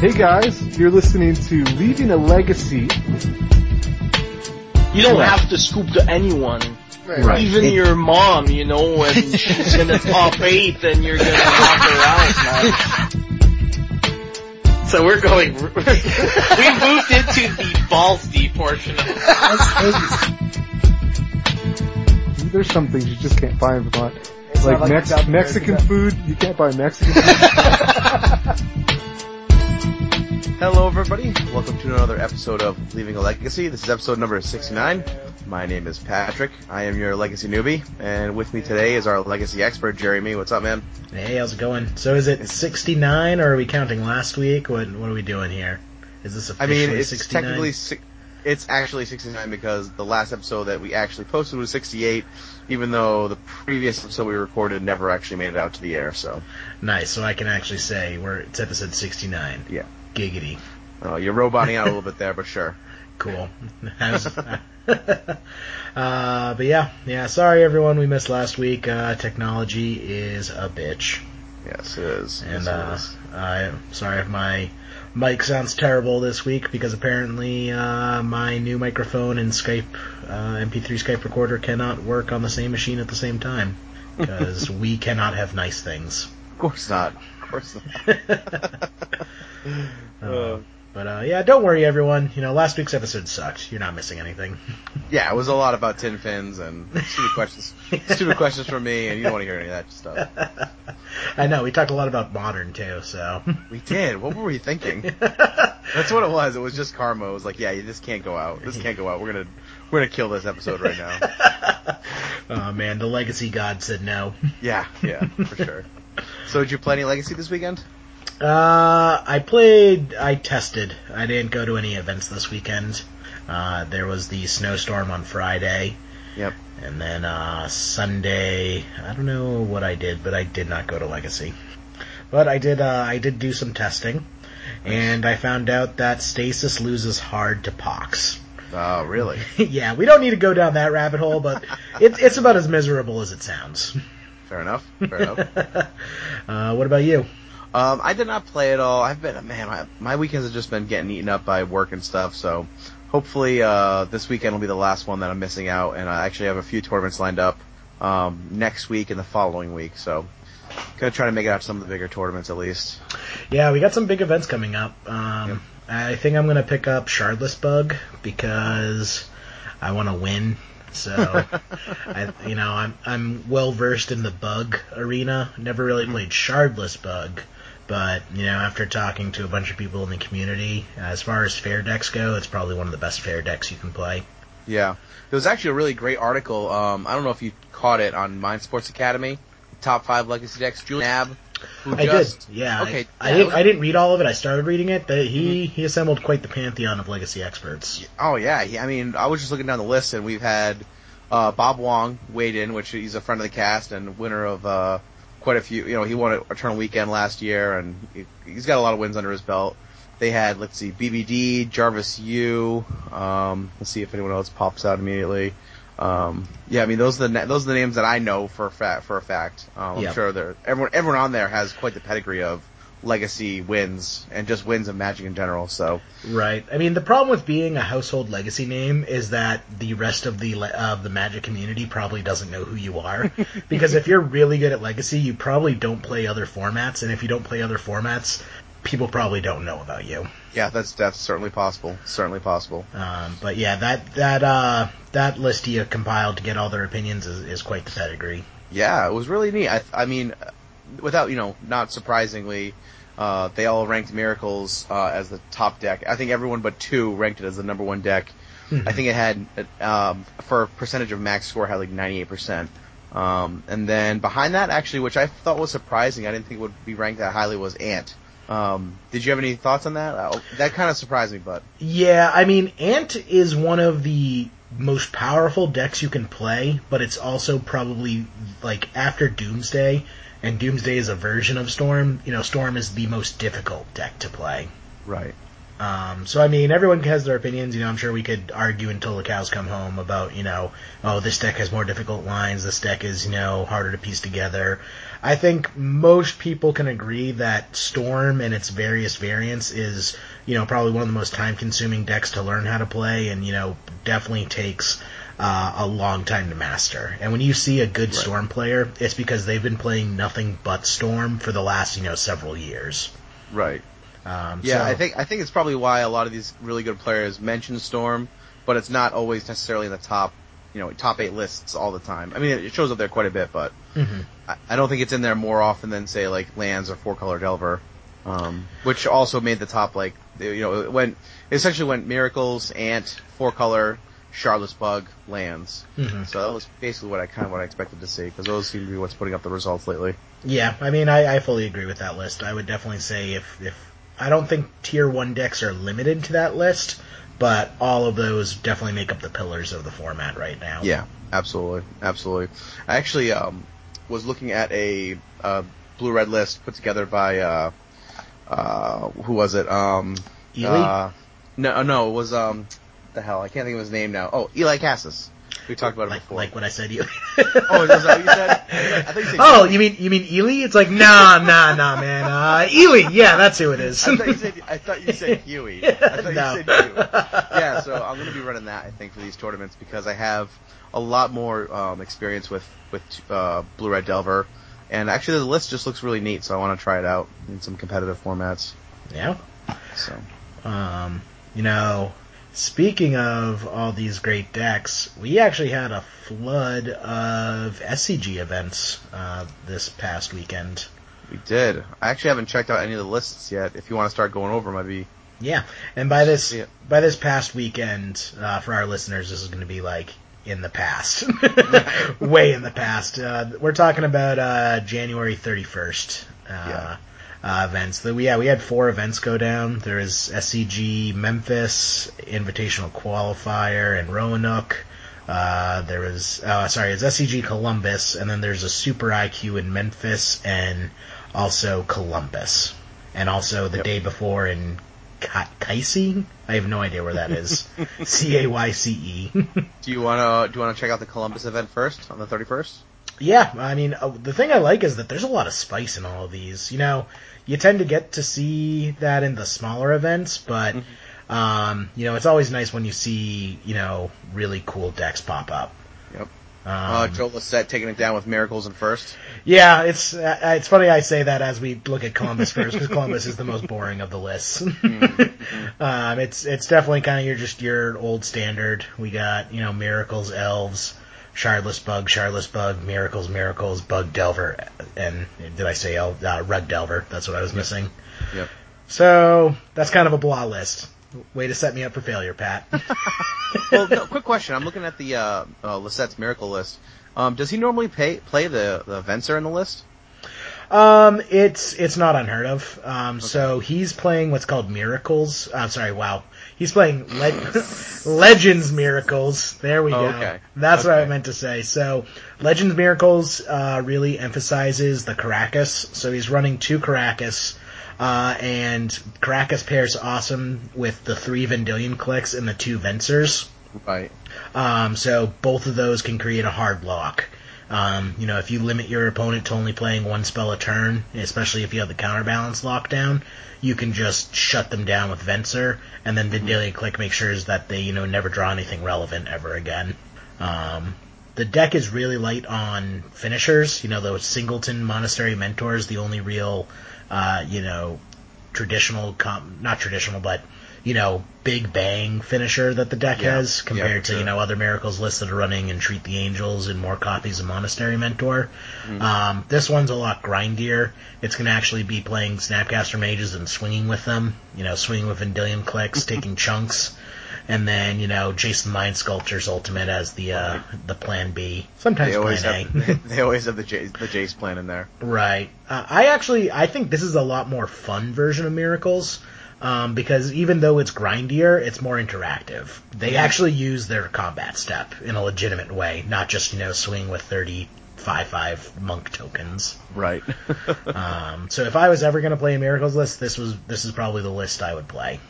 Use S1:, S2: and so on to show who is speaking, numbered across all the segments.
S1: Hey guys, you're listening to Leaving a Legacy.
S2: You don't have to scoop to anyone.
S1: Right.
S2: Even your mom, you know, when she's in the top eight, then you're gonna knock her out, man.
S3: So we're going. we moved into the balls deep portion of
S1: There's some things you just can't buy in Vermont.
S4: It's
S1: Like,
S4: not
S1: Mex-
S4: South America
S1: Mexican food, you can't buy Mexican food.
S5: Hello, everybody. Welcome to another episode of Leaving a Legacy. This is episode number 69. My name is Patrick. I am your legacy newbie, and with me today is our legacy expert, Jeremy. What's up, man?
S6: Hey, how's it going? So is it 69 or are we counting last week? What what are we doing here? Is this
S5: I mean, it's
S6: 69?
S5: technically si- it's actually 69 because the last episode that we actually posted was 68, even though the previous episode we recorded never actually made it out to the air. So,
S6: nice. So I can actually say we're it's episode 69.
S5: yeah.
S6: Giggity.
S5: Uh, you're roboting out a little bit there, but sure.
S6: Cool. Uh, but yeah, yeah. Sorry everyone, we missed last week. Uh, technology is a bitch,
S5: Yes, it is.
S6: and
S5: Yes,
S6: uh,
S5: is.
S6: I'm sorry if my mic sounds terrible this week because apparently uh, my new microphone and Skype uh, MP3 Skype recorder cannot work on the same machine at the same time because we cannot have nice things.
S5: Of course not. Course not.
S6: Uh, but uh, yeah, don't worry everyone. You know, last week's episode sucked. You're not missing anything.
S5: Yeah, it was a lot about tin fins and stupid questions. stupid questions from me, and you don't want to hear any of that stuff.
S6: I know we talked a lot about modern too, so
S5: We did. What were we thinking? That's what it was. It was just karma. It was like, yeah, you this can't go out. This can't go out. We're gonna we're gonna kill this episode right now.
S6: oh man, the legacy god said no.
S5: Yeah, yeah, for sure. So did you play any Legacy this weekend?
S6: Uh, I played. I tested. I didn't go to any events this weekend. Uh, there was the snowstorm on Friday,
S5: Yep.
S6: and then uh, Sunday. I don't know what I did, but I did not go to Legacy. But I did. Uh, I did do some testing, and I found out that Stasis loses hard to Pox.
S5: Oh, really?
S6: yeah, we don't need to go down that rabbit hole, but it, it's about as miserable as it sounds.
S5: Fair enough. Fair enough.
S6: Uh, what about you?
S5: Um, I did not play at all. I've been man, my, my weekends have just been getting eaten up by work and stuff. So hopefully uh, this weekend will be the last one that I'm missing out, and I actually have a few tournaments lined up um, next week and the following week. So gonna try to make it out to some of the bigger tournaments at least.
S6: Yeah, we got some big events coming up. Um, I think I'm gonna pick up Shardless Bug because I want to win. So, I, you know, I'm I'm well versed in the bug arena. Never really played Shardless Bug, but you know, after talking to a bunch of people in the community, as far as fair decks go, it's probably one of the best fair decks you can play.
S5: Yeah, there was actually a really great article. Um, I don't know if you caught it on Mind Sports Academy, top five legacy decks. Julian Knab,
S6: I
S5: just
S6: did, yeah.
S5: Okay,
S6: I, I didn't. I didn't read all of it. I started reading it. He he assembled quite the pantheon of legacy experts.
S5: Oh yeah, he, I mean, I was just looking down the list, and we've had uh, Bob Huang weighed in, which he's a friend of the cast and winner of uh, quite a few. You know, he won Eternal Weekend last year, and he, he's got a lot of wins under his belt. They had, let's see, BBD, Jarvis Yu. Um, let's see if anyone else pops out immediately. Um, yeah, I mean, those are the those are the names that I know for a fact. For a fact, um, I'm sure they're everyone everyone on there has quite the pedigree of legacy wins and just wins of Magic in general. So
S6: Right. I mean, the problem with being a household legacy name is that the rest of the le- of the Magic community probably doesn't know who you are. because if you're really good at legacy, you probably don't play other formats, and if you don't play other formats, people probably don't know about you.
S5: yeah, that's that's certainly possible. Certainly possible.
S6: Um, but yeah, that that uh, that list you compiled to get all their opinions is, is quite the pedigree.
S5: Yeah, it was really neat. I, I mean, without you know, not surprisingly, uh, they all ranked Miracles uh, as the top deck. I think everyone but two ranked it as the number one deck. I think it had um, for a percentage of max score had like ninety eight percent. Um, and then behind that, actually, which I thought was surprising, I didn't think would be ranked that highly, was Ant. Um, did you have any thoughts on that? Uh, that kind of surprised me, but
S6: Yeah, I mean, Ant is one of the most powerful decks you can play, but it's also probably like after Doomsday, and Doomsday is a version of Storm. You know, Storm is the most difficult deck to play.
S5: right.
S6: Um, so I mean, everyone has their opinions. You know, I'm sure we could argue until the cows come home about you know, oh, this deck has more difficult lines. This deck is you know harder to piece together. I think most people can agree that Storm and its various variants is you know probably one of the most time consuming decks to learn how to play, and you know definitely takes. Uh, a long time to master. And when you see a good
S5: Right.
S6: Storm player, it's because they've been playing nothing but Storm for the last, you know, several years.
S5: Right.
S6: Um,
S5: Yeah,
S6: so-
S5: I think I think it's probably why a lot of these really good players mention Storm, but it's not always necessarily in the top, you know, top eight lists all the time. I mean, it shows up there quite a bit, but
S6: Mhm.
S5: I, I don't think it's in there more often than say like Lands or Four Color Delver, um, which also made the top like you know it went it essentially went Miracles, Ant, Four Color, Shardless Bug, Lands.
S6: Mhm.
S5: So that was basically what I kind of what I expected to see because those seem to be what's putting up the results lately.
S6: Yeah, I mean, I, I fully agree with that list. I would definitely say if, if I don't think tier one decks are limited to that list, but all of those definitely make up the pillars of the format right now.
S5: Yeah, absolutely, absolutely. I actually um, was looking at a, uh blue red list put together by uh, uh, who was it? Um,
S6: Ely?
S5: Uh, no, no, it was um, the hell I can't think of his name now. Oh, Eli Kassis. We talked about it
S6: like,
S5: before.
S6: like what I said. You.
S5: oh, is that what you said? I thought you said.
S6: oh, you mean you mean Ely? It's like nah, nah, nah, man. Uh, Ely, yeah, that's who it is.
S5: I thought you said I thought you said Huey. I thought
S6: No.
S5: you said Huey. Yeah, so I'm gonna be running that I think for these tournaments because I have a lot more um, experience with with uh, Blue Red Delver, and actually the list just looks really neat. So I want to try it out in some competitive formats.
S6: yeah.
S5: So
S6: Um, you know, speaking of all these great decks, we actually had a flood of SCG events uh, this past weekend.
S5: we did. I actually haven't checked out any of the lists yet. If you want to start going over, I'd be
S6: Yeah, and by this
S5: Yeah.
S6: by this past weekend, uh, for our listeners, this is going to be like in the past, way in the past. Uh, we're talking about uh, January thirty first. Uh,
S5: Yeah.
S6: Uh, events. The, yeah, we had four events go down. There is SCG Memphis, Invitational Qualifier, and Roanoke. Uh, there was, uh, sorry, it's SCG Columbus, and then there's a Super IQ in Memphis, and also Columbus. And also the
S5: Yep.
S6: day before in Ka- Kaisi? I have no idea where that is. C-A-Y-C-E.
S5: Do you want to do you want to check out the Columbus event first on the 31st?
S6: Yeah, I mean, uh, the thing I like is that there's a lot of spice in all of these. You know, you tend to get to see that in the smaller events, but, um, you know, it's always nice when you see, you know, really cool decks pop up.
S5: Yep.
S6: Um,
S5: Uh, Lossett taking it down with Miracles and first.
S6: yeah, it's uh, it's funny I say that as we look at Columbus first because Columbus is the most boring of the lists. um, it's it's definitely kind of your just your old standard. We got you know miracles, elves, shardless bug, shardless bug, miracles, miracles, bug delver, and did I say elf? Uh, rug delver? That's what I was missing.
S5: Yep.
S6: So that's kind of a blah list. Way to set me up for failure, Pat.
S5: well, no, quick question. I'm looking at the uh, uh, Lossett's Miracle list. Um, does he normally pay, play the the events are in the list?
S6: Um, it's it's not unheard of. Um, so he's playing what's called miracles. I'm sorry, wow. He's playing le- Legends Miracles. There we
S5: Oh,
S6: go.
S5: okay.
S6: That's what I meant to say. So Legends Miracles uh, really emphasizes the Karakas. So he's running two Karakas. Uh, and Karakas pairs awesome with the three Vendilion Cliques and the two Vensers.
S5: Right.
S6: Um, so both of those can create a hard lock. Um, you know, if you limit your opponent to only playing one spell a turn, especially if you have the counterbalance lockdown, you can just shut them down with Venser, and then Vendilion Clique makes sure that they, you know, never draw anything relevant ever again. Um, the deck is really light on finishers. You know, the Singleton Monastery Mentor is the only real, uh, you know, traditional, com- not traditional, but, you know, big bang finisher that the deck
S5: Yeah.
S6: has compared
S5: Yeah,
S6: to,
S5: sure.
S6: you know, other Miracles lists that are running Entreat the Angels and more copies of Monastery Mentor.
S5: Mm-hmm.
S6: Um, this one's a lot grindier. It's going to actually be playing Snapcaster Mages and swinging with them. You know, swinging with Vendilion Cliques, taking chunks. And then, you know, Jace the Mind Sculptor's Ultimate as the, uh, the plan B. Sometimes
S5: They always
S6: plan A.
S5: have they always have the J, the Jace plan in there.
S6: Right. Uh, I actually I think this is a lot more fun version of Miracles. Um, because even though it's grindier, it's more interactive. They actually use their combat step in a legitimate way, not just, you know, swing with thirty 5-5 monk tokens.
S5: Right.
S6: Um, so if I was ever going to play a Miracles list, this was this is probably the list I would play.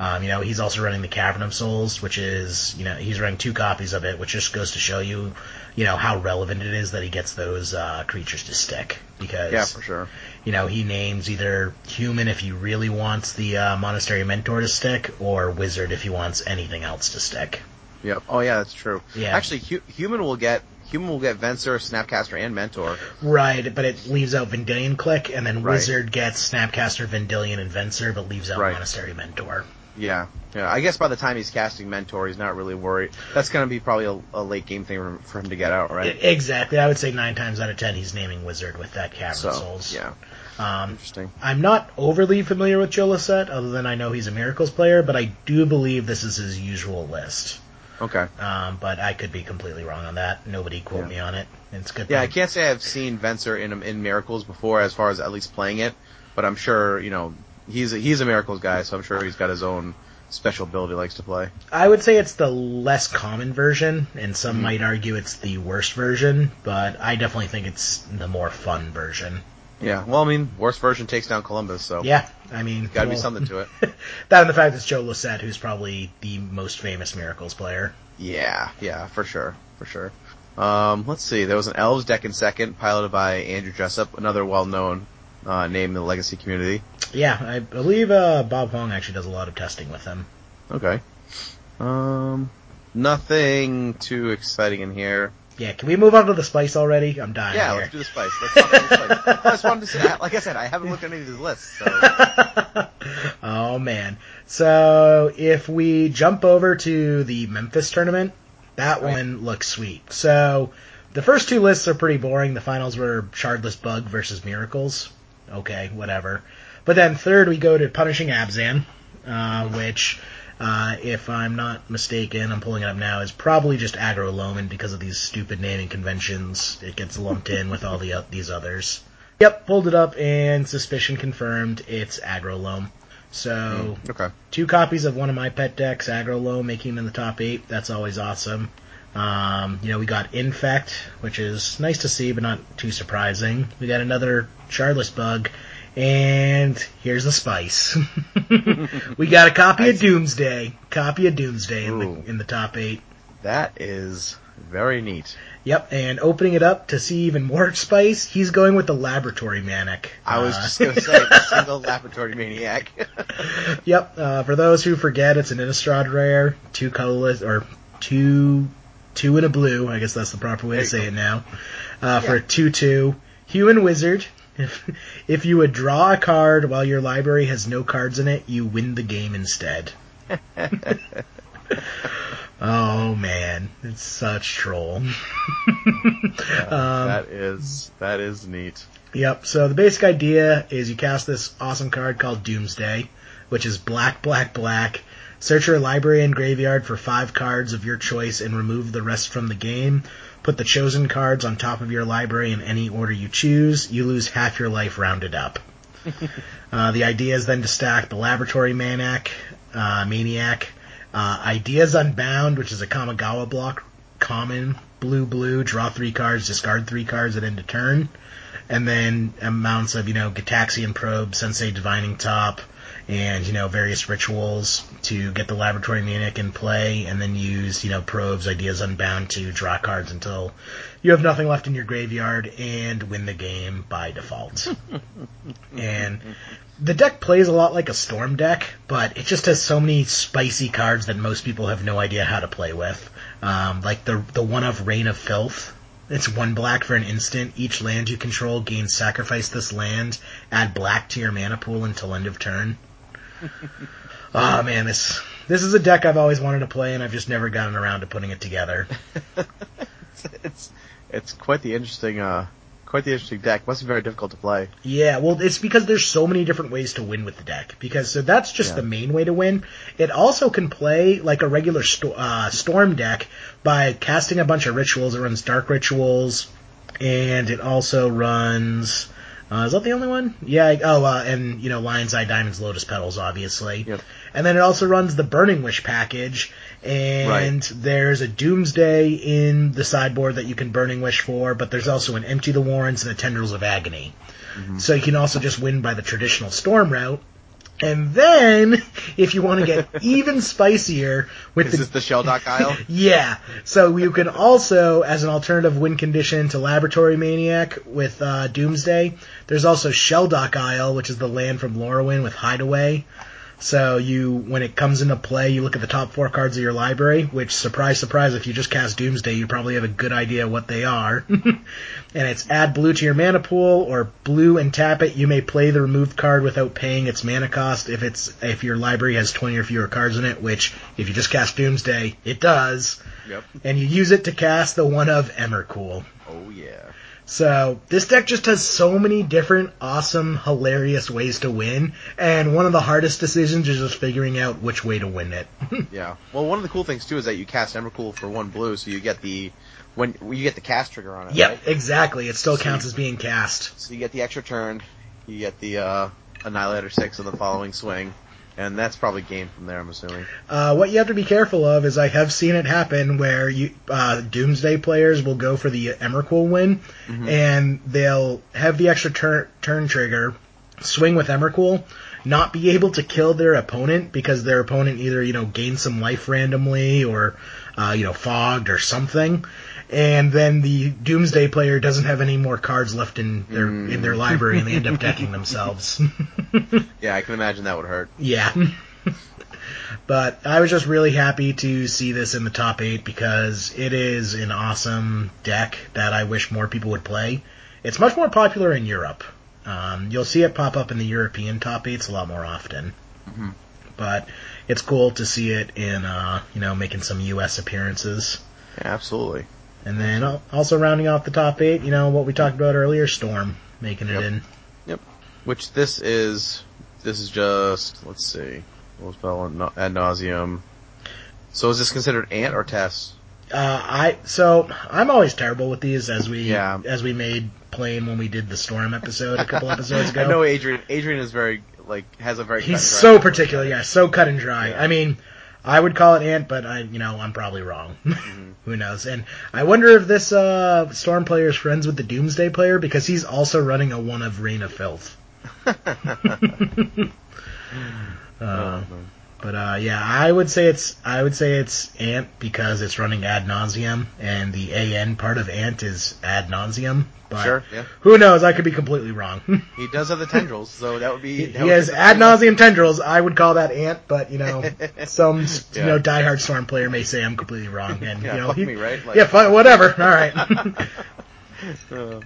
S6: Um, you know, he's also running the Cavern of Souls, which is, you know, he's running two copies of it, which just goes to show you, you know, how relevant it is that he gets those uh, creatures to stick. Because,
S5: Yeah, for sure.
S6: You know, he names either human if he really wants the uh, Monastery Mentor to stick, or wizard if he wants anything else to stick.
S5: Yep. Oh yeah, that's true.
S6: Yeah.
S5: Actually, hu- human will get human will get Venser, Snapcaster, and Mentor.
S6: Right, but it leaves out Vendilion Clique, and then
S5: Right.
S6: Wizard gets Snapcaster, Vendilion, and Venser, but leaves out
S5: Right.
S6: Monastery Mentor.
S5: Yeah. Yeah. I guess by the time he's casting Mentor, he's not really worried. That's going to be probably a, a late game thing for, him to get out, right?
S6: Exactly. I would say nine times out of ten he's naming Wizard with that Cavern
S5: of
S6: Souls.
S5: yeah,
S6: Um,
S5: interesting.
S6: I'm not overly familiar with Joe Lossett, other than I know he's a Miracles player, but I do believe this is his usual list.
S5: Okay.
S6: Um, but I could be completely wrong on that. Nobody quote
S5: Yeah.
S6: me on it. It's good.
S5: Yeah, I can't say I've seen Venser in in Miracles before, as far as at least playing it, but I'm sure you know he's a, he's a Miracles guy, so I'm sure he's got his own special build he likes to play.
S6: I would say it's the less common version, and some
S5: Mhm.
S6: might argue it's the worst version, but I definitely think it's the more fun version.
S5: Yeah. Well, I mean, worst version takes down Columbus, so
S6: Yeah, I mean,
S5: got to be something to it.
S6: that and the fact it's Joe Lossett, who's probably the most famous Miracles player.
S5: Yeah, yeah, for sure, for sure. Um, let's see. There was an Elves deck in second, piloted by Andrew Jessup, another well-known uh, name in the Legacy community.
S6: Yeah, I believe uh, Bob Huang actually does a lot of testing with them.
S5: Okay. Um, nothing too exciting in here.
S6: Yeah, can we move on to the spice already? I'm dying
S5: Yeah,
S6: here.
S5: let's do the spice. Let's talk about the spice. I just wanted to say, like I said, I haven't looked at any of these lists, so
S6: oh man. So if we jump over to the Memphis tournament, that
S5: Right.
S6: one looks sweet. So the first two lists are pretty boring. The finals were Shardless Bug versus Miracles. Okay, whatever. But then third we go to Punishing Abzan, uh, which, uh, if I'm not mistaken, I'm pulling it up now, is probably just Aggro Loman because of these stupid naming conventions. It gets lumped in with all the o- these others. Yep, pulled it up and suspicion confirmed. It's Aggro Loam. So
S5: okay.
S6: two copies of one of my pet decks, Aggro Loam, making him in the top eight. That's always awesome. Um, you know, we got Infect, which is nice to see, but not too surprising. We got another Shardless Bug, and here's the spice. we got a copy of. Doomsday. Copy of Doomsday in the in the top eight.
S5: That is very neat.
S6: Yep, and opening it up to see even more spice, he's going with the Laboratory Maniac.
S5: I was
S6: Uh,
S5: just gonna say, the single laboratory maniac.
S6: Yep. Uh, for those who forget, it's an Innistrad rare, two colorless or two two in a blue. I guess that's the proper way to say
S5: go.
S6: it now. Uh, For a two two human wizard. If if you would draw a card while your library has no cards in it, you win the game instead. oh man, it's such troll. um,
S5: that is that is neat.
S6: Yep. So the basic idea is you cast this awesome card called Doomsday, which is black, black, black. Search your library and graveyard for five cards of your choice and remove the rest from the game. Put the chosen cards on top of your library in any order you choose. You lose half your life rounded up. uh, the idea is then to stack the Laboratory Maniac, uh, Maniac, uh, Ideas Unbound, which is a Kamigawa block, common, blue, blue, draw three cards, discard three cards at end of turn and then amounts of, you know, Gitaxian Probe, Sensei Divining Top, and, you know, various rituals to get the Laboratory Maniac in play, and then use, you know, Probes, Ideas Unbound to draw cards until you have nothing left in your graveyard and win the game by default. and the deck plays a lot like a Storm deck, but it just has so many spicy cards that most people have no idea how to play with. Um, like the the one of Rain of Filth, it's one black for an instant. Each land you control gains sacrifice this land. Add black to your mana pool until end of turn. Oh man, this this is a deck I've always wanted to play, and I've just never gotten around to putting it together.
S5: It's it's quite the interesting uh quite the interesting deck. Must be very difficult to play.
S6: Yeah, well, it's because there's so many different ways to win with the deck. Because so that's just
S5: Yeah.
S6: the main way to win. It also can play like a regular sto- uh, storm deck by casting a bunch of rituals. It runs dark rituals, and it also runs. Uh, is that the only one? Yeah. Oh, uh, and you know, Lion's Eye, Diamonds, Lotus Petals, obviously.
S5: Yep.
S6: And then it also runs the Burning Wish package, and there's a Doomsday in the sideboard that you can Burning Wish for, but there's also an Empty the Warrens and a Tendrils of Agony. So you can also just win by the traditional Storm route, And then, if you want to get even spicier with
S5: Is
S6: the
S5: this the Shelldock Isle?
S6: yeah. So you can also, as an alternative win condition to Laboratory Maniac with uh, Doomsday, there's also Shelldock Isle, which is the land from Lorwyn with Hideaway. So you, when it comes into play, you look at the top four cards of your library, which, surprise, surprise, if you just cast Doomsday, you probably have a good idea what they are. and it's add blue to your mana pool, or blue and tap it. You may play the removed card without paying its mana cost if it's, if your library has 20 or fewer cards in it, which, if you just cast Doomsday, it does.
S5: Yep.
S6: And you use it to cast the one of Emrakul.
S5: Oh yeah.
S6: So this deck just has so many different awesome, hilarious ways to win, and one of the hardest decisions is just figuring out which way to win it.
S5: Yeah. Well, one of the cool things too is that you cast Emrakul for one blue, so you get the when you get the cast trigger on it.
S6: yep,
S5: Right?
S6: exactly. It still
S5: Sweet.
S6: counts as being cast.
S5: So you get the extra turn, you get the uh, Annihilator six on the following swing, and that's probably game from there. I'm assuming.
S6: Uh, what you have to be careful of is I have seen it happen where you uh, Doomsday players will go for the Emrakul win, and they'll have the extra turn turn trigger, swing with Emrakul, not be able to kill their opponent because their opponent either you know gains some life randomly or uh, you know fogged or something. And then the Doomsday player doesn't have any more cards left in their in their library, and they end up decking themselves.
S5: Yeah, I can imagine that would hurt.
S6: Yeah. but I was just really happy to see this in the top eight because it is an awesome deck that I wish more people would play. It's much more popular in Europe. Um, you'll see it pop up in the European top eights a lot more often.
S5: Mhm.
S6: But it's cool to see it in, uh, you know, making some U.S. appearances.
S5: Yeah, absolutely.
S6: And then also rounding off the top eight, you know, what we talked about earlier, Storm making it
S5: Yep.
S6: in. Yep.
S5: Which this is. This is just. Let's see. What was spell ad nauseam. So is this considered ant or Tess?
S6: Uh, I so I'm always terrible with these as we
S5: Yeah.
S6: as we made plain when we did the storm episode a couple episodes ago.
S5: I know Adrian. Adrian is very like has a very.
S6: He's so particular, yeah, so cut and dry.
S5: Yeah.
S6: I mean, I would call it ant, but I you know I'm probably wrong.
S5: Mm-hmm.
S6: Who knows? And I wonder if this uh, storm player is friends with the Doomsday player because he's also running a one of Rain of Filth. Uh, But uh, yeah, I would say it's I would say it's Ant because it's running ad nauseam, and the AN part of Ant is ad nauseam. But
S5: Sure, yeah.
S6: who knows? I could be completely wrong.
S5: He does have the tendrils, so that would be.
S6: he
S5: would
S6: has ad nauseam tendrils. I would call that Ant, but you know, some you
S5: Yeah.
S6: know diehard Storm player may say I'm completely wrong, and
S5: Yeah,
S6: you know,
S5: fuck
S6: he-
S5: me, right? Like-
S6: yeah, whatever. All right.
S5: Uh,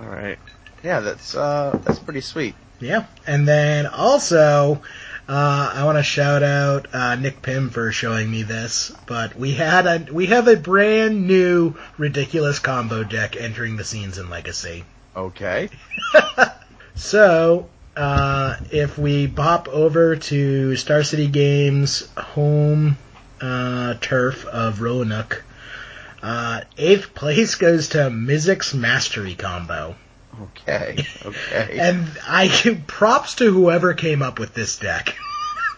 S5: all right. Yeah, that's uh, that's pretty sweet.
S6: Yeah, and then also, uh, I want to shout out uh, Nick Pym for showing me this. But we had a we have a brand new ridiculous combo deck entering the scenes in Legacy.
S5: Okay.
S6: So, uh, if we bop over to Star City Games home uh, turf of Roanoke, uh, eighth place goes to Mizzix's Mastery combo.
S5: Okay. Okay.
S6: And I props to whoever came up with this deck.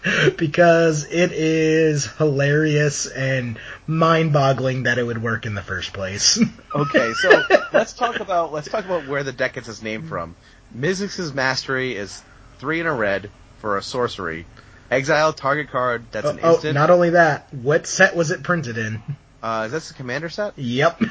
S6: because it is hilarious and mind-boggling that it would work in the first place.
S5: okay. So let's talk about let's talk about where the deck gets its name from. Mizzix's mastery is three in a red for a sorcery. Exile target card. That's
S6: oh,
S5: an
S6: oh,
S5: instant.
S6: not only that, what set was it printed in?
S5: Uh, is this the commander set?
S6: Yep.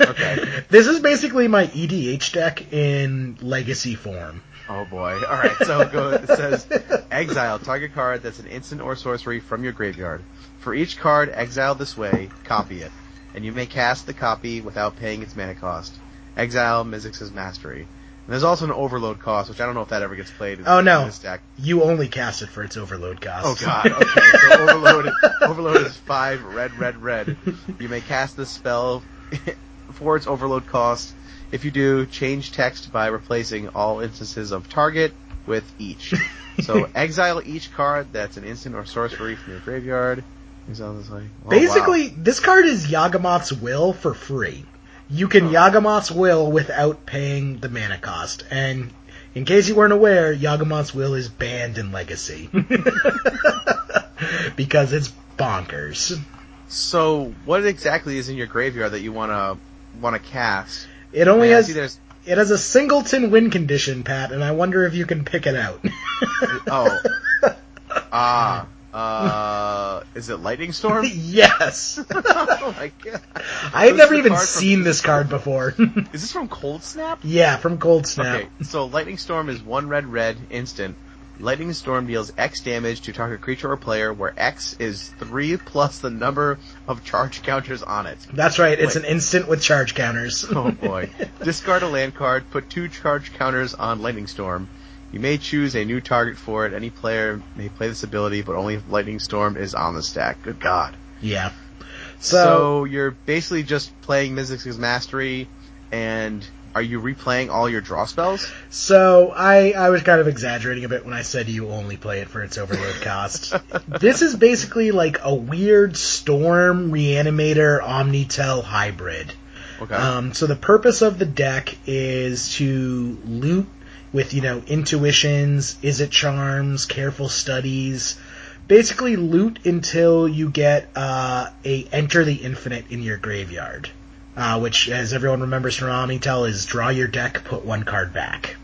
S5: Okay.
S6: this is basically my EDH deck in legacy form.
S5: Oh boy. All right. So it, goes, it says exile target card that's an instant or sorcery from your graveyard. For each card exiled this way, copy it, and you may cast the copy without paying its mana cost. Exile Mizzix's mastery. And there's also an overload cost, which I don't know if that ever gets played. In,
S6: Oh, no.
S5: in this deck.
S6: You only cast it for its overload cost.
S5: Oh god. Okay. So overload. overload is five red, red, red. You may cast this spell for its overload cost. If you do, change text by replacing all instances of target with each. So exile each card that's an instant or sorcery from your graveyard. Exile this way. Oh, wow.
S6: Basically, this card is Yawgmoth's Will for free. You can Yawgmoth's Will without paying the mana cost. And in case you weren't aware, Yawgmoth's Will is banned in Legacy. because it's bonkers.
S5: So what exactly is in your graveyard that you wanna wanna cast?
S6: It only
S5: Man,
S6: has It has a singleton win condition, Pat, and I wonder if you can pick it out.
S5: Oh. Ah. Uh, is it Lightning Storm?
S6: yes.
S5: oh my god. I've
S6: never even
S5: from-
S6: seen this card before.
S5: Is this from Cold Snap?
S6: yeah, from Cold Snap.
S5: Okay, so Lightning Storm is one red red instant. Lightning Storm deals X damage to target creature or player, where X is three plus the number of charge counters on it.
S6: That's right. It's
S5: Wait.
S6: an instant with charge counters.
S5: Oh boy. Discard a land card, put two charge counters on Lightning Storm. You may choose a new target for it. Any player may play this ability, but only if Lightning Storm is on the stack. Good god.
S6: yeah.
S5: So,
S6: So,
S5: you're basically just playing Mizzix's Mastery, and are you replaying all your draw spells?
S6: so I I was kind of exaggerating a bit when I said you only play it for its overload cost. this is basically like a weird storm reanimator omnitel hybrid.
S5: Okay.
S6: Um, so the purpose of the deck is to loot with, you know, intuitions, Izzet charms, careful studies. Basically loot until you get uh, a enter the infinite in your graveyard. Uh, which, as everyone remembers from Omnitel, is draw your deck, put one card back.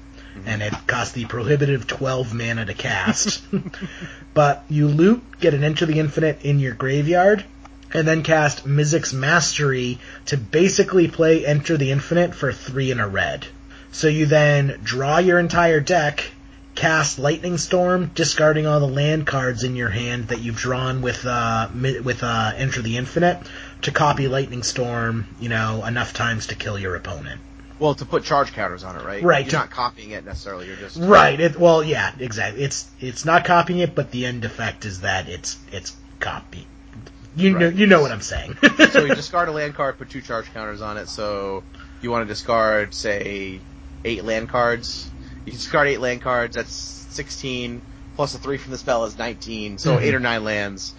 S6: And it costs the prohibitive 12 mana to cast. but you loot, get an enter the infinite in your graveyard, and then cast Mizzix's Mastery to basically play Enter the Infinite for three in a red. So you then draw your entire deck, cast Lightning Storm, discarding all the land cards in your hand that you've drawn with uh, with uh, Enter the Infinite to copy Lightning Storm, you know, enough times to kill your opponent.
S5: well, to put charge counters on it, right?
S6: Right,
S5: You're
S6: to-
S5: not copying it necessarily. You're just
S6: Right. It, well, yeah, exactly. It's it's not copying it, but the end effect is that it's it's copy. You know you know what I'm saying.
S5: so you discard a land card, put two charge counters on it. So you want to discard, say, eight land cards. You discard eight land cards. That's sixteen plus a three from the spell is nineteen. So
S6: Mhm.
S5: eight or nine lands.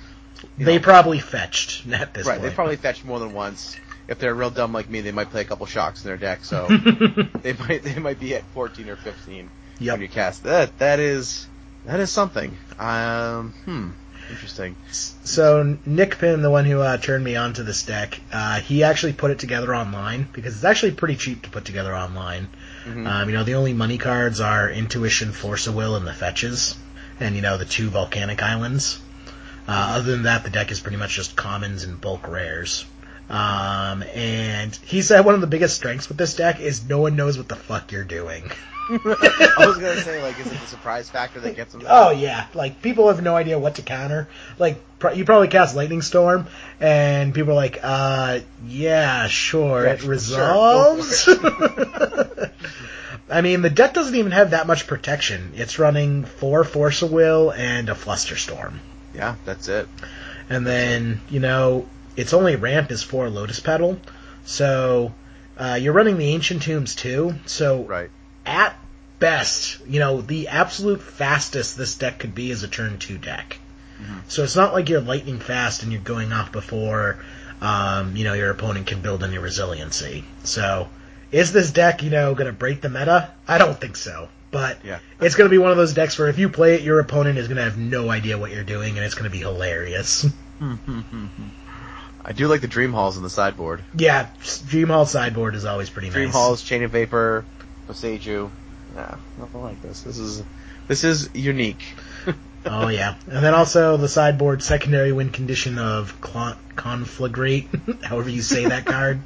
S6: they
S5: know.
S6: probably fetched at this
S5: right.
S6: point.
S5: They probably fetched more than once. If they're real dumb like me, they might play a couple shocks in their deck. So they might they might be at fourteen or fifteen
S6: Yep.
S5: when you cast that. That is that is something. Um. Hmm. Interesting.
S6: So Nick Pin, the one who uh, turned me onto this deck, uh, he actually put it together online because it's actually pretty cheap to put together online.
S5: Mhm.
S6: Um, you know, the only money cards are Intuition, Force of Will, and the Fetches, and you know the two Volcanic Islands. Uh, other than that, the deck is pretty much just commons and bulk rares. Um, and he said one of the biggest strengths with this deck is no one knows what the fuck you're doing.
S5: I was gonna say like, is it the surprise factor that gets them?
S6: Oh yeah, like people have no idea what to counter. Like pr- you probably cast Lightning Storm, and people are like, "Uh, yeah, sure,
S5: Yeah,
S6: it
S5: sure,
S6: resolves." I mean, the deck doesn't even have that much protection. It's running four Force of Will and a Flusterstorm,
S5: Yeah, that's it.
S6: and then you know its only ramp is four Lotus Petal, so uh, you're running the Ancient Tombs too. So
S5: Right.
S6: at best, you know, the absolute fastest this deck could be is a turn two deck. So it's not like you're lightning fast and you're going off before, um, you know, your opponent can build any resiliency. So, is this deck, you know, gonna break the meta? I don't think so. But
S5: Yeah.
S6: it's gonna be one of those decks where if you play it, your opponent is gonna have no idea what you're doing and it's gonna be hilarious.
S5: I do like the Dream Halls in the sideboard.
S6: yeah, Dream Hall sideboard is always pretty
S5: Dream
S6: nice.
S5: Dream Halls, Chain of Vapor, Boseiju. Yeah, nothing like this. This is this is unique.
S6: Oh yeah, and then also the sideboard secondary win condition of conflagrate, however you say that card.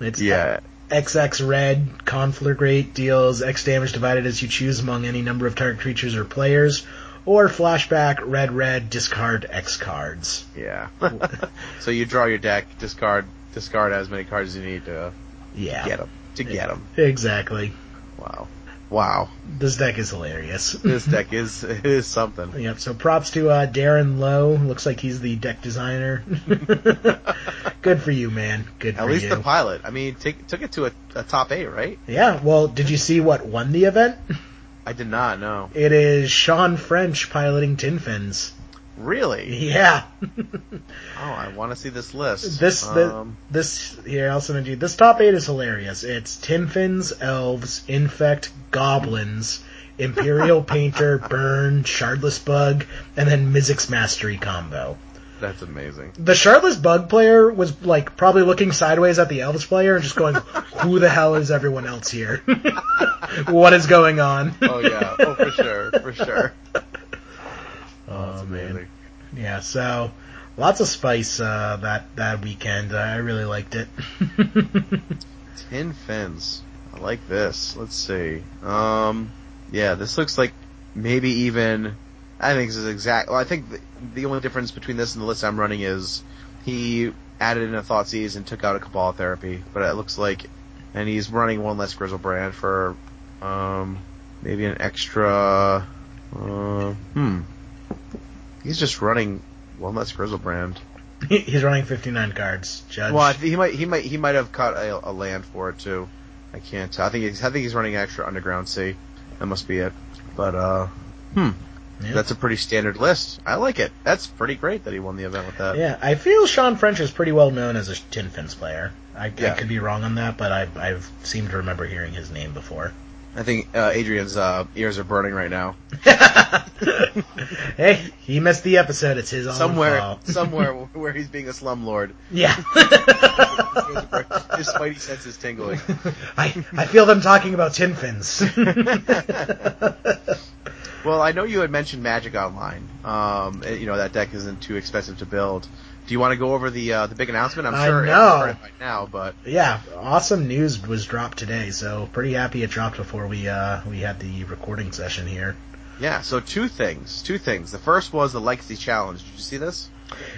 S6: It's
S5: Yeah.
S6: XX red conflagrate deals X damage divided as you choose among any number of target creatures or players, or flashback red red discard X cards.
S5: Yeah. so you draw your deck, discard discard as many cards as you need to
S6: Yeah,
S5: get them. To get them.
S6: exactly.
S5: Wow. Wow.
S6: This deck is hilarious.
S5: This deck is is something.
S6: Yep. So props to uh, Darren Lowe. Looks like he's the deck designer. Good for you, man. Good
S5: At least
S6: you.
S5: the pilot. I mean, take, took it to a, a top eight, right?
S6: Yeah, well, did you see what won the event?
S5: I did not know.
S6: It is Sean French piloting Tin Fins.
S5: Really?
S6: Yeah.
S5: Oh, I want to see this list.
S6: this the,
S5: Um,
S6: this here I'll send it to you. This top eight is hilarious. It's Tin Fins, Elves, Infect, Goblins, Imperial Painter, Burn, Shardless Bug, and then Mizzix Mastery combo.
S5: That's amazing.
S6: The Shardless Bug player was like probably looking sideways at the Elves player and just going, "Who the hell is everyone else here? what is going on?"
S5: Oh yeah. Oh for sure. For sure.
S6: Oh, man.
S5: amazing.
S6: Yeah, so lots of spice uh, that that weekend. I really liked it.
S5: Tin fins. I like this. Let's see. Um, yeah, this looks like maybe even. I think this is exact. Well, I think the, the only difference between this and the list I'm running is he added in a Thoughtseize and took out a Cabal therapy, but it looks like, and he's running one less Griselbrand for, um, maybe an extra. Uh, hmm. He's just running one less Griselbrand.
S6: He's running 59 cards. Judge.
S5: Well, he might he might he might have caught a, a land for it too. I can't tell. I think he's I think he's running extra underground sea. That must be it. But uh, hmm,
S6: Yeah.
S5: that's a pretty standard list. I like it. That's pretty great that he won the event with that.
S6: Yeah, I feel Sean French is pretty well known as a Tin Fins player. I, I could be wrong on that, but I I've seemed to remember hearing his name before.
S5: I think uh, Adrian's uh, ears are burning right now.
S6: hey, he missed the episode. It's his own
S5: somewhere, somewhere where he's being a slumlord.
S6: yeah.
S5: His spidey senses tingling.
S6: I I feel them talking about tin fins.
S5: Well, I know you had mentioned Magic Online. Um, you know that deck isn't too expensive to build. Do you want to go over the uh, the big announcement? I'm
S6: I
S5: sure
S6: know.
S5: it's started by now, but
S6: yeah, awesome news was dropped today, so pretty happy it dropped before we uh we had the recording session here.
S5: yeah. So two things, two things. The first was the Legacy Challenge. Did you see this?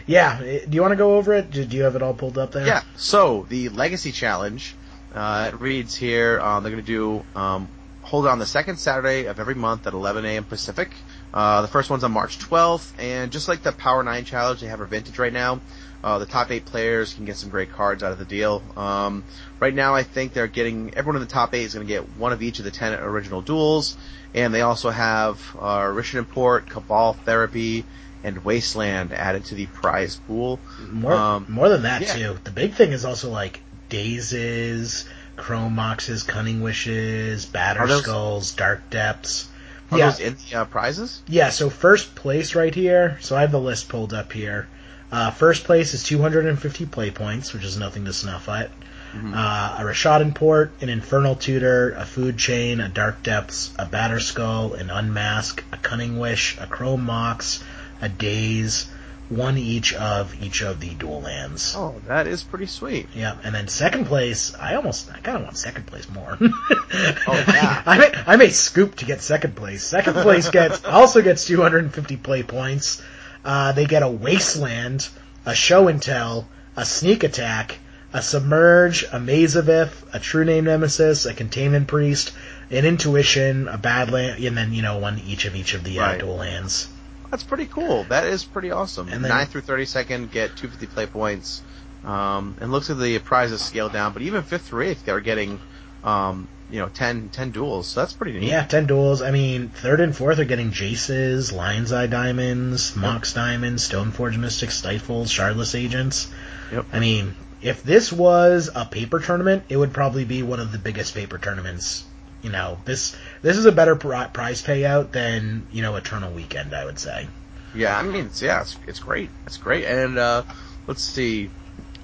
S6: Yeah, eh, do you want to go over it? Do do you have it all pulled up there?
S5: Yeah. So the Legacy Challenge, uh, it reads here. Um, they're going to do um, hold on the second Saturday of every month at 11 a.m. Pacific. Uh, the first one's on March 12th, and just like the Power Nine Challenge, they have a vintage right now. Uh, the top eight players can get some great cards out of the deal. Um, right now, I think they're getting everyone in the top eight is going to get one of each of the ten original duels, and they also have uh, Rishadan Port, Cabal Therapy, and Wasteland added to the prize pool.
S6: More
S5: Um,
S6: more than that
S5: yeah.
S6: too. The big thing is also like dazes, chrome moxes, cunning wishes, Batterskulls, dark depths.
S5: Are
S6: yeah,
S5: in the uh, prizes?
S6: yeah. So first place right here. So I have the list pulled up here. Uh, first place is 250 play points, which is nothing to snuff at. Uh, a Rishadan Port, an Infernal Tutor, a Food Chain, a Dark Depths, a Batterskull, an Unmask, a Cunning Wish, a Chrome Mox, a Daze, one each of each of the dual lands.
S5: Oh, that is pretty sweet.
S6: Yeah, and then second place, I almost, I kind of want second place more.
S5: Oh, yeah.
S6: I, may, I may scoop to get second place. Second place gets also gets 250 play points. Uh, they get a wasteland, a show and tell, a sneak attack, a submerge, a Maze of Ith, a true name nemesis, a containment priest, an intuition, a badland, and then you know one each of each of the uh, dual lands.
S5: That's pretty cool. That is pretty awesome.
S6: And then-
S5: 9 through 32nd get 250 play points. Um, and looks like the prizes scale down, but even 5th through 8th they're getting, um, you know, 10, 10 duels. So that's pretty neat.
S6: Yeah, ten duels. I mean, third and fourth are getting Jaces, Lion's Eye Diamonds, Mox Diamonds, Stoneforge Mystics, Stifles, Shardless Agents.
S5: Yep.
S6: I mean, if this was a paper tournament, it would probably be one of the biggest paper tournaments. You know, this this is a better pri- prize payout than you know Eternal Weekend. I would say.
S5: Yeah, I mean, it's, yeah, it's, it's great. It's great. And, uh, let's see.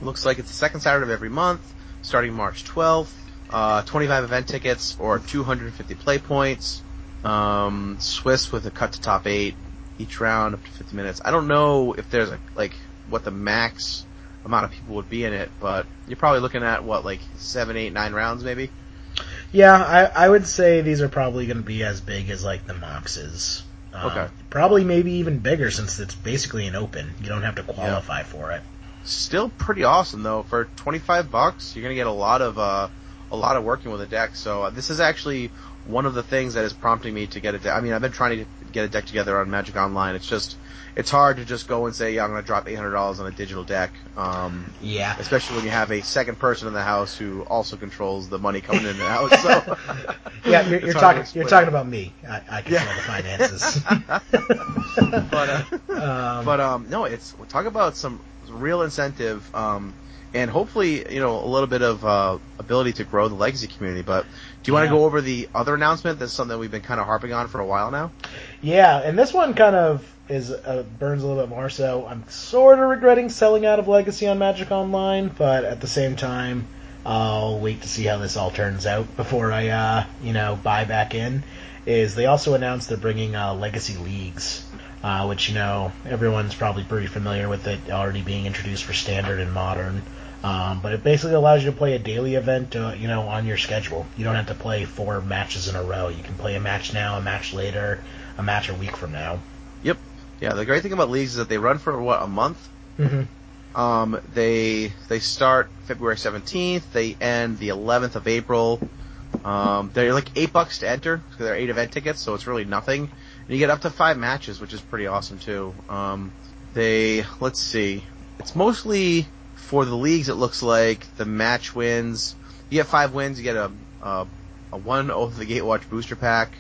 S5: Looks like it's the second Saturday of every month, starting March 12th. Uh, 25 event tickets or 250 play points. Um, Swiss with a cut to top eight each round up to 50 minutes. I don't know if there's a, like, what the max amount of people would be in it, but you're probably looking at what, like, seven, eight, nine rounds maybe?
S6: Yeah, I, I would say these are probably going to be as big as like the Moxes. Um,
S5: Okay.
S6: Probably maybe even bigger since it's basically an open. You don't have to qualify for it.
S5: Still pretty awesome though. For 25 bucks, you're gonna get a lot of, uh, a lot of working with a deck. So uh, this is actually one of the things that is prompting me to get a deck. I mean, I've been trying to get a deck together on Magic Online. It's just, it's hard to just go and say, yeah, I'm gonna drop $800 on a digital deck. Um,
S6: Yeah.
S5: especially when you have a second person in the house who also controls the money coming in and out. So
S6: Yeah, you're, you're talking. You're talking about me. I, I control
S5: Yeah.
S6: the finances.
S5: but uh,
S6: Um,
S5: but um, no, it's talk about some real incentive, um, and hopefully you know a little bit of uh, ability to grow the legacy community. But Do you want
S6: Yeah.
S5: to go over the other announcement? That's something we've been kind of harping on for a while now.
S6: Yeah, and this one kind of is uh, burns a little bit more. So I'm sort of regretting selling out of Legacy on Magic Online, but at the same time, I'll wait to see how this all turns out before I, uh, you know, buy back in. Is they also announced they're bringing uh, Legacy Leagues, uh, which you know everyone's probably pretty familiar with it already being introduced for Standard and Modern. Um, but it basically allows you to play a daily event, uh, you know, on your schedule. You don't have to play four matches in a row. You can play a match now, a match later, a match a week from now.
S5: Yep. Yeah. The great thing about leagues is that they run for what a month.
S6: Mm-hmm.
S5: Um, they they start February seventeenth. They end the eleventh of April. Um, they're like eight bucks to enter. 'cause They're eight event tickets, so it's really nothing. And you get up to five matches, which is pretty awesome too. Um, they let's see. It's mostly for the leagues. It looks like the match wins. You get five wins. You get a a, a one Oath of the Gatewatch booster pack,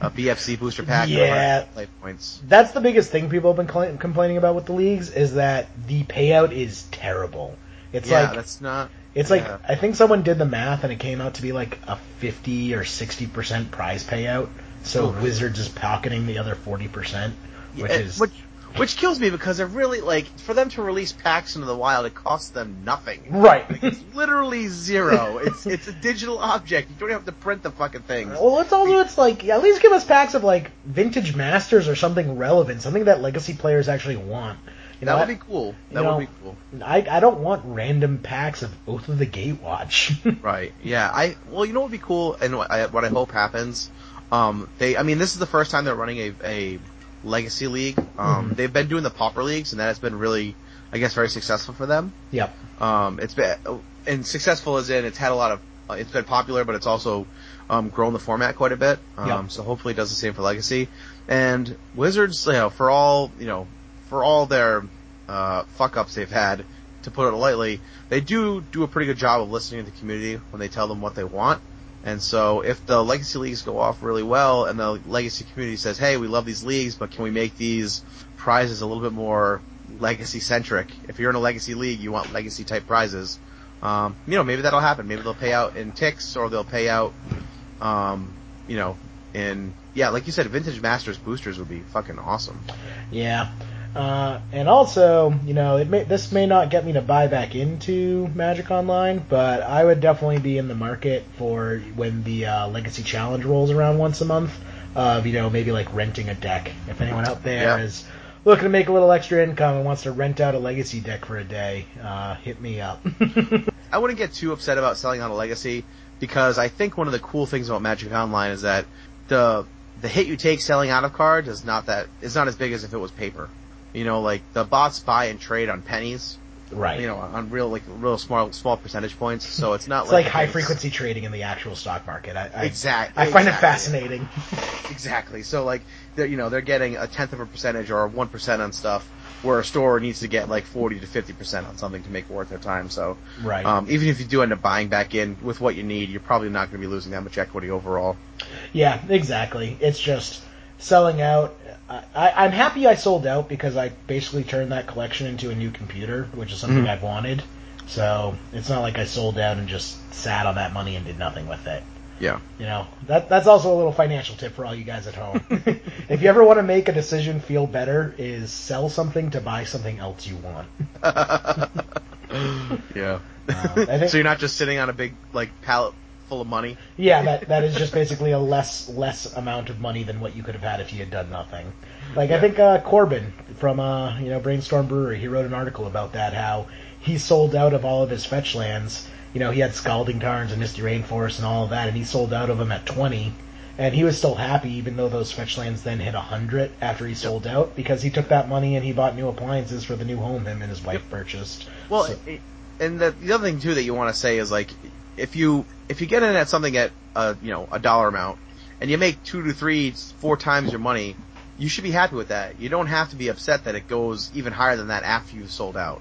S5: a BFZ booster pack.
S6: Yeah.
S5: 100 life points.
S6: That's the biggest thing people have been cl- complaining about with the leagues is that the payout is terrible. It's
S5: yeah,
S6: like
S5: that's not.
S6: it's
S5: yeah.
S6: like I think someone did the math and it came out to be like a fifty or sixty percent prize payout. So
S5: Oh.
S6: Wizards is pocketing the other forty percent, which
S5: Yeah,
S6: is
S5: which which kills me because they're really like for them to release packs into the wild, it costs them nothing.
S6: right.
S5: Like, It's literally zero. it's it's a digital object. You don't have to print the fucking things.
S6: Well, it's also it's like at least give us packs of like vintage masters or something relevant, something that legacy players actually want. You know,
S5: that would be cool. That
S6: know-
S5: would be cool.
S6: I I don't want random packs of Oath of the Gatewatch.
S5: Right. Yeah. I well, you know what would be cool, and what I, what I hope happens. Um, they. I mean, this is the first time they're running a a legacy league. Um,
S6: Mhm.
S5: they've been doing the pauper leagues, and that has been really, I guess, very successful for them.
S6: yep.
S5: Um, it's been and successful as in it's had a lot of uh, it's been popular, but it's also um, grown the format quite a bit. Um,
S6: Yep.
S5: So hopefully it does the same for Legacy. And Wizards, you know, for all you know, for all their uh, fuck ups they've had, to put it lightly, they do do a pretty good job of listening to the community when they tell them what they want. And so if the legacy leagues go off really well and the legacy community says, hey, we love these leagues, but can we make these prizes a little bit more legacy centric? If you're in a legacy league, you want legacy type prizes. Um, you know, maybe that'll happen. Maybe they'll pay out in ticks or they'll pay out, um, you know, in, yeah, like you said, vintage masters boosters would be fucking awesome.
S6: Yeah. Uh, and also, you know, it may, this may not get me to buy back into Magic Online, but I would definitely be in the market for when the uh, Legacy Challenge rolls around once a month. Of you know, maybe like renting a deck. If anyone out there
S5: Yeah.
S6: is looking to make a little extra income and wants to rent out a Legacy deck for a day, uh, hit me up.
S5: I wouldn't get too upset about selling on a legacy because I think one of the cool things about Magic Online is that the the hit you take selling out of cards is not that is not as big as if it was paper. You know, like the bots buy and trade on pennies.
S6: right.
S5: You know, on real like real small small percentage points. So it's not
S6: it's like
S5: like
S6: high frequency trading in the actual stock market. I, I,
S5: Exactly.
S6: I find it fascinating.
S5: Exactly. So like, they're, you know, they're getting a tenth of a percentage or one percent on stuff, where a store needs to get like forty to fifty percent on something to make it worth their time. So,
S6: Right.
S5: um, even if you do end up buying back in with what you need, you're probably not going to be losing that much equity overall.
S6: Yeah, exactly. It's just selling out. I, I'm happy I sold out because I basically turned that collection into a new computer, which is something
S5: Mhm.
S6: I've wanted. So it's not like I sold out and just sat on that money and did nothing with it.
S5: Yeah.
S6: You know, that that's also a little financial tip for all you guys at home. if you ever want to make a decision feel better, is sell something to buy something else you want.
S5: yeah.
S6: Uh, think-
S5: so you're not just sitting on a big like pallet full of money.
S6: Yeah, that that is just basically a less less amount of money than what you could have had if you had done nothing. Like I think uh, Corbin from uh, you know Brainstorm Brewery, he wrote an article about that how he sold out of all of his fetch lands. You know, he had Scalding Tarns and Misty Rainforest and all of that, and he sold out of them at twenty. And he was still happy, even though those fetch lands then hit hundred after he sold out, because he took that money and he bought new appliances for the new home him and his wife purchased.
S5: Well,
S6: So-
S5: it, and the, the other thing too that you want to say is like, if you if you get in at something at a you know a dollar amount, and you make two to three, four times your money, you should be happy with that. You don't have to be upset that it goes even higher than that after you've sold out.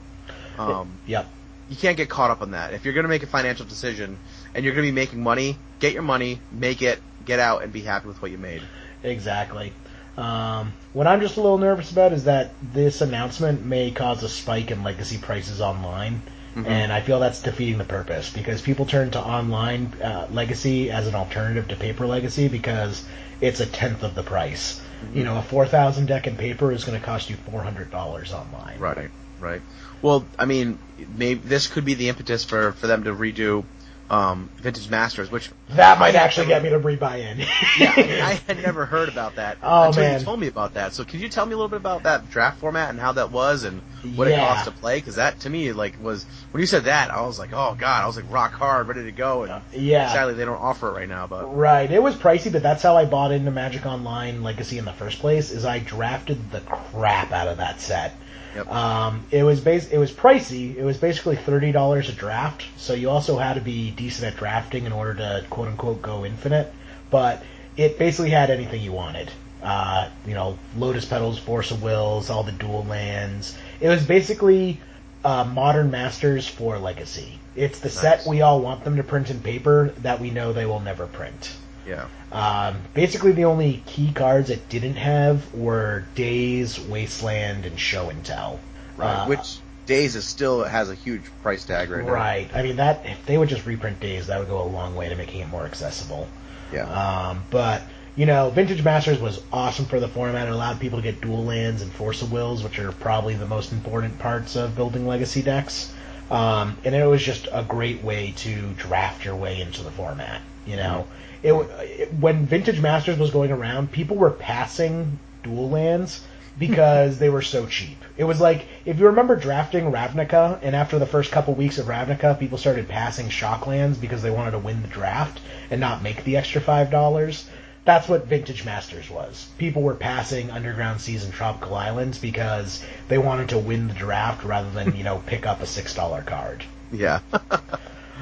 S5: Um,
S6: Yep.
S5: you can't get caught up on that. If you're going to make a financial decision and you're going to be making money, get your money, make it, get out, and be happy with what you made.
S6: Exactly. Um, what I'm just a little nervous about is that this announcement may cause a spike in legacy prices online and I feel that's defeating the purpose because people turn to online uh, Legacy as an alternative to paper Legacy because it's a tenth of the price. You know, a four thousand deck in paper is going to cost you four hundred dollars online.
S5: Right, right. Well, I mean, maybe this could be the impetus for, for them to redo um, Vintage Masters, which
S6: That might
S5: I-
S6: actually get me to re-buy in.
S5: yeah, I, mean, I had never heard about that
S6: Oh,
S5: until
S6: man.
S5: you told me about that. So, can you tell me a little bit about that draft format and how that was and what it
S6: Yeah.
S5: cost to play? Because that to me, like, was when you said that, I was like, oh god, I was like rock hard, ready to go. And
S6: yeah.
S5: sadly, they don't offer it right now. But
S6: Right. It was pricey, but that's how I bought into Magic Online Legacy in the first place. Is I drafted the crap out of that set.
S5: Yep.
S6: Um, it was bas- it was pricey. It was basically thirty dollars a draft. So you also had to be decent at drafting in order to quote unquote go infinite. But it basically had anything you wanted. Uh, you know, Lotus Petals, Force of Wills, all the dual lands. It was basically uh, Modern Masters for Legacy. It's the set we all want them to print in paper that we know they will never print.
S5: Yeah,
S6: Um, basically, the only key cards it didn't have were Daze, Wasteland, and Show and Tell.
S5: right.
S6: Uh,
S5: which Daze is still has a huge price tag right now.
S6: right. I mean, that if they would just reprint Daze, that would go a long way to making it more accessible.
S5: Yeah.
S6: Um, but you know, Vintage Masters was awesome for the format. It allowed people to get dual lands and Force of Wills, which are probably the most important parts of building Legacy decks. Um, and it was just a great way to draft your way into the format. You know, it, it when Vintage Masters was going around, people were passing dual lands because they were so cheap. It was like if you remember drafting Ravnica, and after the first couple weeks of Ravnica, people started passing Shocklands because they wanted to win the draft and not make the extra five dollars. That's what Vintage Masters was. People were passing Underground Seas and Tropical Islands because they wanted to win the draft rather than you know pick up a six dollar card.
S5: Yeah. but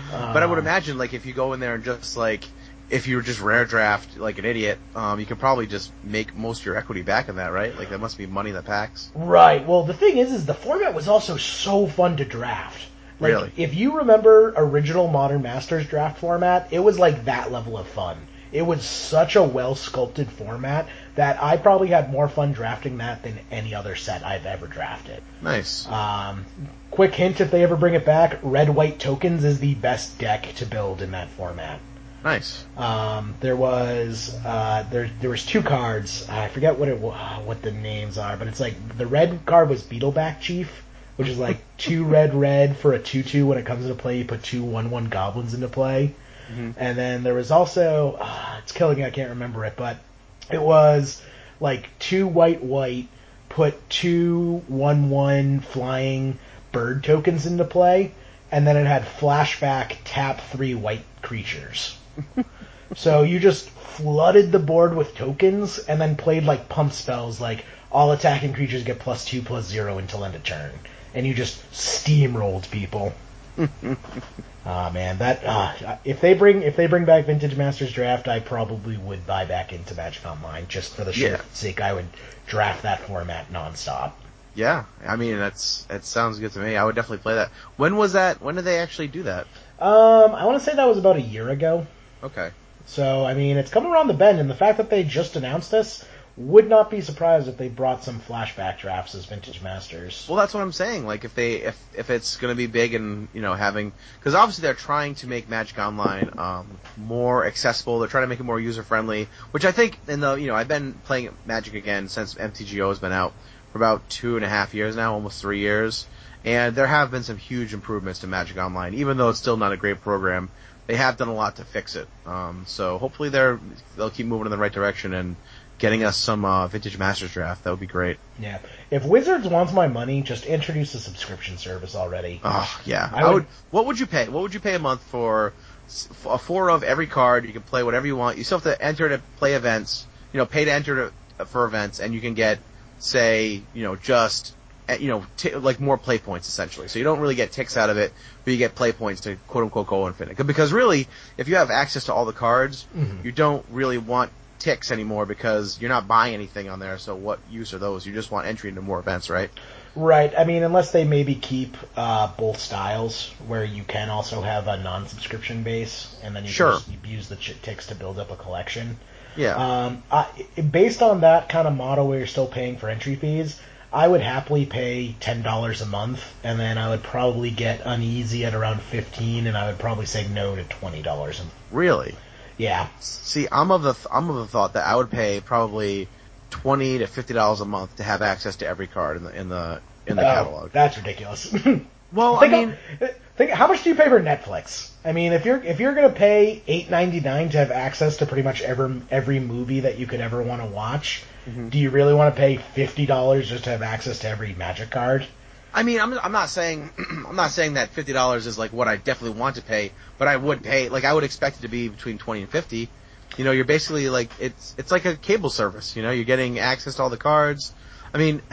S5: I would
S6: Um,
S5: imagine, like, if you go in there and just like, if you were just rare draft like an idiot, um, you could probably just make most of your equity back in that, right? Like, that must be money that packs.
S6: Right. Well, the thing is, is the format was also so fun to draft. Like,
S5: Really?
S6: If you remember original Modern Masters draft format, it was like that level of fun. It was such a well sculpted format that I probably had more fun drafting that than any other set I've ever drafted.
S5: Nice.
S6: Um, quick hint: if they ever bring it back, red white tokens is the best deck to build in that format.
S5: Nice.
S6: Um, there was uh, there there was two cards. I forget what it what the names are, but it's like the red card was Beetleback Chief, which is like two red red for a two two. When it comes into play, you put two one one goblins into play. And then there was also uh, it's killing me. I can't remember it, but it was like two white white put two one one flying bird tokens into play, and then it had flashback tap three white creatures. so you just flooded the board with tokens and then played like pump spells like all attacking creatures get plus two plus zero until end of turn. And you just steamrolled people. Ah man, that ah, if they bring if they bring back Vintage Masters Draft, I probably would buy back into Magic Online just for the
S5: Yeah.
S6: sake I would draft that format nonstop.
S5: Yeah. I mean, that's it sounds good to me. I would definitely play that. When was that? When did they actually do that?
S6: Um, I want to say that was about a year ago.
S5: Okay.
S6: So I mean, it's coming around the bend, and the fact that they just announced this would not be surprised if they brought some flashback drafts as Vintage Masters.
S5: Well, that's what I'm saying. Like, if they if if it's going to be big and you know having because obviously they're trying to make Magic Online um, more accessible. They're trying to make it more user friendly, which I think in the you know I've been playing Magic again since MTGO has been out for about two and a half years now, almost three years, and there have been some huge improvements to Magic Online, even though it's still not a great program. They have done a lot to fix it. Um, so hopefully they're they'll keep moving in the right direction and getting us some uh, Vintage Masters draft. That would be great.
S6: Yeah, if Wizards wants my money, just introduce a subscription service already.
S5: Oh yeah,
S6: I
S5: I, would,
S6: would-
S5: What would you pay? What would you pay a month for a four of every card? You can play whatever you want. You still have to enter to play events. You know, pay to enter to, for events, and you can get, say, you know, just eh, you know, t- like more play points essentially. So you don't really get ticks out of it, but you get play points to quote unquote go infinite. Because really, if you have access to all the cards,
S6: Mhm.
S5: you don't really want ticks anymore because you're not buying anything on there. So what use are those? You just want entry into more events, right?
S6: Right. I mean, unless they maybe keep uh, both styles, where you can also have a non-subscription base, and then you
S5: Sure.
S6: can just use the ch- ticks to build up a collection.
S5: Yeah.
S6: Um, I, based on that kind of model where you're still paying for entry fees, I would happily pay ten dollars a month, and then I would probably get uneasy at around fifteen, and I would probably say no to twenty dollars.
S5: Really?
S6: Yeah,
S5: See, I'm of the th- I'm of the thought that I would pay probably twenty to fifty dollars a month to have access to every card in the in the in the
S6: Oh,
S5: catalog.
S6: that's ridiculous.
S5: Well, I
S6: think,
S5: mean,
S6: of- think how much do you pay for Netflix? I mean, if you're if you're gonna pay eight ninety nine to have access to pretty much every every movie that you could ever want to watch,
S5: Mm-hmm.
S6: do you really want to pay fifty dollars just to have access to every Magic card?
S5: I mean, I'm I'm not saying I'm not saying that fifty dollars is like what I definitely want to pay, but I would pay like I would expect it to be between twenty and fifty. You know, you're basically like it's it's like a cable service. You know, you're getting access to all the cards. I mean,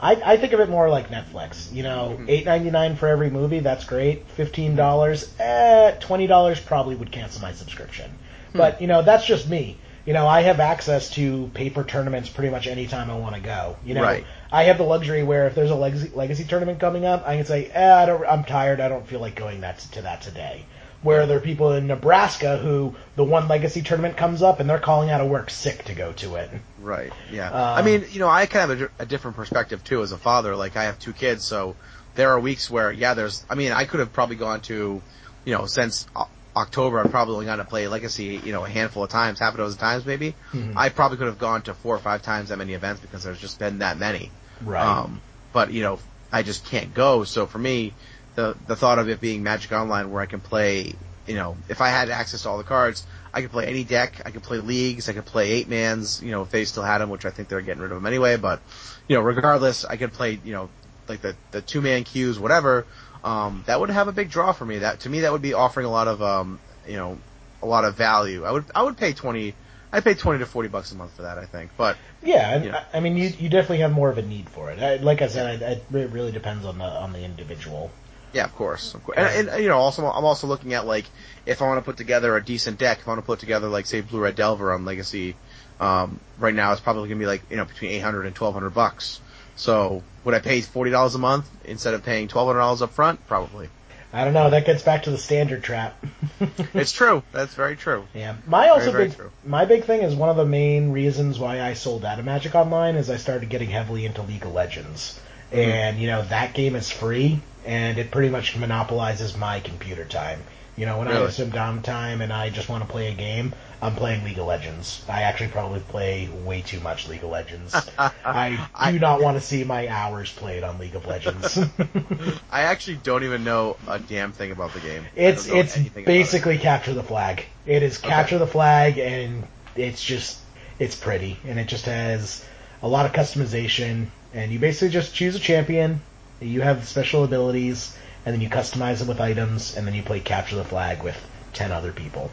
S6: I, I think of it more like Netflix. You know,
S5: Mm-hmm.
S6: eight ninety nine for every movie, that's great. Fifteen dollars, eh, twenty dollars probably would cancel my subscription.
S5: Hmm.
S6: But you know, that's just me. You know, I have access to paper tournaments pretty much anytime I want to go. You know,
S5: Right.
S6: I have the luxury where if there's a legacy, legacy tournament coming up, I can say, eh, I don't, I'm tired. I don't feel like going that to that today. Where there are people in Nebraska who the one legacy tournament comes up and they're calling out of work sick to go to it.
S5: Right. Yeah.
S6: Um,
S5: I mean, you know, I kind of have a, a different perspective too as a father. Like, I have two kids, so there are weeks where, yeah, there's. I mean, I could have probably gone to, you know, since October, I've probably only gone to play Legacy, you know, a handful of times, half a dozen times maybe.
S6: Mhm.
S5: I probably could have gone to four or five times that many events because there's just been that many.
S6: Right.
S5: Um, but you know, I just can't go. So for me, the the thought of it being Magic Online, where I can play, you know, if I had access to all the cards, I could play any deck. I could play leagues. I could play eight mans. You know, if they still had them, which I think they're getting rid of them anyway. But you know, regardless, I could play. You know, like the the two man queues, whatever. Um, that would have a big draw for me. That to me, that would be offering a lot of um, you know, a lot of value. I would I would pay twenty. I'd pay twenty to forty bucks a month for that. I think, but
S6: Yeah. I I mean, you you definitely have more of a need for it. I, like I said, I, I, it really depends on the on the individual.
S5: Yeah, of course, of course. And, and you know, also I'm also looking at like if I want to put together a decent deck, if I want to put together like say Blue Red Delver on Legacy, um, right now it's probably gonna be like you know between 800 and 1200 bucks. So would I pay forty dollars a month instead of paying twelve hundred dollars up front? Probably.
S6: I don't know. That gets back to the standard trap.
S5: It's true. That's very true.
S6: yeah. My also
S5: very
S6: big
S5: true.
S6: my big thing is one of the main reasons why I sold out of Magic Online is I started getting heavily into League of Legends,
S5: Mm-hmm.
S6: and you know that game is free and it pretty much monopolizes my computer time. You know, when I
S5: Really?
S6: have some downtime and I just want to play a game, I'm playing League of Legends. I actually probably play way too much League of Legends. I do not want to see my hours played on League of Legends.
S5: I actually don't even know a damn thing about the game.
S6: It's it's
S5: about it.
S6: basically capture the flag. It is capture the flag, and it's just it's pretty, and it just has a lot of customization. And you basically just choose a champion. You have special abilities, and then you customize them with items, and then you play capture the flag with ten other people.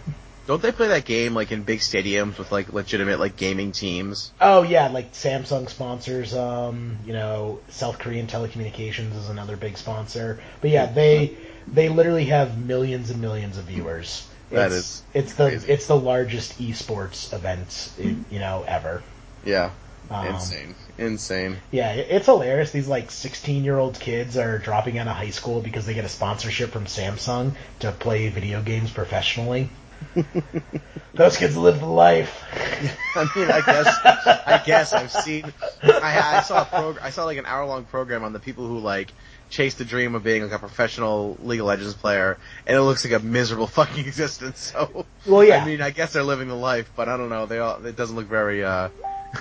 S5: Don't they play that game like in big stadiums with like legitimate like gaming teams?
S6: Oh yeah, like Samsung sponsors. Um, you know, South Korean Telecommunications is another big sponsor. But yeah, they they literally have millions and millions of viewers.
S5: That
S6: it's,
S5: is
S6: it's the
S5: crazy.
S6: it's the largest esports event in, you know ever.
S5: Yeah.
S6: Um,
S5: Insane. Insane.
S6: Yeah, it's hilarious. These like 16 year old kids are dropping out of high school because they get a sponsorship from Samsung to play video games professionally. Those kids live the life.
S5: I mean, I guess, I guess I've seen, I, I saw a prog- I saw like an hour long program on the people who like chase the dream of being like a professional League of Legends player, and it looks like a miserable fucking existence. So,
S6: Well, yeah.
S5: I mean, I guess they're living the life, but I don't know. They all, it doesn't look very, uh,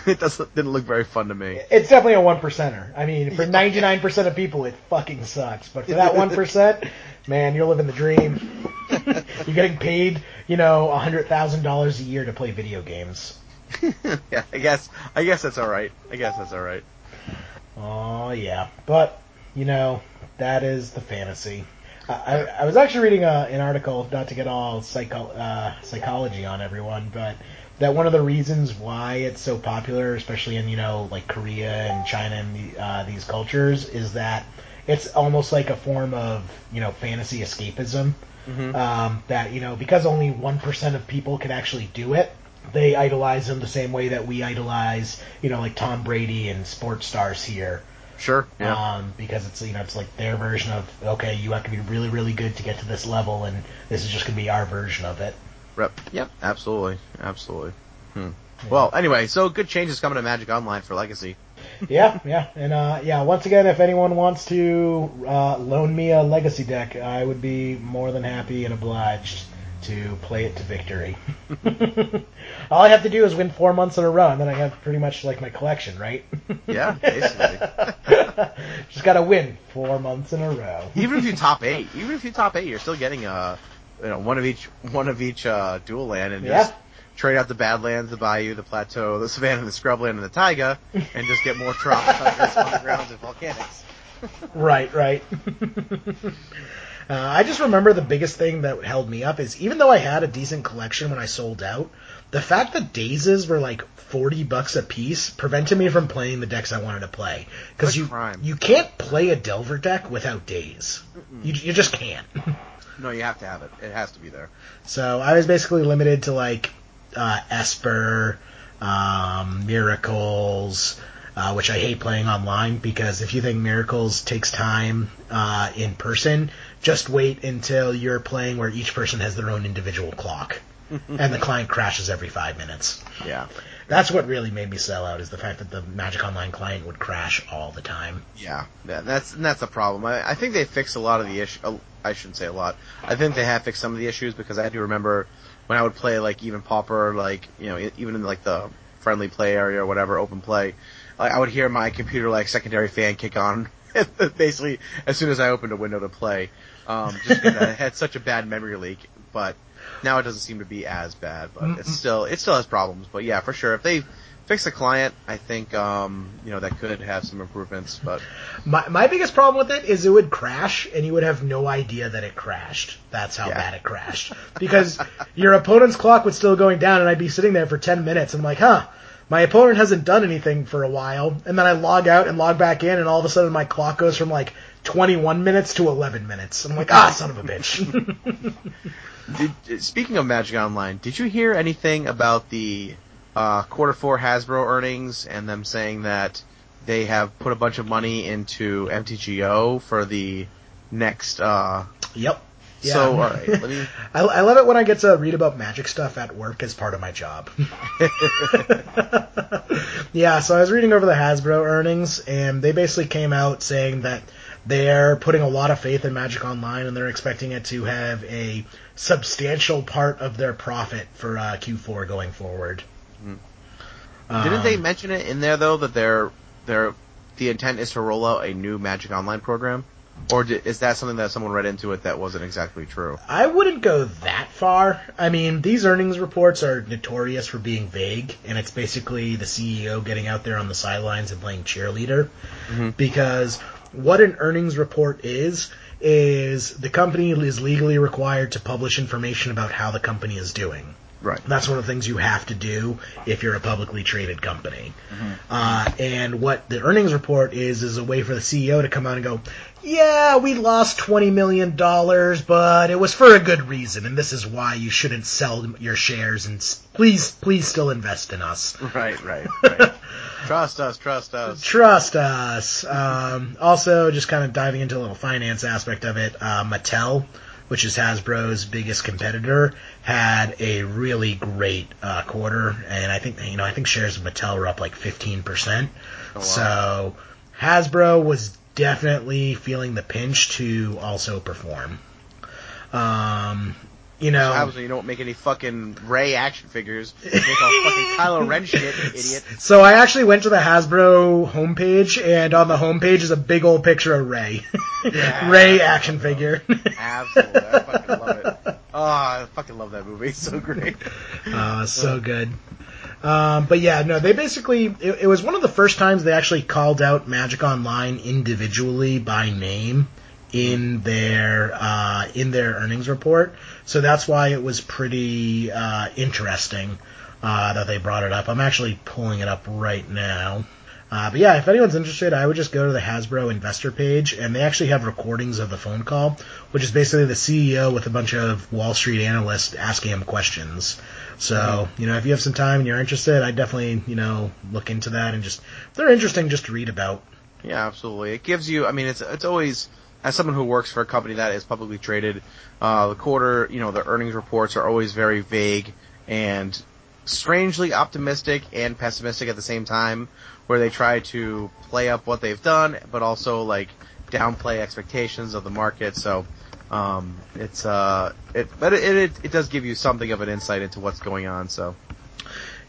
S5: it doesn't didn't look very fun to me.
S6: It's definitely a one percenter. I mean, for ninety nine percent of people, it fucking sucks. But for that one percent, man, you're living the dream. you're getting paid, you know, a hundred thousand dollars a year to play video games.
S5: yeah, I guess, I guess that's all right. I guess that's all right.
S6: Oh yeah, but you know that is the fantasy. I, I, I was actually reading a, an article, not to get all psycho, uh, psychology on everyone, but that one of the reasons why it's so popular, especially in you know like Korea and China and the, uh, these cultures, is that it's almost like a form of you know fantasy escapism. Um, that you know because only one percent of people can actually do it, they idolize them the same way that we idolize you know like Tom Brady and sports stars here.
S5: Sure. Yeah.
S6: Um, because it's you know it's like their version of okay, you have to be really really good to get to this level, and this is just gonna be our version of it.
S5: Rep. Yep. Absolutely. Absolutely. Hmm. Well, anyway, so good changes coming to Magic Online for Legacy.
S6: Yeah, yeah, and uh, yeah. Once again, if anyone wants to uh, loan me a legacy deck, I would be more than happy and obliged to play it to victory. All I have to do is win four months in a row, and then I have pretty much like my collection, right?
S5: Yeah, basically.
S6: Just gotta win four months in a row.
S5: even if you top eight, even if you top eight, you're still getting uh, you know, one of each, one of each uh, dual land, and
S6: Yeah.
S5: just trade out the Badlands, the Bayou, the Plateau, the Savannah, the Scrubland, and the Taiga, and just get more trop tigers, undergrounds, and volcanics.
S6: Right, right. uh, I just remember the biggest thing that held me up is even though I had a decent collection when I sold out, the fact that dazes were like forty bucks a piece prevented me from playing the decks I wanted to play because you
S5: crime.
S6: you can't play a Delver deck without daze. You you just can't.
S5: No, you have to have it. It has to be there.
S6: So I was basically limited to like uh, Esper, um, Miracles, uh, which I hate playing online because if you think Miracles takes time uh, in person, just wait until you're playing where each person has their own individual clock. and the client crashes every five minutes.
S5: Yeah.
S6: That's what really made me sell out is the fact that the Magic Online client would crash all the time.
S5: Yeah, yeah that's and that's the problem. I, I think they fixed a lot of the issue. I shouldn't say a lot. I think they have fixed some of the issues because I do remember when I would play like even Pauper, like you know, even in like the friendly play area or whatever, open play, I, I would hear my computer like secondary fan kick on basically as soon as I opened a window to play, um, just because I had such a bad memory leak. But now it doesn't seem to be as bad, but it's still it still has problems. But yeah, for sure, if they fix the client, I think um, you know that could have some improvements. But
S6: My my biggest problem with it is it would crash and you would have no idea that it crashed. That's how
S5: Yeah.
S6: bad it crashed. Because your opponent's clock was still going down and I'd be sitting there for 10 minutes and I'm like, huh, my opponent hasn't done anything for a while. And then I log out and log back in and all of a sudden my clock goes from like 21 minutes to 11 minutes. I'm like, ah, son of a bitch.
S5: Did, speaking of Magic Online, did you hear anything about the uh, quarter four Hasbro earnings and them saying that they have put a bunch of money into MTGO for the next? Uh,
S6: yep. Yeah.
S5: So all right, let me.
S6: I, I love it when I get to read about magic stuff at work as part of my job. yeah, so I was reading over the Hasbro earnings, and they basically came out saying that they're putting a lot of faith in Magic Online, and they're expecting it to have a substantial part of their profit for uh, Q4 going forward.
S5: Didn't they
S6: Um,
S5: mention it in there though that they're they're the intent is to roll out a new Magic Online program, or di- is that something that someone read into it that wasn't exactly true?
S6: I wouldn't go that far. I mean, these earnings reports are notorious for being vague, and it's basically the CEO getting out there on the sidelines and playing cheerleader. Because what an earnings report is, is the company is legally required to publish information about how the company is doing.
S5: Right.
S6: That's one of the things you have to do if you're a publicly traded company. Uh, and what the earnings report is is a way for the CEO to come out and go, "Yeah, we lost twenty million dollars, but it was for a good reason, and this is why you shouldn't sell your shares and please, please still invest in us."
S5: Right. Right. Right. trust us. Trust us.
S6: Trust us. Um, also, just kind of diving into a little finance aspect of it, uh, Mattel, which is Hasbro's biggest competitor, had a really great uh, quarter, and I think you know I think shares of Mattel were up like fifteen percent.
S5: wow.
S6: So Hasbro was definitely feeling the pinch to also perform. Um, you know,
S5: Obviously, you don't make any fucking Rey action figures. Make all fucking Kylo Ren shit, idiot.
S6: So I actually went to the Hasbro homepage, and on the homepage is a big old picture of Rey.
S5: Yeah.
S6: Rey action figure.
S5: Absolutely, I fucking love it. Oh, I fucking love that movie. It's so great.
S6: uh, so good. Um, but yeah, no, they basically, it, it was one of the first times they actually called out Magic Online individually by name in their, uh, in their earnings report. So that's why it was pretty, uh, interesting, uh, that they brought it up. I'm actually pulling it up right now. Uh, but yeah, if anyone's interested, I would just go to the Hasbro investor page, and they actually have recordings of the phone call, which is basically the CEO with a bunch of Wall Street analysts asking him questions. So, you know, if you have some time and you're interested, I definitely, you know, look into that and just, they're interesting just to read about.
S5: Yeah, absolutely. It gives you. I mean, it's it's always as someone who works for a company that is publicly traded, uh, the quarter, you know, the earnings reports are always very vague and strangely optimistic and pessimistic at the same time, where they try to play up what they've done, but also like downplay expectations of the market. So um, it's uh, it, but it, it it does give you something of an insight into what's going on. So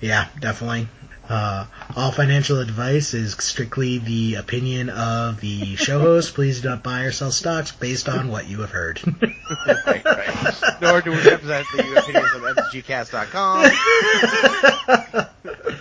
S6: Yeah, definitely. Uh, all financial advice is strictly the opinion of the show host. Please do not buy or sell stocks based on what you have heard.
S5: right, right. Nor do we represent the opinions of MTGcast.com,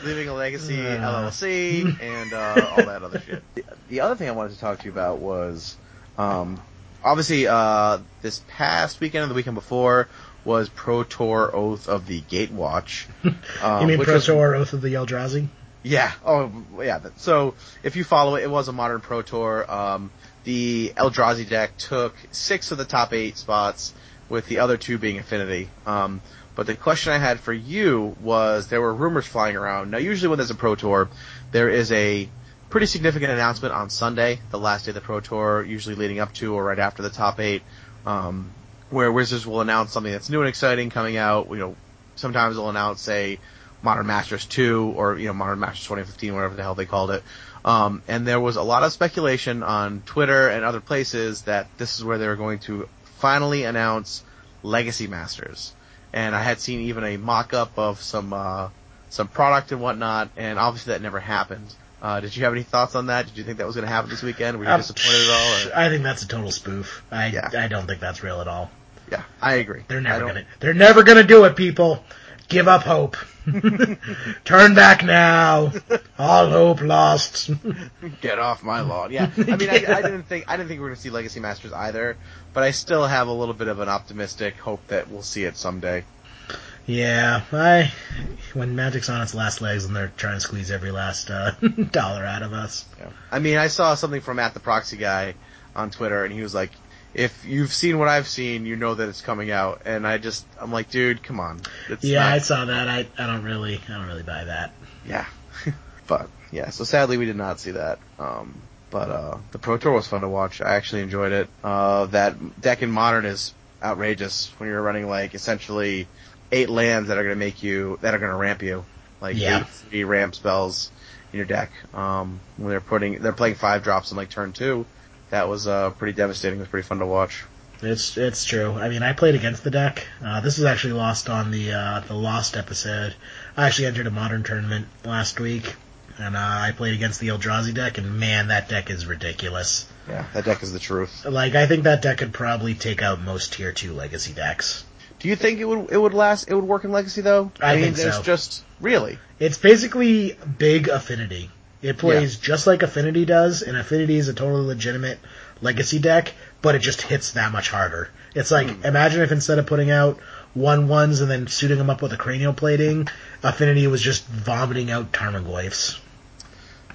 S5: Leaving a Legacy
S6: Uh.
S5: LLC, and uh, all that other shit. The, the other thing I wanted to talk to you about was, um, obviously, uh, this past weekend and the weekend before was Pro Tour Oath of the Gatewatch. Um,
S6: you mean
S5: which
S6: Pro Tour Oath of the Eldrazi?
S5: yeah. Oh, yeah. So if you follow it, it was a modern pro tour. Um, the Eldrazi deck took six of the top eight spots, with the other two being Affinity. Um, but the question I had for you was there were rumors flying around. Now, usually when there's a pro tour, there is a pretty significant announcement on Sunday, the last day of the pro tour, usually leading up to or right after the top eight, um, where Wizards will announce something that's new and exciting coming out. You know, sometimes they'll announce, say, Modern Masters 2 or, you know, Modern Masters 2015, whatever the hell they called it. Um, and there was a lot of speculation on Twitter and other places that this is where they were going to finally announce Legacy Masters. And I had seen even a mock-up of some, uh, some product and whatnot, and obviously that never happened. Uh, did you have any thoughts on that? Did you think that was going to happen this weekend? Were you
S6: Um,
S5: disappointed at all? Or?
S6: I think that's a total spoof. I
S5: Yeah.
S6: I don't think that's real at all.
S5: Yeah, I agree.
S6: They're never gonna they're never gonna do it, people. Give up hope. Turn back now. All hope lost.
S5: Get off my lawn. Yeah, I mean, I, I didn't think I didn't think we were going to see Legacy Masters either, but I still have a little bit of an optimistic hope that we'll see it someday.
S6: yeah, I when Magic's on its last legs and they're trying to squeeze every last uh, dollar out of us.
S5: Yeah. I mean, I saw something from Matt the Proxy guy on Twitter, and he was like, "If you've seen what I've seen, you know that it's coming out." And I just, I'm like, dude, come on. It's
S6: yeah,
S5: not-
S6: I saw that. I I don't really I don't really buy that.
S5: yeah. but yeah, so sadly we did not see that. Um, but uh, the Pro Tour was fun to watch. I actually enjoyed it. Uh, that deck in Modern is outrageous when you're running like essentially eight lands that are going to make you that are going to ramp you, like
S6: Yeah.
S5: eight three ramp spells in your deck. Um, when they're putting they're playing five drops in like turn two, that was uh, pretty devastating. It was pretty fun to watch.
S6: It's it's true. I mean, I played against the deck. Uh, this was actually lost on the uh, the Lost episode. I actually entered a modern tournament last week, and uh, I played against the Eldrazi deck, and man, that deck is ridiculous.
S5: Yeah, that deck is the truth.
S6: Like, I think that deck could probably take out most tier two legacy decks.
S5: Do you think it would it would last? It would work in Legacy though.
S6: I
S5: mean,
S6: think
S5: there's
S6: so.
S5: just really.
S6: It's basically big affinity. It plays just like Affinity does, and Affinity is a totally legitimate legacy deck, but it just hits that much harder. It's like
S5: Hmm.
S6: imagine if instead of putting out one ones and then suiting them up with a cranial plating, Affinity was just vomiting out Tarmogoyfs.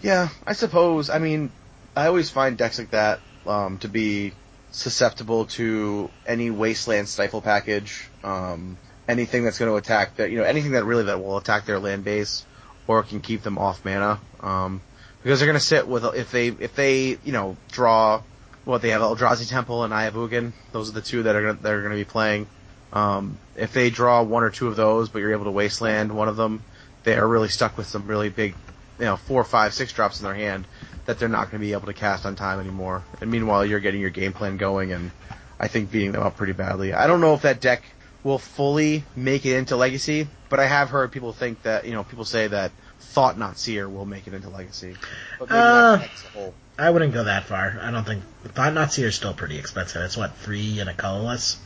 S5: Yeah, I suppose. I mean, I always find decks like that um, to be susceptible to any wasteland stifle package, um, anything that's going to attack that, you know, anything that really that will attack their land base or can keep them off mana. Um, because they're to sit with if they if they you know draw what they have Eldrazi Temple and Eye of Ugin. Those are the two that are gonna, that are to be playing. Um, if they draw one or two of those, but you're able to wasteland one of them, they are really stuck with some really big, you know, four, five, six drops in their hand that they're not going to be able to cast on time anymore. And meanwhile, you're getting your game plan going, and I think beating them up pretty badly. I don't know if that deck will fully make it into Legacy, but I have heard people think that, you know, people say that Thought-Knot Seer will make it into Legacy. But
S6: Uh,
S5: not as a whole.
S6: I wouldn't go that far. I don't think Thought-Knot Seer is still pretty expensive. It's what three and a colorless.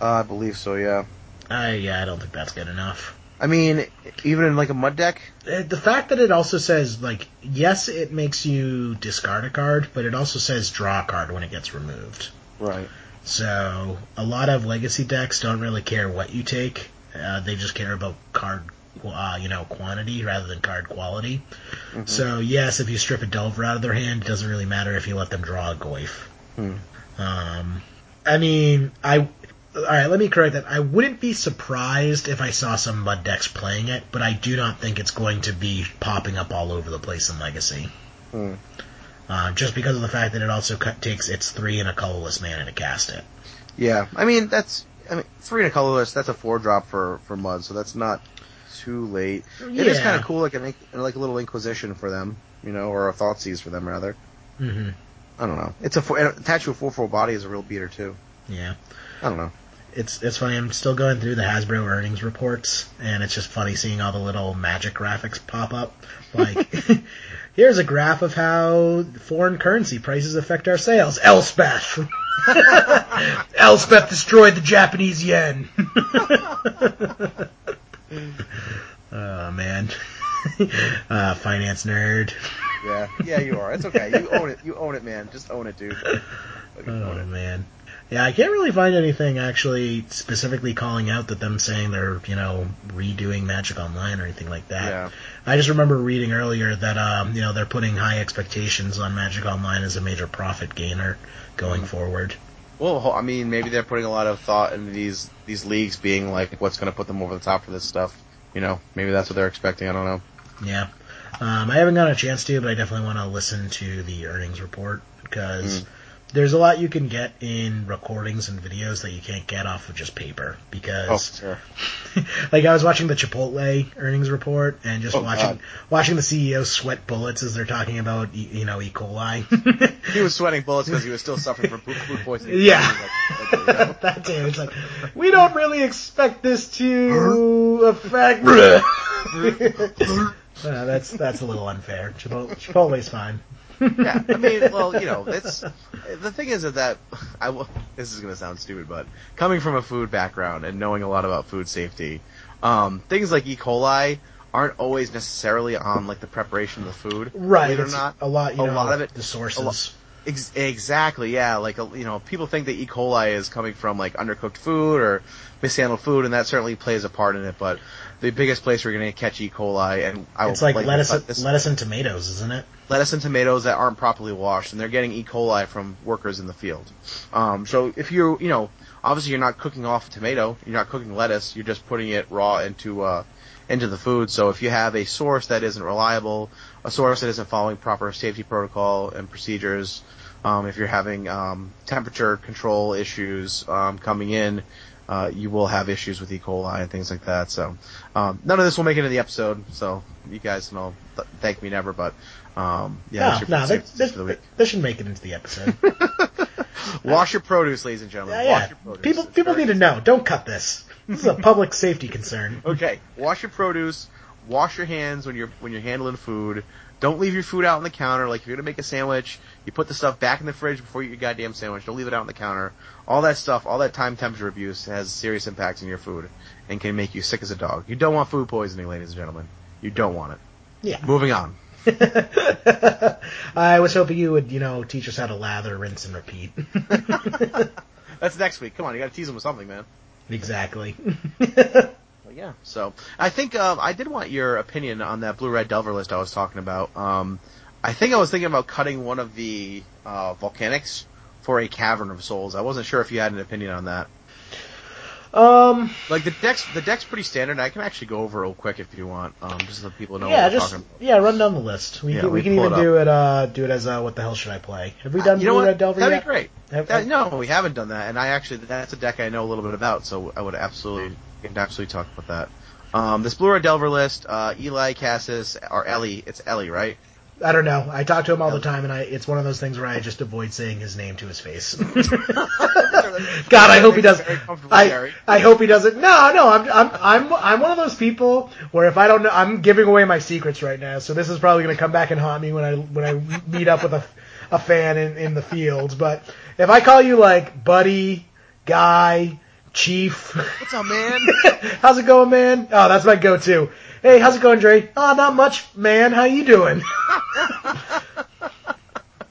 S5: Uh, I believe so, yeah.
S6: I yeah, I don't think that's good enough.
S5: I mean, even in like a mud deck,
S6: Uh, The fact that it also says like yes, it makes you discard a card, but it also says draw a card when it gets removed.
S5: right?
S6: So a lot of legacy decks don't really care what you take; uh, they just care about card, uh, you know, quantity rather than card quality. So yes, if you strip a Delver out of their hand, it doesn't really matter if you let them draw a Goyf.
S5: Hmm.
S6: Um, I mean, I. All right, let me correct that. I wouldn't be surprised if I saw some mud decks playing it, but I do not think it's going to be popping up all over the place in Legacy.
S5: Hmm.
S6: Uh, just because of the fact that it also cut, takes its three and a colorless mana to cast it.
S5: Yeah, I mean that's I mean three and a colorless. That's a four drop for for mud, so that's not too late. It is
S6: Yeah.
S5: kind of cool, like an like a little inquisition for them, you know, or a Thoughtseize for them rather.
S6: hmm
S5: I don't know. It's a four, attached to a four four body is a real beater too.
S6: Yeah.
S5: I don't know.
S6: It's it's funny. I'm still going through the Hasbro earnings reports, and it's just funny seeing all the little magic graphics pop up. Like, here's a graph of how foreign currency prices affect our sales. Elspeth. Elspeth destroyed the Japanese yen. oh man. uh, finance nerd.
S5: Yeah, yeah, you are. It's okay. You own it. You own it, man. Just own it, dude. Fucking
S6: Oh
S5: it.
S6: man. Yeah, I can't really find anything actually specifically calling out that them saying they're, you know, redoing Magic Online or anything like that.
S5: Yeah.
S6: I just remember reading earlier that, um, you know, they're putting high expectations on Magic Online as a major profit gainer going forward.
S5: Well, I mean, maybe they're putting a lot of thought into these these leagues being like what's going to put them over the top for this stuff. You know, maybe that's what they're expecting. I don't know.
S6: Yeah. Um, I haven't gotten a chance to, but I definitely want to listen to the earnings report because there's a lot you can get in recordings and videos that you can't get off of just paper.
S5: Oh,
S6: Because
S5: sure.
S6: like I was watching the Chipotle earnings report and just
S5: Oh,
S6: watching
S5: God.
S6: watching the CEO sweat bullets as they're talking about e- you know E. coli.
S5: He was sweating bullets because he was still suffering from food, food poisoning.
S6: Yeah.
S5: Like, like, you know.
S6: that too. It's like we don't really expect this to affect. That's that's a little unfair. Chipotle, Chipotle's fine.
S5: Yeah, I mean, well, you know, it's the thing is that that I will. This is going to sound stupid, but coming from a food background and knowing a lot about food safety, um, things like E. coli aren't always necessarily on like the preparation of the food.
S6: Right.
S5: Believe it or not,
S6: a lot. You
S5: a
S6: know,
S5: lot of it-
S6: The sources.
S5: lot- Ex- exactly, yeah. Like, you know, people think that E. coli is coming from like undercooked food or mishandled food, and that certainly plays a part in it. But the biggest place we're going to catch E. coli, and I
S6: it's like lettuce,
S5: cut
S6: lettuce and tomatoes, isn't it?
S5: lettuce and tomatoes that aren't properly washed, and they're getting E. coli from workers in the field. Um, so if you, you know, obviously you're not cooking off a tomato, you're not cooking lettuce, you're just putting it raw into, uh, into the food. So if you have a source that isn't reliable, a source that isn't following proper safety protocol and procedures, um, if you're having um, temperature control issues um, coming in, uh, you will have issues with E. coli and things like that. So um, none of this will make it into the episode. So you guys can all th- thank me never, but um, yeah,
S6: no, no,
S5: food
S6: they,
S5: safety
S6: they,
S5: for the week.
S6: they should make it into the episode.
S5: Wash your produce, ladies and gentlemen.
S6: yeah,
S5: Wash
S6: yeah.
S5: your produce.
S6: People
S5: It's
S6: people need to know. Don't cut this. This is a public safety concern.
S5: Okay, wash your produce. Wash your hands when you're when you're handling food. Don't leave your food out on the counter. Like if you're gonna make a sandwich, you put the stuff back in the fridge before you eat your goddamn sandwich. Don't leave it out on the counter. All that stuff, all that time temperature abuse has serious impacts on your food and can make you sick as a dog. You don't want food poisoning, ladies and gentlemen. You don't want it.
S6: Yeah.
S5: Moving on.
S6: I was hoping you would, you know, teach us how to lather, rinse, and repeat.
S5: That's next week. Come on, you gotta tease them with something, man.
S6: exactly.
S5: Yeah. So I think um, I did want your opinion on that blue red delver list I was talking about. Um, I think I was thinking about cutting one of the uh, volcanics for a cavern of souls. I wasn't sure if you had an opinion on that.
S6: um,
S5: Like the deck's the deck's pretty standard. I can actually go over real quick if you want, um, just so people know
S6: yeah,
S5: what
S6: just
S5: talking about.
S6: yeah, run down the list. We
S5: Yeah,
S6: can, we can even
S5: it
S6: do it. Uh, do it as uh, what the hell should I play? Have we done
S5: you know what?
S6: Red Delver
S5: That'd
S6: yet?
S5: be great.
S6: Have-
S5: That- no, we haven't done that, and I actually that's a deck I know a little bit about, so I would absolutely can absolutely talk about that. Um, this blue red delver list, uh, Eli Kassis or Ellie, it's Ellie, right?
S6: I don't know. I talk to him all the time, and I it's one of those things where I just avoid saying his name to his face. God, I hope he does. I, I hope he doesn't. No, no, I'm I'm I'm I'm one of those people where if I don't know, I'm giving away my secrets right now. So this is probably going to come back and haunt me when I when I meet up with a a fan in in the fields. But if I call you like buddy, guy, chief,
S5: What's up, man?
S6: how's it going, man? Oh, that's my go-to. Hey, how's it going, Dre? Oh, not much, man. How you doing?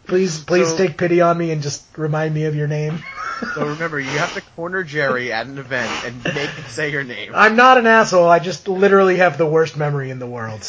S6: please, please
S5: So-
S6: take pity on me and just remind me of your name.
S5: so remember, you have to corner Jerry at an event and make him say your name.
S6: I'm not an asshole. I just literally have the worst memory in the world.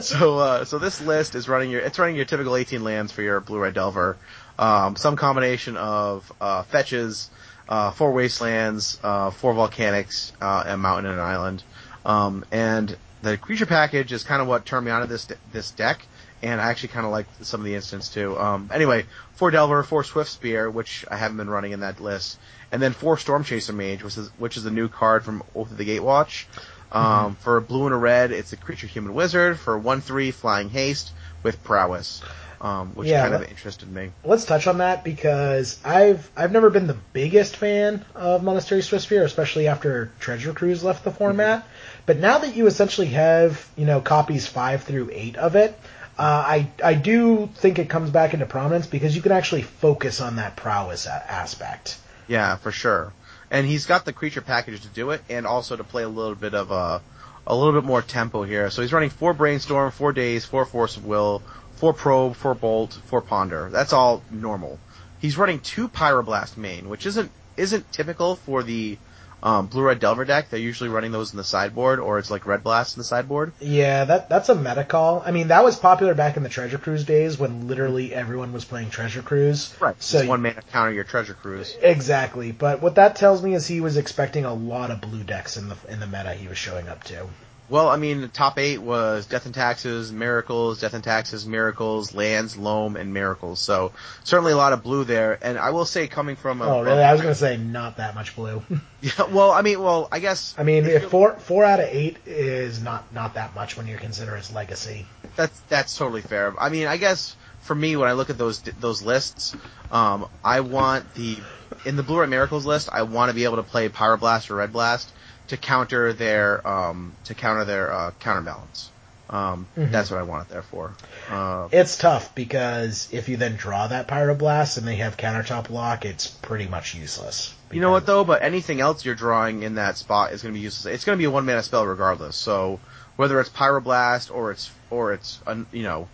S5: so, uh, so this list is running your, it's running your typical 18 lands for your blue red delver. Um, some combination of, uh, fetches, uh, four wastelands, uh, four volcanics, uh, and mountain and an island. Um, and the creature package is kind of what turned me onto this, this deck. And I actually kind of like some of the instants too. Um, anyway, four Delver, four Swiftspear, which I haven't been running in that list, and then four Stormchaser Mage, which is which is a new card from Oath of the Gatewatch. Um, For blue and a red, it's a creature human wizard. For one three, flying haste with prowess, um, which
S6: Yeah,
S5: kind of interested me.
S6: Let's touch on that because I've I've never been the biggest fan of Monastery Swiftspear, especially after Treasure Cruise left the format. But now that you essentially have you know copies five through eight of it, uh, I I do think it comes back into prominence because you can actually focus on that prowess aspect.
S5: Yeah, for sure. And he's got the creature package to do it, and also to play a little bit of a, a little bit more tempo here. So he's running four brainstorm, four days, four force of will, four probe, four bolt, four ponder. That's all normal. He's running two pyroblast main, which isn't isn't typical for the um, blue red delver deck. They're usually running those in the sideboard, or it's like red blast in the sideboard.
S6: Yeah, that that's a meta call. I mean, that was popular back in the Treasure Cruise daze when literally everyone was playing Treasure Cruise.
S5: Right.
S6: So
S5: one mana counter your treasure cruise.
S6: Exactly, but what that tells me is he was expecting a lot of blue decks in the in the meta he was showing up to.
S5: Well, I mean, the top eight was Death and Taxes, Miracles, Death and Taxes, Miracles, Lands, Loam, and Miracles. So certainly a lot of blue there. And I will say, coming from a,
S6: Oh, really? I was gonna say not that much blue.
S5: Yeah, well, I mean, well, I guess
S6: I mean, if four four out of eight is not not that much when you consider its legacy.
S5: that's that's totally fair. I mean, I guess for me, when I look at those those lists, um, I want the in the Blue Red Miracles list, I want to be able to play Pyroblast or Red Blast to counter their um, to counter their uh, counterbalance. Um,
S6: Mhm.
S5: That's what I want it there for. Uh,
S6: It's tough because if you then draw that pyroblast and they have countertop lock, it's pretty much useless.
S5: You know what though? But anything else you're drawing in that spot is going to be useless. It's going to be a one mana spell regardless. So whether it's pyroblast or it's or it's you know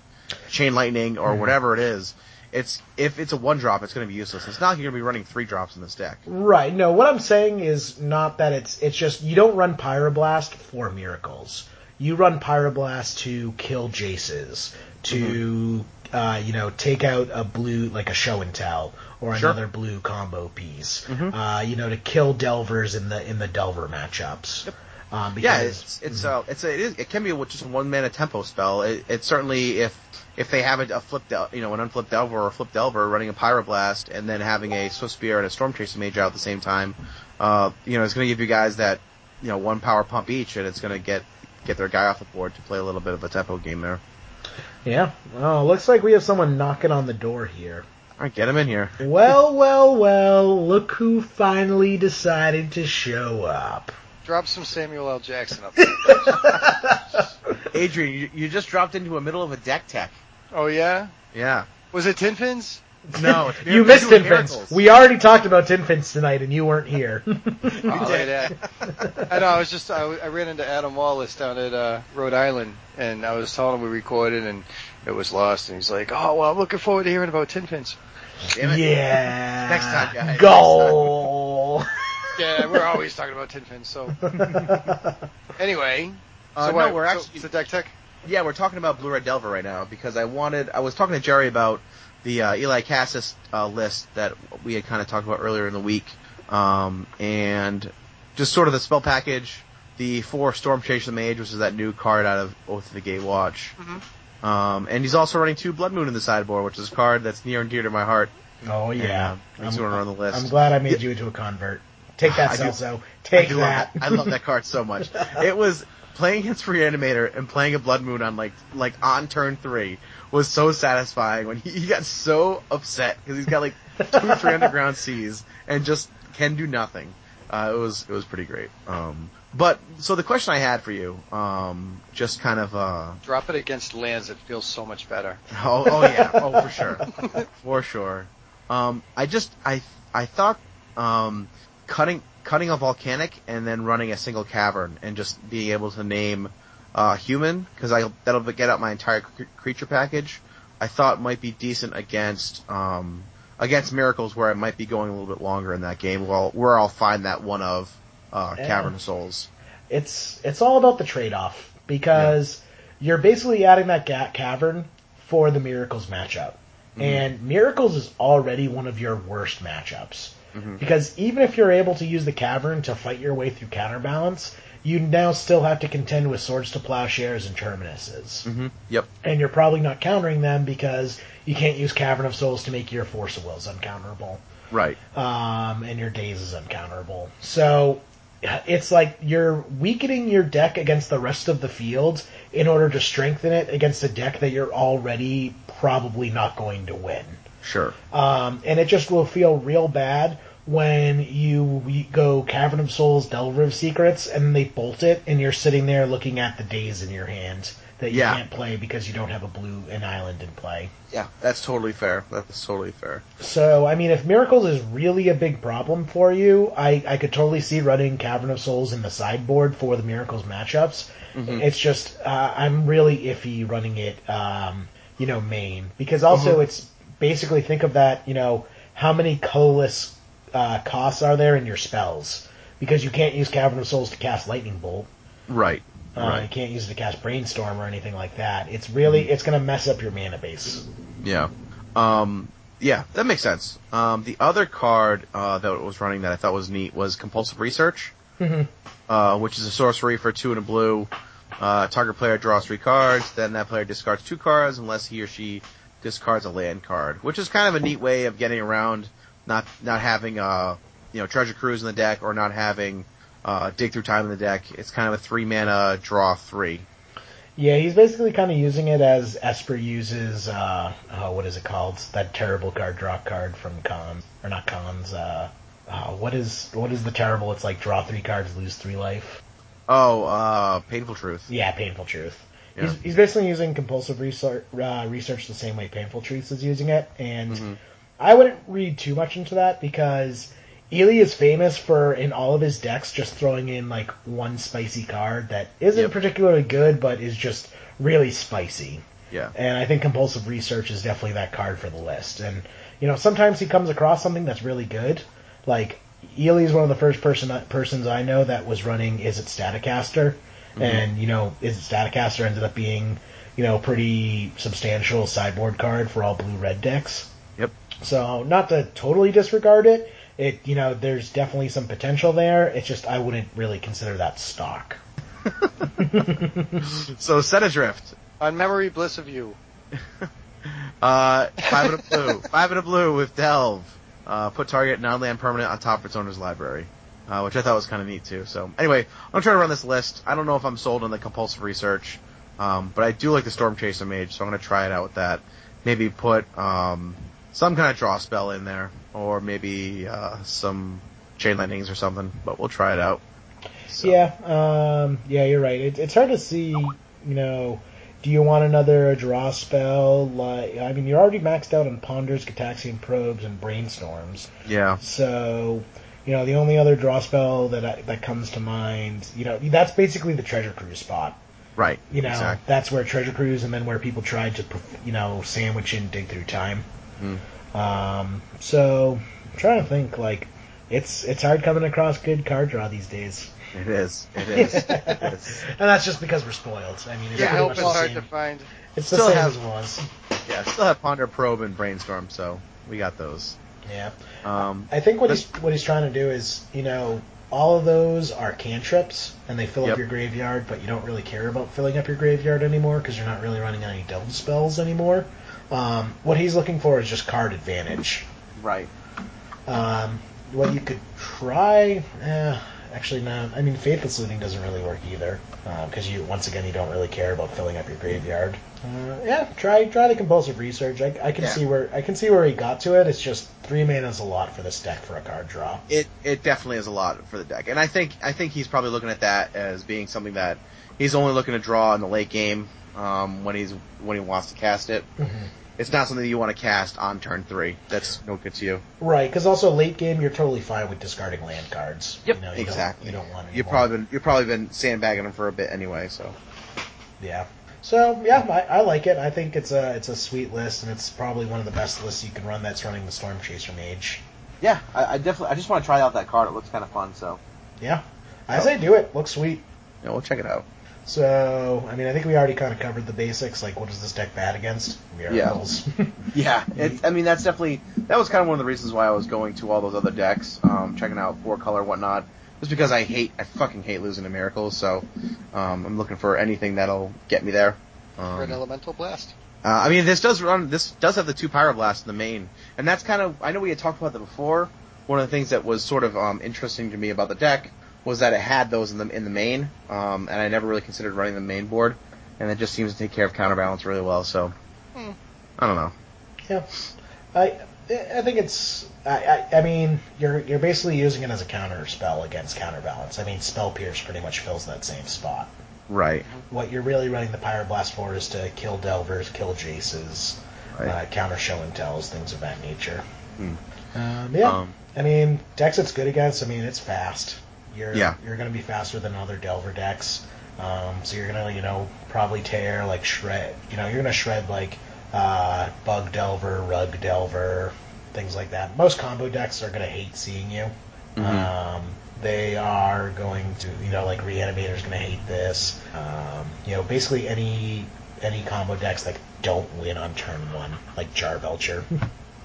S5: chain lightning or
S6: Mhm.
S5: whatever it is, it's if it's a one drop, it's going to be useless. It's not like you're going to be running three drops in this deck.
S6: Right. No, what I'm saying is not that it's it's just you don't run Pyroblast for miracles. You run Pyroblast to kill Jaces, to uh, you know take out a blue like a show and tell or
S5: Sure.
S6: another blue combo piece.
S5: Mhm.
S6: Uh, you know to kill Delvers in the in the Delver matchups. Um, because,
S5: Yeah, it's it's uh it's a, it, is, it can be just a one mana tempo spell. It, it's certainly if if they have a, a flip del- you know an unflipped delver or a flip delver running a pyroblast and then having a Swiftspear and a Stormchaser Mage out at the same time, uh you know it's going to give you guys that you know one power pump each and it's going to get get their guy off the board to play a little bit of a tempo game there.
S6: yeah. Oh, looks like we have someone knocking on the door here.
S5: All right, get him in here.
S6: Well, well, well. Look who finally decided to show up.
S4: Drop some Samuel L. Jackson up. There.
S5: Adrian, you, you just dropped into the middle of a deck tech.
S4: Oh yeah,
S5: Yeah.
S4: was it Tin Fins?
S5: No,
S6: you missed Tin. Fins. We already talked about Tin Fins tonight, and you weren't here.
S4: Oh, look at that. I know. I was just. I, I ran into Adam Wallace down at uh, Rhode Island, and I was telling him we recorded, and it was lost. And he's like, "Oh well, I'm looking forward to hearing about Tin Fins."
S6: Yeah.
S5: Next time, guys.
S6: Goal.
S4: Yeah, we're always talking about Tin Fins. So anyway,
S5: Uh,
S4: so
S5: no,
S4: what,
S5: we're actually
S4: it's a deck tech.
S5: Yeah, we're talking about Blue Red Delver right now because I wanted. I was talking to Jerry about the uh, Eli Kassis uh, list that we had kind of talked about earlier in the week, um, and just sort of the spell package, the four Stormchaser Mage, which is that new card out of Oath of the Gatewatch. Um, and he's also running two Blood Moon in the sideboard, which is a card that's near and dear to my heart.
S6: Oh yeah.
S5: And, uh, makes me want to run the list.
S6: I'm glad I made you into a convert. Take that,
S5: I
S6: Celso. Take
S5: do
S6: that.
S5: love I love that card so much. It was playing against Reanimator and playing a Blood Moon on like like on turn three was so satisfying when he, he got so upset because he's got like two three underground seas and just can do nothing. Uh, it was it was pretty great. Um, but so the question I had for you, um, just kind of uh,
S4: Drop it against lands. It feels so much better.
S5: Oh, oh yeah, oh for sure, for sure. Um, I just I I thought um, cutting cutting a volcanic and then running a single cavern and just being able to name uh, human because I that'll get out my entire cr- creature package. I thought might be decent against um, against miracles where I might be going a little bit longer in that game. Well, where I'll find that one of uh,
S6: Yeah.
S5: Cavern of Souls.
S6: it's it's all about the trade off because you're basically adding that ga- cavern for the miracles matchup and miracles is already one of your worst matchups because even if you're able to use the cavern to fight your way through counterbalance you now still have to contend with swords to plowshares and terminuses
S5: Mm-hmm. Yep.
S6: and you're probably not countering them because you can't use cavern of souls to make your force of wills uncounterable
S5: Right.
S6: um, and your Daze is uncounterable. So it's like you're weakening your deck against the rest of the field in order to strengthen it against a deck that you're already probably not going to win.
S5: Sure.
S6: Um, and it just will feel real bad when you go Cavern of Souls, Delver of Secrets, and they bolt it, and you're sitting there looking at the Daze in your hand that you
S5: Yeah.
S6: can't play because you don't have a blue an island in play.
S5: Yeah, that's totally fair. That's totally fair.
S6: So, I mean, if Miracles is really a big problem for you, I, I could totally see running Cavern of Souls in the sideboard for the Miracles matchups. It's just, uh, I'm really iffy running it, um, you know, main. Because also it's basically, think of that, you know, how many colorless uh, costs are there in your spells? Because you can't use Cavern of Souls to cast Lightning Bolt.
S5: Right.
S6: Uh, You can't use it to cast Brainstorm or anything like that. It's really, it's going to mess up your mana base.
S5: Yeah. Um, yeah, that makes sense. Um, the other card uh, that was running that I thought was neat was Compulsive Research,
S6: Mhm.
S5: uh, which is a sorcery for two and a blue. Uh, target player draws three cards, then that player discards two cards unless he or she discards a land card, which is kind of a neat way of getting around not not having uh you know treasure cruise in the deck or not having uh, dig through time in the deck. It's kind of a three mana draw three.
S6: Yeah, he's basically kind of using it as Esper uses, uh, oh, what is it called? That terrible card draw card from Cons, or not Cons, uh, uh, what is, what is the terrible, it's like draw three cards, lose three life?
S5: Oh, uh, painful truth.
S6: Yeah, Painful Truth.
S5: Yeah.
S6: He's, he's basically using compulsive research, uh, research the same way Painful Truth is using it, and
S5: Mhm.
S6: I wouldn't read too much into that because Eli is famous for in all of his decks just throwing in like one spicy card that isn't
S5: Yep.
S6: particularly good but is just really spicy.
S5: Yeah.
S6: And I think compulsive research is definitely that card for the list. And you know, sometimes he comes across something that's really good. Like Eli is one of the first person persons I know that was running Izzet Staticaster, and you know, Izzet Staticaster ended up being you know pretty substantial sideboard card for all blue red decks.
S5: Yep.
S6: So not to totally disregard it. It you know, there's definitely some potential there. It's just I wouldn't really consider that stock.
S5: So set adrift.
S4: On memory bliss of you.
S5: Uh, five and a blue. five and a blue with Delve. Uh, put target non-land permanent on top of its owner's library. Uh, which I thought was kind of neat too. So anyway, I'm trying to run this list. I don't know if I'm sold on the compulsive research, um, but I do like the Stormchaser Mage, so I'm going to try it out with that. Maybe put um, some kind of draw spell in there, or maybe uh, some chain lightnings or something. But we'll try it out. So,
S6: Yeah, um, yeah, you're right. It, it's hard to see, you know, do you want another draw spell? Like, I mean, you're already maxed out on Ponders, Gitaxian Probes, and Brainstorms.
S5: Yeah.
S6: So, you know, the only other draw spell that I, that comes to mind, you know, that's basically the Treasure Cruise spot.
S5: Right.
S6: You know,
S5: Exactly.
S6: that's where Treasure Cruise and then where people tried to, you know, sandwich in Dig Through Time.
S5: Hmm.
S6: Um, so, I'm trying to think, like, it's it's hard coming across good card draw these days.
S5: It is. It is. it is.
S6: And that's just because we're spoiled. I mean, it's
S4: Yeah,
S6: pretty
S4: hope
S6: much
S4: it's
S6: the
S4: hard
S6: same.
S4: to find.
S6: It's the
S5: Still
S6: same
S5: have-
S6: as it was.
S5: Yeah. Still have Ponder Probe and Brainstorm, so we got those.
S6: Yeah.
S5: Um,
S6: I think what he's what he's trying to do is, you know, all of those are cantrips, and they fill
S5: Yep.
S6: up your graveyard, but you don't really care about filling up your graveyard anymore because you're not really running any delve spells anymore. Um, what he's looking for is just card advantage.
S5: right.
S6: Um, what you could try, eh, actually no. I mean, faithless looting doesn't really work either because you once again you don't really care about filling up your graveyard. Uh, yeah, try try the compulsive research. I, I can
S5: Yeah.
S6: see where I can see where he got to it. It's just three mana is a lot for this deck for a card draw.
S5: It it definitely is a lot for the deck, and I think I think he's probably looking at that as being something that he's only looking to draw in the late game um, when he's when he wants to cast it. It's not something you want to cast on turn three. That's no good to you.
S6: Right, because also late game you're totally fine with discarding land cards.
S5: Yep,
S6: you know, you
S5: exactly.
S6: Don't, you don't want. any
S5: You've probably been you've probably been sandbagging him for a bit anyway. So
S6: Yeah. So yeah, I, I like it. I think it's a it's a sweet list, and it's probably one of the best lists you can run. That's running the Stormchaser Mage.
S5: yeah, I, I definitely I just want to try out that card. It looks kind of fun. So
S6: Yeah, As I say do it. Looks sweet.
S5: yeah, we'll check it out.
S6: So I mean, I think we already kind of covered the basics. Like, what is this deck bad against? Miracles.
S5: Yeah, it, I mean that's definitely that was kind of one of the reasons why I was going to all those other decks, um, checking out four color whatnot, just because I hate I fucking hate losing to miracles. So um, I'm looking for anything that'll get me there.
S4: For an
S5: Um,
S4: elemental blast.
S5: uh, I mean this does run this does have the two pyroblast in the main, and that's kind of I know we had talked about that before. One of the things that was sort of um, interesting to me about the deck was that it had those in the in the main, um, and I never really considered running the main board, and it just seems to take care of counterbalance really well. So
S2: Hmm.
S5: I don't know.
S6: Yeah, I I think it's I, I I mean you're you're basically using it as a counter spell against counterbalance. I mean spell pierce pretty much fills that same spot.
S5: Right.
S6: What you're really running the pyroblast for is to kill delvers, kill jaces,
S5: Right.
S6: uh, counter show and tells, things of that nature.
S5: Hmm.
S6: Um, yeah,
S5: Um,
S6: I mean decks it's good against. I mean it's fast. You're
S5: Yeah.
S6: you're going to be faster than other delver decks. Um, so you're gonna you know probably tear like shred. You know you're gonna shred like uh, bug delver, rug delver, things like that. Most combo decks are gonna hate seeing you.
S5: Mhm.
S6: Um, they are going to, you know, like Reanimator's going to hate this. Um, you know, basically any any combo decks that don't win on turn one, like Charbelcher.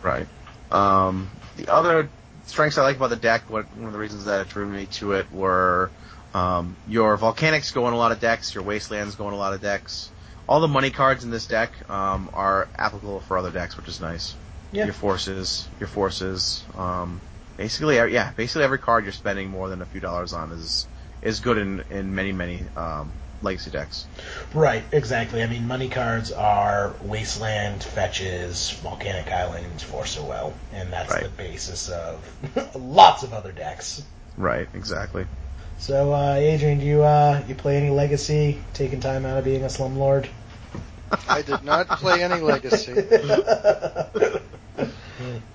S5: Right. Um, the other strengths I like about the deck, what, one of the reasons that it drew me to it were um, your volcanics go in a lot of decks, your wastelands go in a lot of decks. All the money cards in this deck um, are applicable for other decks, which is nice.
S6: Yeah.
S5: Your forces, your forces. Um, basically, yeah, basically every card you're spending more than a few dollars on is is good in in many many um, legacy decks.
S6: right, exactly. I mean, money cards are Wasteland, Fetches, Volcanic Islands, Force of Will, and that's
S5: Right.
S6: the basis of lots of other decks.
S5: Right. Exactly.
S6: So, uh, Adrian, do you uh, you play any Legacy? Taking time out of being a slumlord?
S4: I did not play any Legacy.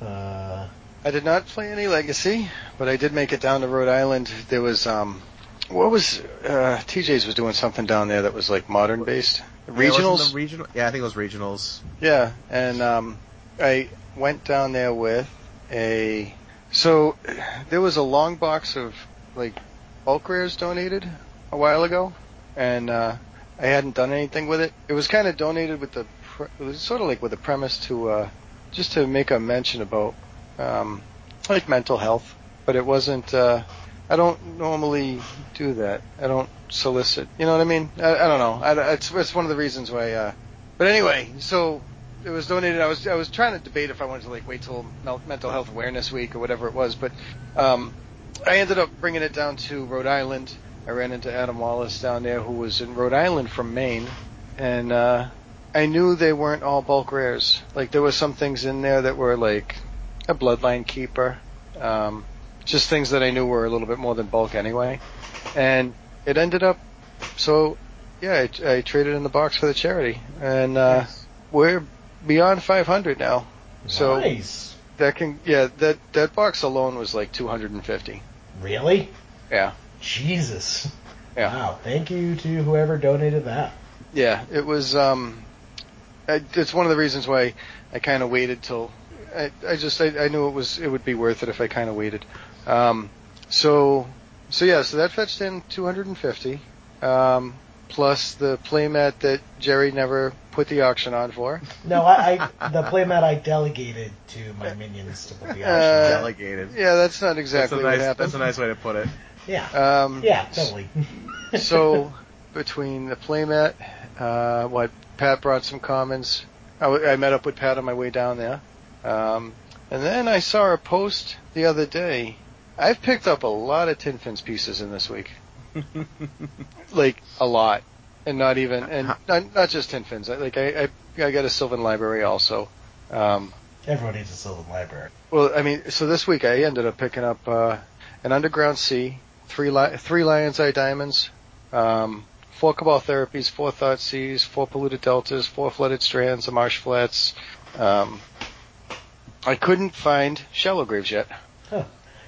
S6: uh,
S4: I did not play any Legacy, but I did make it down to Rhode Island. There was um, what was uh, TJ's was doing something down there that was like modern based
S5: Yeah,
S4: regionals.
S5: the regional. Yeah, I think it was regionals.
S4: Yeah, and um, I went down there with a. So there was a long box of like bulk rares donated a while ago, and uh, I hadn't done anything with it. It was kind of donated with the. Pre- it was sort of like with a premise to uh, just to make a mention about um, like mental health, but it wasn't. Uh, I don't normally do that. I don't solicit. You know what I mean? I, I don't know. I, it's, it's one of the reasons why. Uh, but anyway, so it was donated. I was I was trying to debate if I wanted to like wait till Mental Health Awareness Week or whatever it was, but um, I ended up bringing it down to Rhode Island. I ran into Adam Wallace down there, who was in Rhode Island from Maine, and uh, I knew they weren't all bulk rares. Like there were some things in there that were like a Bloodline Keeper, um, just things that I knew were a little bit more than bulk anyway, and it ended up. So yeah, I, I traded in the box for the charity, and uh, we're beyond 500 now. So
S6: nice.
S4: that can yeah that that box alone was like 250.
S6: Really?
S4: Yeah.
S6: Jesus.
S4: Yeah.
S6: Wow. Thank you to whoever donated that.
S4: Yeah, it was. Um, I, it's one of the reasons why I kind of waited till. I, I just I, I knew it was it would be worth it if I kind of waited. Um, so so yeah, so that fetched in 250, um, plus the playmat that Jerry never put the auction on for.
S6: No, I, I the playmat I delegated to my minions to put the auction.
S4: Uh,
S5: Delegated.
S4: Yeah, that's not
S5: That's
S4: exactly
S5: a
S4: what happened.
S5: That's a nice way to put it.
S6: yeah.
S4: Um,
S6: Yeah, totally.
S4: so between the playmat, uh, what Pat brought some commons. I, w- I met up with Pat on my way down there, um, and then I saw a post the other day. I've picked up a lot of Tin Fins pieces in this week, like a lot, and not even and not, not just Tin Fins. I- Like I, I I got a Sylvan Library also. Um,
S6: Everyone needs a Sylvan Library.
S4: well, I mean, so this week I ended up picking up uh, an Underground Sea, three li- three Lion's Eye Diamonds, um, four Cabal Therapies, four Thoughtseizes, four Polluted Deltas, four Flooded Strands, a Marsh Flats. Um, I couldn't find Shallow Graves yet.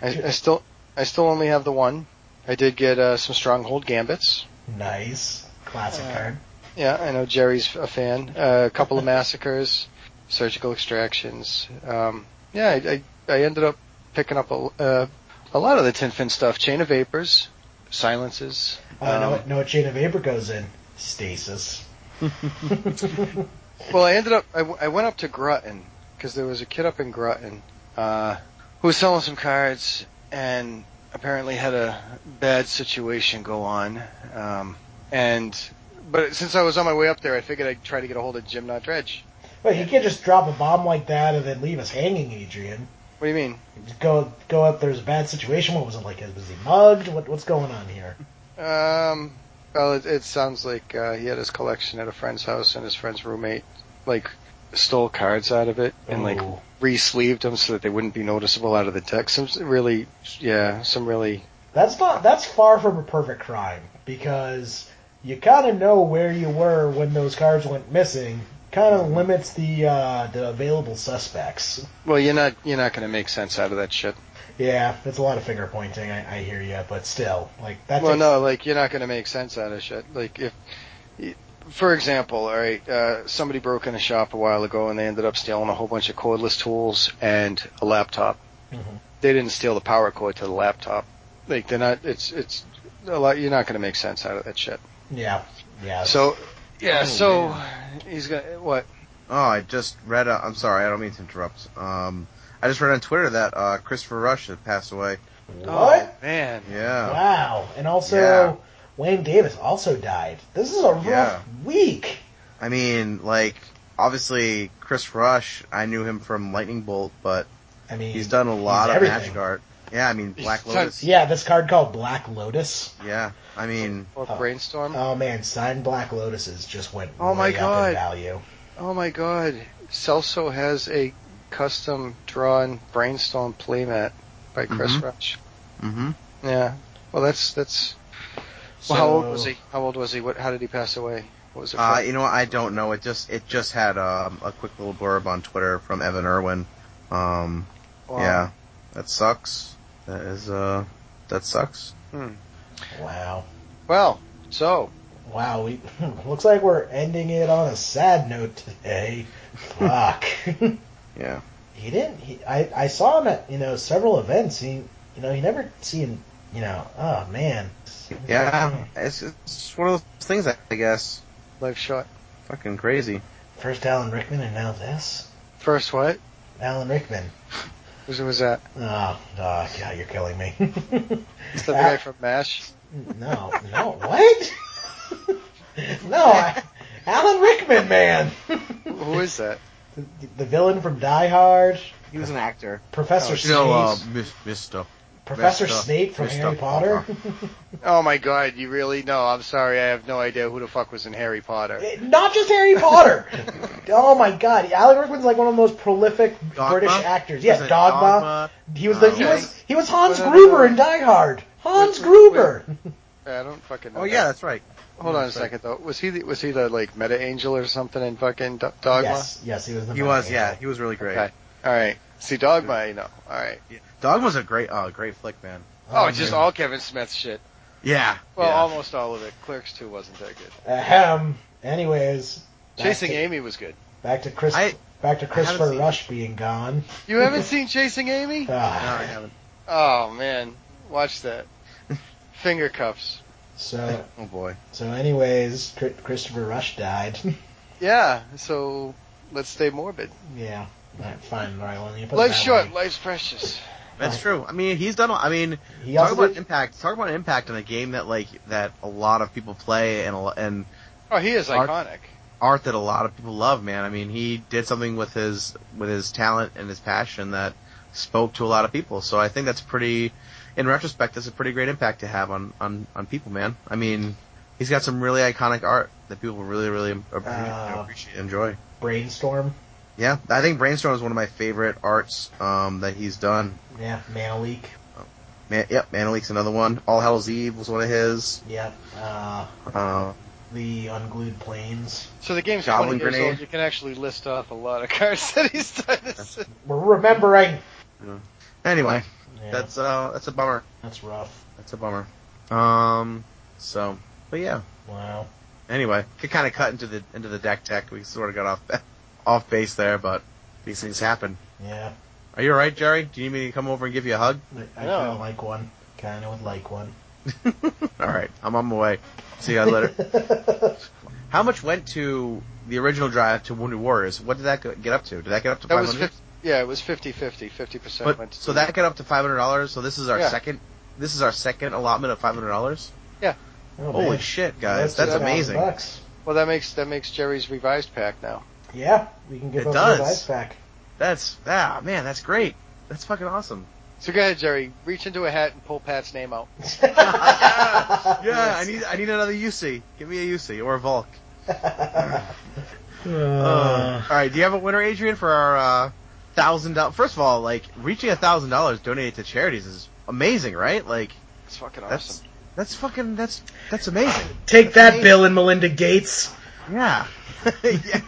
S4: I, I still I still only have the one. I did get uh, some Stronghold Gambits.
S6: Nice. Classic
S4: Uh,
S6: card.
S4: Yeah, I know Jerry's a fan. Uh, a couple of massacres, surgical extractions. Um, yeah, I, I, I ended up picking up a, uh, a lot of the Tin Fin stuff. Chain of Vapors, Silences.
S6: Uh, know,
S4: um,
S6: what, know what Chain of Vapor goes in? Stasis.
S4: well, I ended up, I, w- I went up to Groton because there was a kid up in Groton uh, who was selling some cards and apparently had a bad situation go on. Um, and but since I was on my way up there, I figured I'd try to get a hold of Jim Not Dredge.
S6: Wait, he can't just drop a bomb like that and then leave us hanging, Adrian.
S4: What do you mean?
S6: Just go go up. There's a bad situation. What was it like? Was he mugged? What what's going on here?
S4: Um, well, it, it sounds like uh, he had his collection at a friend's house, and his friend's roommate like stole cards out of it and like
S6: Oh.
S4: re-sleeved them so that they wouldn't be noticeable out of the deck. Some really, yeah, some really.
S6: That's not. That's far from a perfect crime because you kind of know where you were when those cards went missing. Kind of limits the uh, the available suspects.
S4: Well, you're not you're not going to make sense out of that shit.
S6: Yeah, it's a lot of finger pointing. I, I hear you, but still, like that.
S4: Well,
S6: takes-
S4: no, like you're not going to make sense out of shit. Like if, for example, all right, uh, somebody broke in a shop a while ago and they ended up stealing a whole bunch of cordless tools and a laptop.
S6: Mhm.
S4: They didn't steal the power cord to the laptop. Like they're not. It's it's a lot. You're not going to make sense out of that shit.
S6: Yeah, yeah.
S4: So yeah,
S5: Oh,
S4: so
S5: man.
S4: he's gonna what?
S5: Oh, I just read. Uh, I'm sorry, I don't mean to interrupt. Um, I just read on Twitter that uh, Christopher Rush had passed away.
S6: what?
S4: Oh, man.
S5: Yeah.
S6: Wow. And also,
S5: Yeah.
S6: Wayne Davis also died. This is a rough
S5: Yeah.
S6: week.
S5: I mean, like, obviously, Chris Rush, I knew him from Lightning Bolt, but
S6: I mean,
S5: he's done a lot of
S6: everything.
S5: magic art. Yeah, I mean, Black Lotus.
S6: Yeah, this card called Black Lotus.
S5: Yeah, I mean,
S4: Or
S6: Oh.
S4: brainstorm.
S6: Oh man, signed Black Lotuses just went
S4: Oh, my
S6: way up
S4: God.
S6: in value.
S4: Oh my god. Celso has a custom drawn brainstorm playmat by Chris
S5: Mhm.
S4: Rush.
S5: hmm
S4: Yeah. Well, that's that's.
S6: So,
S4: Well, how old was he? How old was he? What? How did he pass away? What was it?
S5: uh, you know what? I don't know. It just it just had um, a quick little blurb on Twitter from Evan Erwin. Um,
S4: Wow.
S5: yeah, that sucks. That is uh, that sucks.
S6: Wow.
S4: Well, so
S6: Wow, we looks like we're ending it on a sad note today. Fuck.
S5: Yeah.
S6: he didn't. He, I I saw him at you know several events. He you know he never seen you know. Oh man.
S5: Yeah, it's, it's one of those things, I guess.
S4: life shot.
S5: Fucking crazy.
S6: First Alan Rickman and now this.
S4: First, what?
S6: Alan Rickman.
S4: Who was that?
S6: Oh, oh God, you're killing me.
S4: Is that the guy from Mash?
S6: no, no, what? no, I, Alan Rickman, man.
S4: Who is that?
S6: the, the villain from Die Hard,
S5: He was an actor.
S6: Professor
S4: Oh,
S5: You
S6: Snape,
S5: know, uh, Mister.
S6: Professor
S5: Mr.
S6: Snape from
S5: Mr.
S6: Harry Potter.
S4: Oh my God! You really? No, I'm sorry. I have no idea who the fuck was in Harry Potter.
S6: Eh, not just Harry Potter. oh my God, Alan Rickman's like one of the most prolific
S5: Dogma?
S6: British actors. Yes,
S5: Was it
S6: Dogma. He was the he was he was Hans Gruber in Die Hard. Hans
S4: Wait, wait,
S6: Gruber.
S4: I don't fucking oh, know.
S5: Oh
S4: that.
S5: yeah, that's right.
S4: Hold on a
S5: right.
S4: second though. Was he the, was he the like meta angel or something in fucking Do- Dogma?
S6: Yes, yes, he was the.
S5: He
S6: main
S5: was,
S6: angel.
S5: yeah, he was really great.
S4: Okay. All right. See Dogma, I know. All right.
S5: Dogma's a great, uh, great flick, man.
S4: Oh, it's just
S6: man.
S4: all Kevin Smith shit.
S5: Yeah.
S4: Well,
S5: yeah.
S4: almost all of it. Clerks 2 wasn't that good.
S6: Ahem. Anyways,
S4: Chasing
S6: to,
S4: Amy was good.
S6: Back to Chris.
S5: I-
S6: back to Christopher
S5: seen
S6: Rush being gone.
S4: You haven't seen Chasing Amy?
S5: No,
S6: Ah,
S5: I haven't.
S4: Oh man, watch that. Finger cuffs.
S6: so
S5: Oh boy.
S6: so anyways, Chr- Christopher Rush died.
S4: Yeah. So let's stay morbid.
S6: yeah. All right, fine. All right. Well, you put
S4: Life's short.
S6: way.
S4: Life's precious.
S5: That's true. I mean, he's done. I mean,
S6: He
S5: talk about
S6: did,
S5: impact. Talk about impact in a game that like that a lot of people play and a, lo- and
S4: Oh, he is
S5: Art-
S4: iconic.
S5: art that a lot of people love. Man, I mean, he did something with his with his talent and his passion that spoke to a lot of people. So I think that's pretty. In retrospect, that's a pretty great impact to have on on on people, man. I mean, he's got some really iconic art that people really really appre-
S6: Uh,
S5: appreciate enjoy.
S6: Brainstorm.
S5: Yeah, I think Brainstorm is one of my favorite arts um, that he's done.
S6: Yeah. Mana Leak.
S5: Man, yep, Mana Leak's another one. All Hallow's Eve was one of his.
S6: Yeah. Uh,
S5: Uh,
S6: the Unglued Plains.
S4: So the game's
S5: Goblin
S4: 20 years
S5: Grenade.
S4: old. You can actually list off a lot of cards that he's done.
S6: We're remembering. Yeah.
S5: anyway,
S6: Yeah,
S5: that's uh, that's a bummer.
S6: that's rough.
S5: That's a bummer. Um, so, but yeah.
S6: Wow.
S5: Anyway, could kind of cut into the into the deck tech. We sort of got off off base there, but these things happen.
S6: Yeah.
S5: Are you all right, Jerry? Do you need me to come over and give you a hug?
S6: I, I
S4: No.
S6: kind of like one. Kind of would like one.
S5: all right, I'm on my way. See you later. How much went to the original drive to Wounded Warriors? What did that get up to? Did that get up to
S4: That was
S5: 500?
S4: 50, yeah, it was 50-50. 50%
S5: But
S4: went to
S5: so that got up to five hundred dollars. So this is our
S4: Yeah.
S5: second. This is our second allotment of five hundred dollars.
S6: Oh,
S5: Holy
S6: man.
S5: shit, guys!
S6: That's
S5: That's amazing.
S6: Bucks.
S4: Well, that makes that makes Jerry's revised pack now.
S6: Yeah, we can give
S5: It
S6: up
S5: does.
S6: the back.
S5: That's ah man, that's great. That's fucking awesome.
S4: So go ahead, Jerry. Reach into a hat and pull Pat's name out.
S5: Yeah, I need I need another UC. Give me a UC or a Volk.
S6: Uh,
S5: Uh, all right, do you have a winner, Adrian, for our uh, thousand dollars? First of all, like reaching a thousand dollars donated to charities is amazing, right? Like
S4: It's fucking
S5: that's
S4: awesome.
S5: that's fucking that's that's amazing.
S6: take that,
S5: amazing.
S6: Bill and Melinda Gates.
S5: Yeah. Yeah.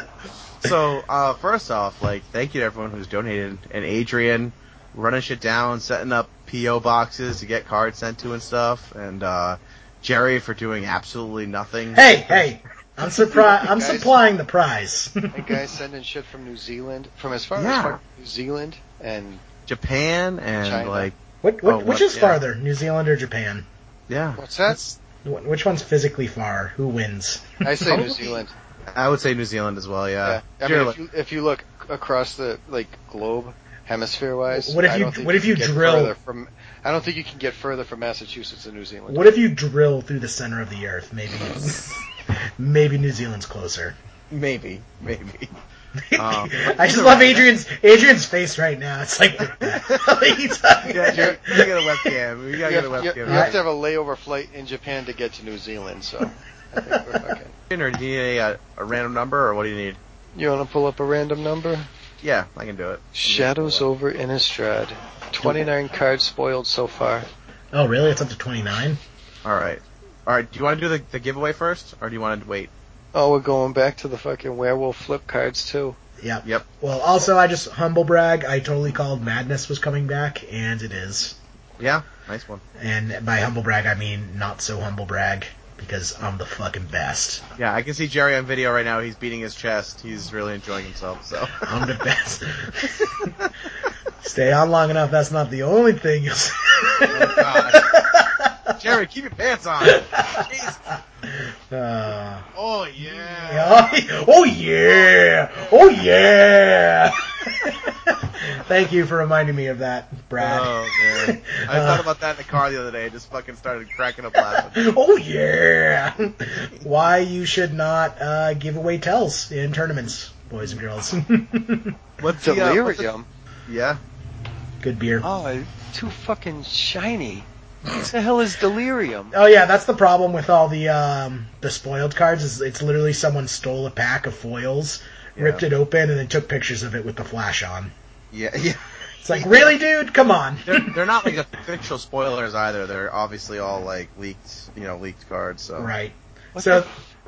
S5: so, uh, first off, like, thank you to everyone who's donated, and Adrian running shit down, setting up PO boxes to get cards sent to and stuff, and uh, Jerry for doing absolutely nothing.
S6: Hey, hey, I'm surprised. I'm
S4: Guys.
S6: supplying the prize.
S4: That guy's sending shit from New Zealand, from as far
S5: Yeah.
S4: as fucking New Zealand, and
S5: Japan and
S4: China.
S5: like,
S6: What, what,
S5: Oh,
S6: which
S5: what-
S6: is
S5: yeah.
S6: farther, New Zealand or Japan?
S5: yeah.
S4: what's that?
S6: Wh- Which one's physically far? Who wins?
S4: I say New Zealand.
S5: I would say New Zealand as well.
S4: Yeah.
S5: Yeah.
S4: I mean, if you if you look across the like globe, hemisphere wise,
S6: What if
S4: I
S6: you-
S4: don't think
S6: what if you
S4: can
S6: drill-
S4: from? I don't think you can get further from Massachusetts to New Zealand.
S6: What if you drill through the center of the earth? Maybe, maybe New Zealand's closer.
S5: maybe, maybe. Um,
S6: I just love Adrian's Adrian's face right now. It's like, what are you talking
S5: yeah,
S6: about?
S5: Jerry, you get a webcam. You
S4: You
S5: gotta
S4: have,
S5: get a
S4: you-
S5: webcam.
S4: you have to have a layover flight in Japan to get to New Zealand, so I think we're fucking.
S5: Or do you need a, a random number, or what do you need?
S4: You want to pull up a random number?
S5: Yeah, I can do it.
S4: Shadows over Innistrad. 29 cards spoiled so far.
S6: Oh, really? It's up to 29?
S5: All right. All right. Do you want to do the, the giveaway first, or do you want to wait?
S4: Oh, we're going back to the fucking werewolf flip cards too.
S6: Yep.
S5: Yep.
S6: Well, also, I just humble brag. I totally called Madness was coming back, and it is.
S5: Yeah. Nice one.
S6: And by humble brag, I mean not so humble brag, because I'm the fucking best.
S5: Yeah, I can see Jerry on video right now. He's beating his chest. He's really enjoying himself. So.
S6: I'm the best. Stay on long enough. That's not the only thing you'll see.
S5: Oh, God. Jerry, keep your pants on. Jeez.
S6: Uh,
S5: Oh yeah.
S6: yeah. Oh yeah! Oh yeah! Thank you for reminding me of that, Brad.
S5: Oh man. I
S6: Uh,
S5: thought about that in the car the other day. Just fucking started cracking up laughing.
S6: Oh yeah! Why you should not uh, give away tells in tournaments, boys and girls.
S5: What's the, uh, what's the- Yeah.
S6: Good beer.
S4: Oh, too fucking shiny. What the hell is Delirium?
S6: Oh yeah, that's the problem with all the um, the spoiled cards. Is it's literally someone stole a pack of foils, ripped it open, and then took pictures of it with the flash on.
S5: Yeah. Yeah.
S6: It's like, really, dude? Come on.
S5: They're, they're not like official spoilers either. They're obviously all like leaked, you know, leaked cards. So.
S6: right.
S4: What
S6: so
S4: the-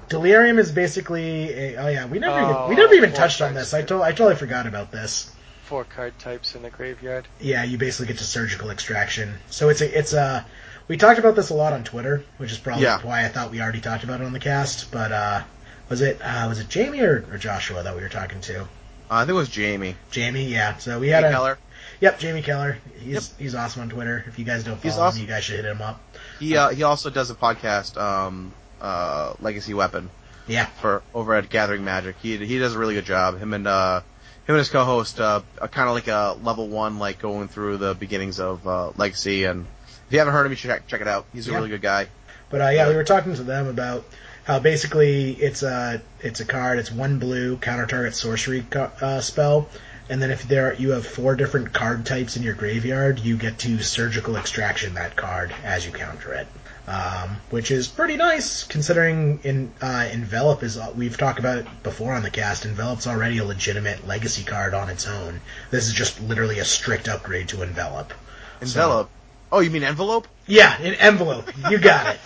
S6: Delirium is basically a, oh yeah, we never
S4: Oh,
S6: even, we never even touched on this. I to, I totally forgot about this.
S4: Four card types in the graveyard.
S6: Yeah, you basically get to surgical extraction. So it's a it's a we talked about this a lot on Twitter, which is probably
S5: Yeah.
S6: why I thought we already talked about it on the cast. But uh, was it uh, was it Jamie or, or Joshua that we were talking to?
S5: Uh, I think it was Jamie.
S6: Jamie, yeah. So we had
S5: Jamie
S6: a
S5: Keller.
S6: yep, Jamie Keller. He's he's awesome on Twitter. If you guys don't
S5: He's
S6: follow
S5: awesome.
S6: him, you guys should hit him up.
S5: He uh, he also does a podcast, um, uh, Legacy Weapon,
S6: Yeah,
S5: for over at Gathering Magic. He he does a really good job. Him and uh, him and his co-host, uh, are kind of like a level one, like going through the beginnings of uh, Legacy. And if you haven't heard of him, you should check check it out. He's a
S6: Yeah.
S5: really good guy.
S6: But uh, yeah, we were talking to them about how basically it's a it's a card. It's one blue counter target sorcery uh, spell, and then if there you have four different card types in your graveyard, you get to surgical extraction that card as you counter it. Um, which is pretty nice considering in uh, envelop is we've talked about it before on the cast. Envelop's already a legitimate legacy card on its own. This is just literally a strict upgrade to envelop.
S5: Envelope. Oh, you mean envelope?
S6: Yeah, an envelope. You got it.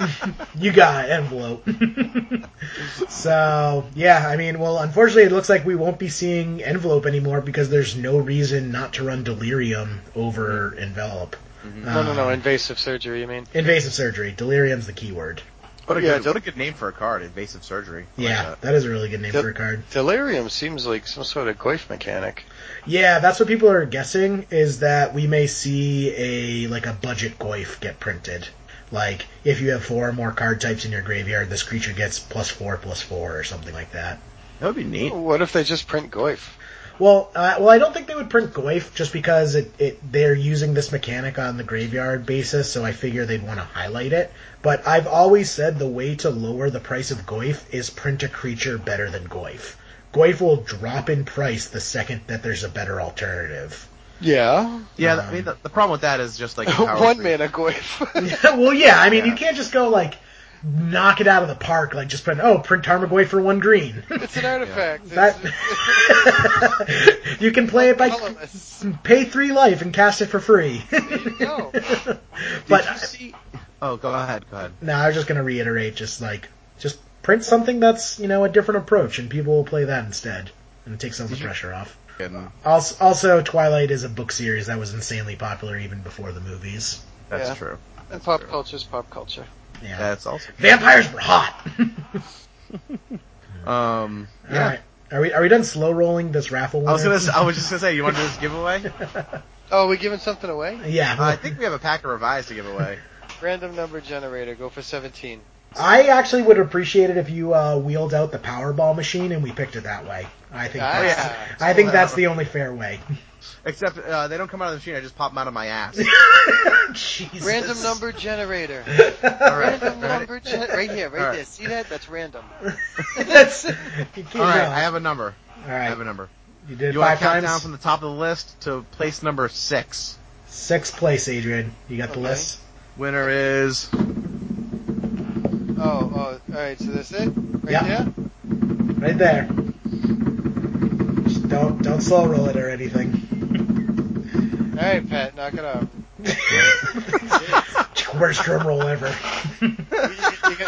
S6: you got it, envelope. so, yeah, I mean, well, unfortunately, it looks like we won't be seeing envelope anymore because there's no reason not to run delirium over envelope.
S4: No, no, no.
S6: Um,
S4: Invasive surgery. You mean?
S6: invasive surgery. Delirium's the keyword.
S5: What a
S4: Yeah,
S5: good
S4: del-
S5: what a good name for a card. Invasive surgery. I like
S6: Yeah,
S5: that.
S6: that is a really good name
S4: Del-
S6: for a card.
S4: Delirium seems like some sort of Goyf mechanic.
S6: Yeah, that's what people are guessing is that we may see a like a budget goyf get printed. Like if you have four or more card types in your graveyard, this creature gets plus four plus four or something like that.
S5: That would be neat.
S4: What if they just print Goyf?
S6: Well, uh, well, I don't think they would print Goyf just because it, it they're using this mechanic on the graveyard basis, so I figure they'd want to highlight it. But I've always said the way to lower the price of Goyf is print a creature better than Goyf. Goyf will drop in price the second that there's a better alternative.
S4: Yeah.
S5: Yeah,
S6: Um,
S5: I mean the, the problem with that is just like
S4: One
S5: creep.
S4: mana Goyf.
S6: well, yeah. I mean,
S5: Yeah.
S6: you can't just go like knock it out of the park. Like just print. Oh, print Tarmogoyf for one green.
S4: it's an artifact.
S6: That you can play it by
S4: Colorless.
S6: pay three life and cast it for free.
S4: you go.
S5: Did
S6: but
S5: you see? Oh, go ahead. Go ahead.
S6: no, I was just gonna reiterate, just like just print something that's you know a different approach, and people will play that instead, and take some of the pressure off. Also, also, Twilight is a book series that was insanely popular even before the movies.
S5: that's
S4: Yeah.
S5: true.
S4: And pop culture is pop culture.
S6: Yeah,
S5: That's also.
S6: vampires were hot.
S5: Um.
S6: All right, are we are we done slow rolling this raffle?
S5: I was gonna. s- I was just gonna say, you want to do this giveaway?
S4: Oh, we giving something away?
S6: Yeah,
S5: Uh, I think we have a pack of revised to give away.
S4: Random number generator. Go for 17.
S6: I actually would appreciate it if you uh, wheeled out the Powerball machine and we picked it that way. I think
S4: Ah,
S6: that's,
S4: yeah.
S6: I think that's the only fair way.
S5: Except uh, they don't come out of the machine. I just pop them out of my ass.
S6: Jesus.
S4: Random number generator.
S5: All right.
S4: Random
S5: Ready?
S4: number gen- right here, right
S5: All right.
S4: there. See that? That's random.
S6: That's, you keep
S5: All right.
S6: going.
S5: I have a number.
S6: All
S5: I have a number.
S6: you did
S5: You
S6: it
S5: want
S6: five
S5: to count
S6: times.
S5: down from the top of the list to place number six.
S6: Sixth place, Adrian. You got the
S4: Okay.
S6: list.
S5: Winner is
S4: Oh, oh, alright, so that's it? Right
S6: Yeah.
S4: there?
S6: Right there. Just don't don't slow roll it or anything.
S4: Alright, Pat, knock it off.
S6: Worst drum roll ever.
S4: You, you,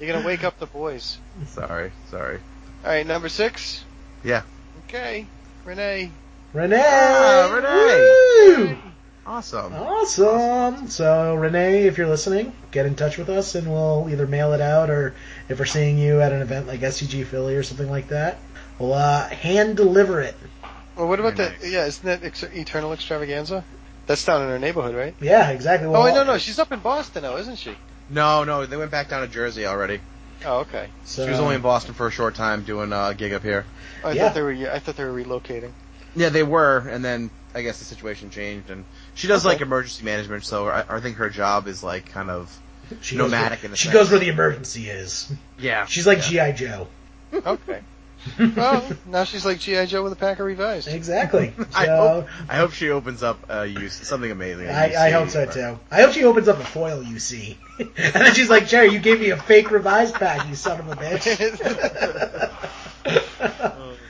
S4: you're, gonna, wake up the boys.
S5: sorry, sorry.
S4: Alright, number six?
S5: Yeah.
S4: Okay. Renee.
S6: Renee.
S5: Ah, Renee.
S6: Woo!
S5: Awesome.
S6: Awesome. So Renee, if you're listening, get in touch with us, and we'll either mail it out, or if we're seeing you at an event like SCG Philly or something like that, we'll uh, hand deliver it.
S4: Well, what about
S5: Very
S4: that?
S5: nice.
S4: Yeah, isn't that Ex- Eternal Extravaganza? That's down in her neighborhood, right?
S6: Yeah, exactly. Well,
S4: oh, wait, no, no, she's up in Boston now, isn't she?
S5: No, no, they went back down to Jersey already.
S4: Oh, okay.
S6: So,
S5: she was only in Boston for a short time doing a gig up here.
S4: I
S6: Yeah.
S4: thought they were. I thought they were relocating.
S5: Yeah, they were, and then I guess the situation changed, and she does
S4: Okay.
S5: like emergency management, so I, I think her job is like kind of
S6: she
S5: nomadic
S6: Goes
S5: in
S6: where,
S5: a
S6: she
S5: sense.
S6: goes where the emergency is.
S5: yeah.
S6: She's like GI Joe.
S4: Okay. Well, now she's like GI Joe with a pack of revised.
S6: Exactly.
S5: I
S6: So
S5: hope I hope she opens up a use something amazing.
S6: I, I hope so too. I hope she opens up a foil UC, and then she's like, "Jerry, you gave me a fake revised pack, you son of a bitch."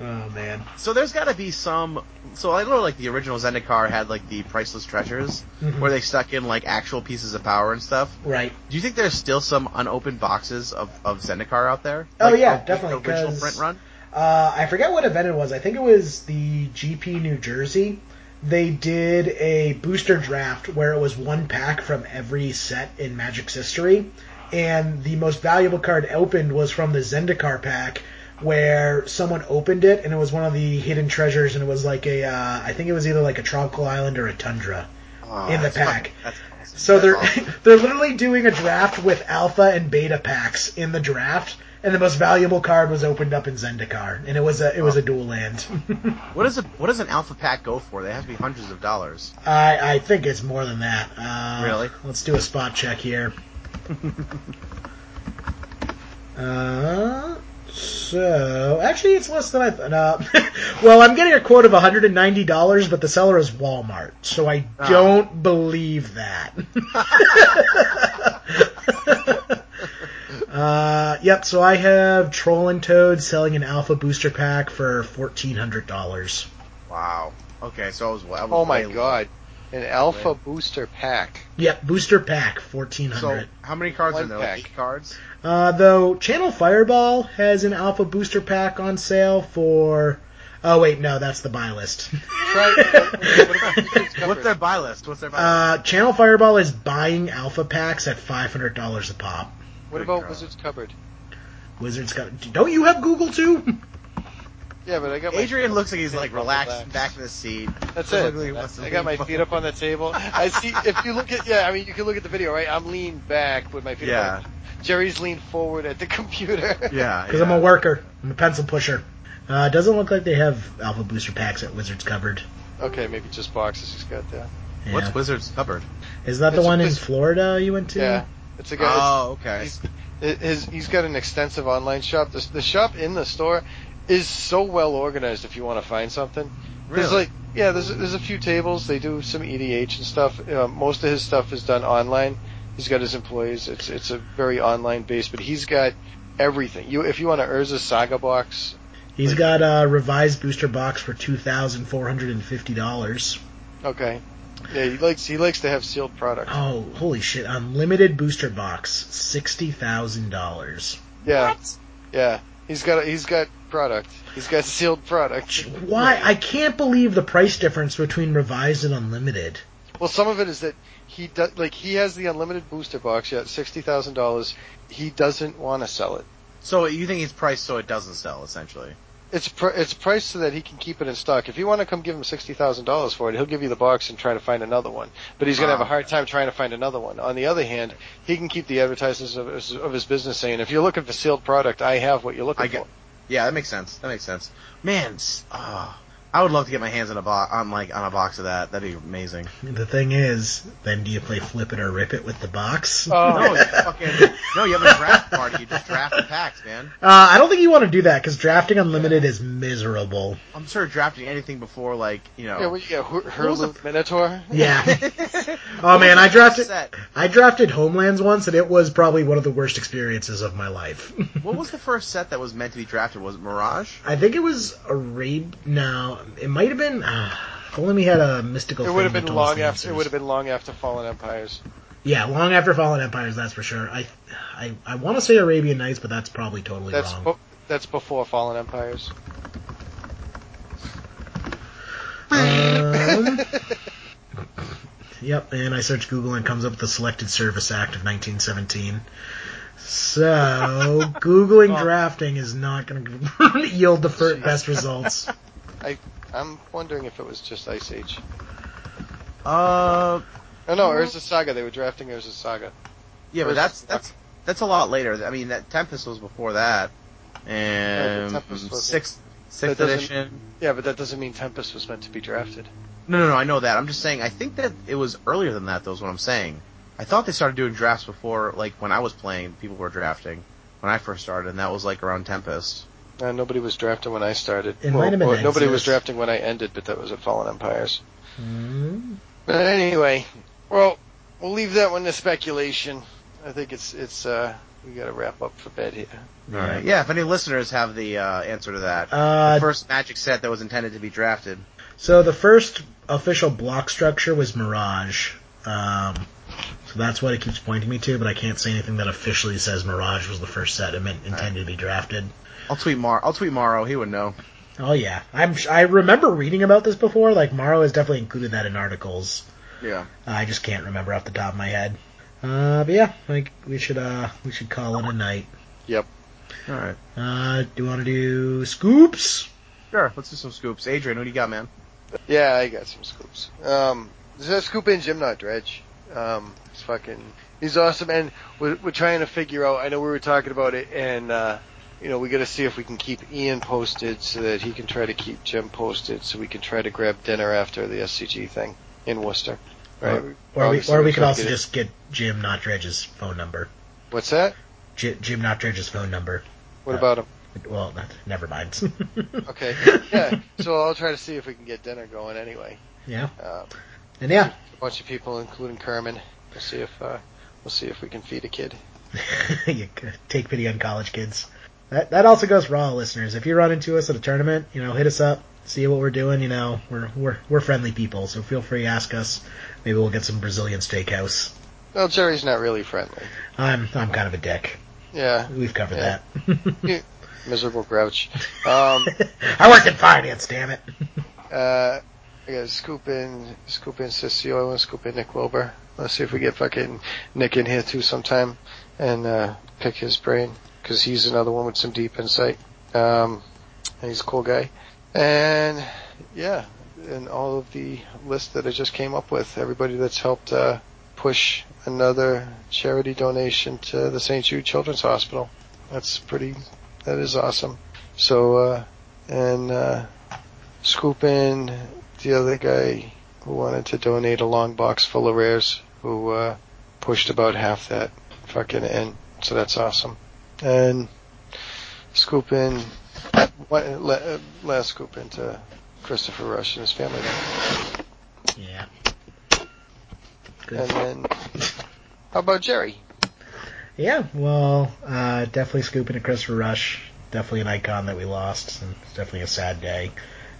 S6: oh man.
S5: So there's got to be some. So I know like the original Zendikar had like the priceless treasures
S6: Mhm.
S5: where they stuck in like actual pieces of power and stuff.
S6: Right.
S5: Do you think there's still some unopened boxes of, of Zendikar out there?
S6: Oh, yeah,
S5: of the
S6: definitely,
S5: Original
S6: 'cause-
S5: print run.
S6: Uh, I forget what event it was. I think it was the GP New Jersey. They did a booster draft where it was one pack from every set in Magic's history, and the most valuable card opened was from the Zendikar pack, where someone opened it and it was one of the hidden treasures, and it was like a, uh, I think it was either like a tropical island or a tundra.
S5: Oh,
S6: in the pack.
S5: awesome.
S6: So they're
S5: awesome.
S6: they're literally doing a draft with alpha and beta packs in the draft, and the most valuable card was opened up in Zendikar, and it was a it was a dual land.
S5: What does a what does an alpha pack go for? They have to be hundreds of dollars.
S6: I I think it's more than that. Uh,
S5: Really?
S6: Let's do a spot check here. uh, so actually, it's less than I thought. Uh, well, I'm getting a quote of 190 dollars, but the seller is Walmart, so I
S5: Ah.
S6: don't believe that. Uh, yep. So I have Troll and Toad selling an Alpha Booster Pack for fourteen hundred dollars.
S5: Wow. Okay, so I was. I was
S4: Oh my
S5: god. low.
S4: God. An alpha booster pack.
S6: Yep, Booster Pack fourteen
S5: So how many cards are
S4: One
S5: there? Like
S4: pack.
S5: eight cards.
S6: Uh, though Channel Fireball has an Alpha Booster Pack on sale for. Oh wait, no, that's the buy list.
S4: Try. what about
S5: What's their buy list? What's their buy list?
S6: uh, Channel Fireball is buying Alpha packs at five hundred dollars a pop.
S4: What
S5: Good
S4: about
S5: God.
S4: Wizards Cupboard?
S6: Wizards got. Don't you have Google too?
S4: Yeah, but I got my
S5: Adrian looks like he's like relaxed
S4: Relax.
S5: back in the seat.
S4: That's it.
S5: like he wants to
S4: I got my feet up on the table. I see. If you look at, yeah, I mean, you can look at the video, right? I'm leaned back with my feet
S5: Yeah.
S4: up. Jerry's leaned forward at the computer.
S5: Yeah,
S6: Because I'm a worker. I'm a pencil pusher. Uh, doesn't look like they have Alpha Booster Packs at Wizards Cupboard.
S4: Okay, maybe just boxes he's got there.
S6: Yeah.
S5: What's Wizard's cupboard?
S6: Is that the
S4: It's a
S6: one in Florida you went to?
S4: Yeah, it's a guy.
S5: Oh, okay.
S4: He's, his, he's got an extensive online shop. The, the shop in the store is so well organized. If you want to find something, There's like yeah, there's there's a few tables. They do some EDH and stuff. Uh, most of his stuff is done online. He's got his employees. It's it's a very online base, but he's got everything. You if you want a Urza Saga box,
S6: He's got a revised booster box for two thousand four hundred and fifty dollars.
S4: okay. Yeah, he likes he likes to have sealed product.
S6: Oh, holy shit! Unlimited booster box, sixty thousand dollars.
S4: Yeah, yeah. He's got he's got product. He's got sealed product.
S6: Why? I can't believe the price difference between revised and unlimited.
S4: Well, some of it is that he does like he has the unlimited booster box. Yeah, sixty thousand dollars. He doesn't want to sell it.
S5: So you think it's priced so it doesn't sell, essentially?
S4: It's pr- it's priced so that he can keep it in stock. If you want to come give him sixty thousand dollars for it, he'll give you the box and try to find another one. But he's going to have a
S5: Ah.
S4: hard time trying to find another one. On the other hand, he can keep the advertisements of his, of his business saying, "If you're looking for sealed product, I have what you're looking
S5: I get-
S4: for."
S5: Yeah, that makes sense. That makes sense. Man, ah, I would love to get my hands on a box on like on a box of that. That'd be amazing.
S6: The thing is, then do you play flip it or rip it with the box?
S4: Oh.
S5: No, you fucking no. You have a draft party. You just draft the packs, man.
S6: Uh, I don't think you want to do that because drafting unlimited is miserable.
S5: I'm sure drafting anything before like you know.
S4: Yeah, what you got? Her-
S5: was the-
S4: Minotaur.
S6: Yeah. oh man, I drafted
S5: Set.
S6: I drafted Homelands once, and it was probably one of the worst experiences of my life.
S5: What was the first set that was meant to be drafted? Was it Mirage?
S6: I think it was a Arab. No, it might have been. Uh, if only we had a mystical.
S4: It would have been long after. It would have been long after Fallen Empires.
S6: Yeah, long after Fallen Empires, that's for sure. I I, I want to say Arabian Nights, but that's probably totally
S4: That's
S6: wrong.
S4: bu- that's before Fallen Empires.
S6: Um, yep, and I search Google and it comes up with the Selected Service Act of 1917. So, Googling
S4: Well-
S6: drafting is not going to yield the best results.
S4: I'm wondering if it was just Ice Age.
S5: Uh,
S4: Oh no, Urza Saga. They were drafting Urza Saga.
S5: yeah, but
S4: Where's-
S5: that's that's that's a lot later. I mean, that Tempest was before that, and
S4: Tempest
S5: sixth sixth edition.
S4: Yeah, but that doesn't mean Tempest was meant to be drafted.
S5: No, no, no. I know that. I'm just saying. I think that it was earlier than that. Though, is what I'm saying. I thought they started doing drafts before, like when I was playing, people were drafting when I first started, and that was like around Tempest.
S4: Uh, nobody was drafting when I started.
S6: It might have been
S4: well, nobody was drafting when I ended, but that was at Fallen Empires.
S6: Hmm.
S4: But anyway, well, we'll leave that one to speculation. I think it's it's uh we got to wrap up for bed here.
S5: All right. Yeah. If any listeners have the uh, answer to that,
S6: Uh,
S5: the first Magic set that was intended to be drafted.
S6: So the first official block structure was Mirage. Um, so that's what it keeps pointing me to, but I can't say anything that officially says Mirage was the first set it meant intended to be drafted.
S5: I'll tweet Mar. I'll tweet MaRo. He would know.
S6: Oh yeah, I'm. sh- I remember reading about this before. Like MaRo has definitely included that in articles.
S5: Yeah.
S6: I just can't remember off the top of my head. Uh, but yeah, like we should uh we should call it a night. Yep.
S5: All right.
S6: Uh, do you want to do scoops?
S5: Sure. Let's do some scoops. Adrian, what do you got, man?
S4: Yeah, I got some scoops. Um, there's a scoop in Jim Not Dredge. Um, he's fucking, he's awesome, and we're, we're trying to figure out. I know we were talking about it, and uh, you know we got to see if we can keep Ian posted so that he can try to keep Jim posted, so we can try to grab dinner after the SCG thing in Worcester. Right?
S6: Or we, or we could also
S4: get
S6: just get Jim Not Dredge's phone number.
S4: What's that?
S6: J- Jim Not Dredge's phone number.
S4: What
S6: Uh,
S4: about him?
S6: Well, that, never mind.
S4: Okay. Yeah. So I'll try to see if we can get dinner going anyway.
S6: yeah,
S4: Um,
S6: and yeah,
S4: a bunch of people, including Kerman. We'll see if uh, we'll see if we can feed a kid.
S6: you take pity on college kids. That that also goes for all listeners. If you run into us at a tournament, you know, hit us up, see what we're doing. You know, we're we're we're friendly people, so feel free to ask us. Maybe we'll get some Brazilian steakhouse.
S4: Well, Jerry's not really friendly.
S6: I'm I'm kind of a dick.
S4: Yeah,
S6: We've covered
S4: Yeah.
S6: that.
S4: miserable grouch. Um,
S6: I work in finance, damn it.
S4: uh, I gotta scoop in, scoop in Sissio and scoop in Nick Wilbur. Let's see if we get fucking Nick in here too sometime and uh, pick his brain because he's another one with some deep insight. Um, and he's a cool guy. And yeah, and all of the list that I just came up with, everybody that's helped uh, push another charity donation to the St. Jude Children's Hospital. That's pretty. That is awesome. So uh, and uh, scoop in the other guy who wanted to donate a long box full of rares, who uh, pushed about half that fucking in. So that's awesome. And scoop in uh, last scoop into Christopher Rush and his family.
S6: Yeah.
S4: And then, how about Jerry?
S6: Yeah, well, uh, definitely scooping to Christopher Rush. Definitely an icon that we lost, and it's definitely a sad day.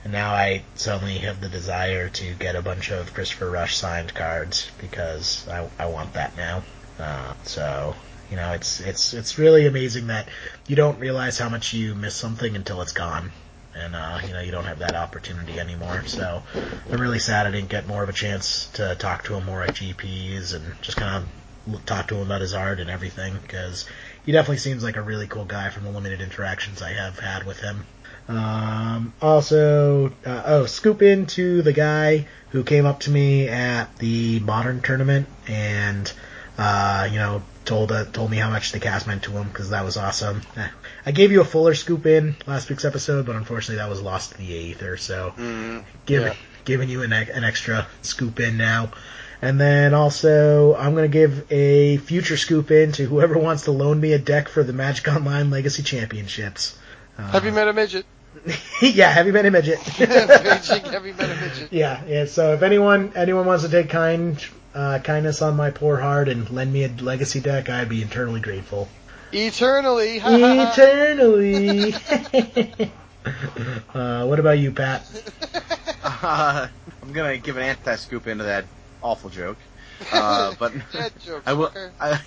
S6: And now I suddenly have the desire to get a bunch of Christopher Rush signed cards because I, I want that now. Uh, so you know, it's it's it's really amazing that you don't realize how much you miss something until it's gone, and uh, you know you don't have that opportunity anymore. So I'm really sad I didn't get more of a chance to talk to him more at GPs and just kind of talk to him about his art and everything because he definitely seems like a really cool guy from the limited interactions I have had with him. Um, also, uh, oh, scoop into the guy who came up to me at the modern tournament and, uh, you know, told uh, told me how much the cast meant to him because that was awesome. Eh, I gave you a fuller scoop in last week's episode, but unfortunately that was lost to the ether. So,
S4: Mm,
S6: give,
S4: yeah.
S6: giving you an, an extra scoop in now. And then also, I'm going to give a future scoop in to whoever wants to loan me a deck for the Magic Online Legacy Championships. Uh,
S4: Have you met a midget?
S6: yeah, have you met a midget?
S4: Beijing, have you met a midget?
S6: yeah, yeah. So if anyone anyone wants to take kind uh, kindness on my poor heart and lend me a legacy deck, I'd be eternally grateful.
S4: Eternally.
S6: Eternally. uh, what about you, Pat?
S5: Uh, I'm gonna give an anti-scoop into that awful joke. Uh, but
S4: Dead
S5: I will. I,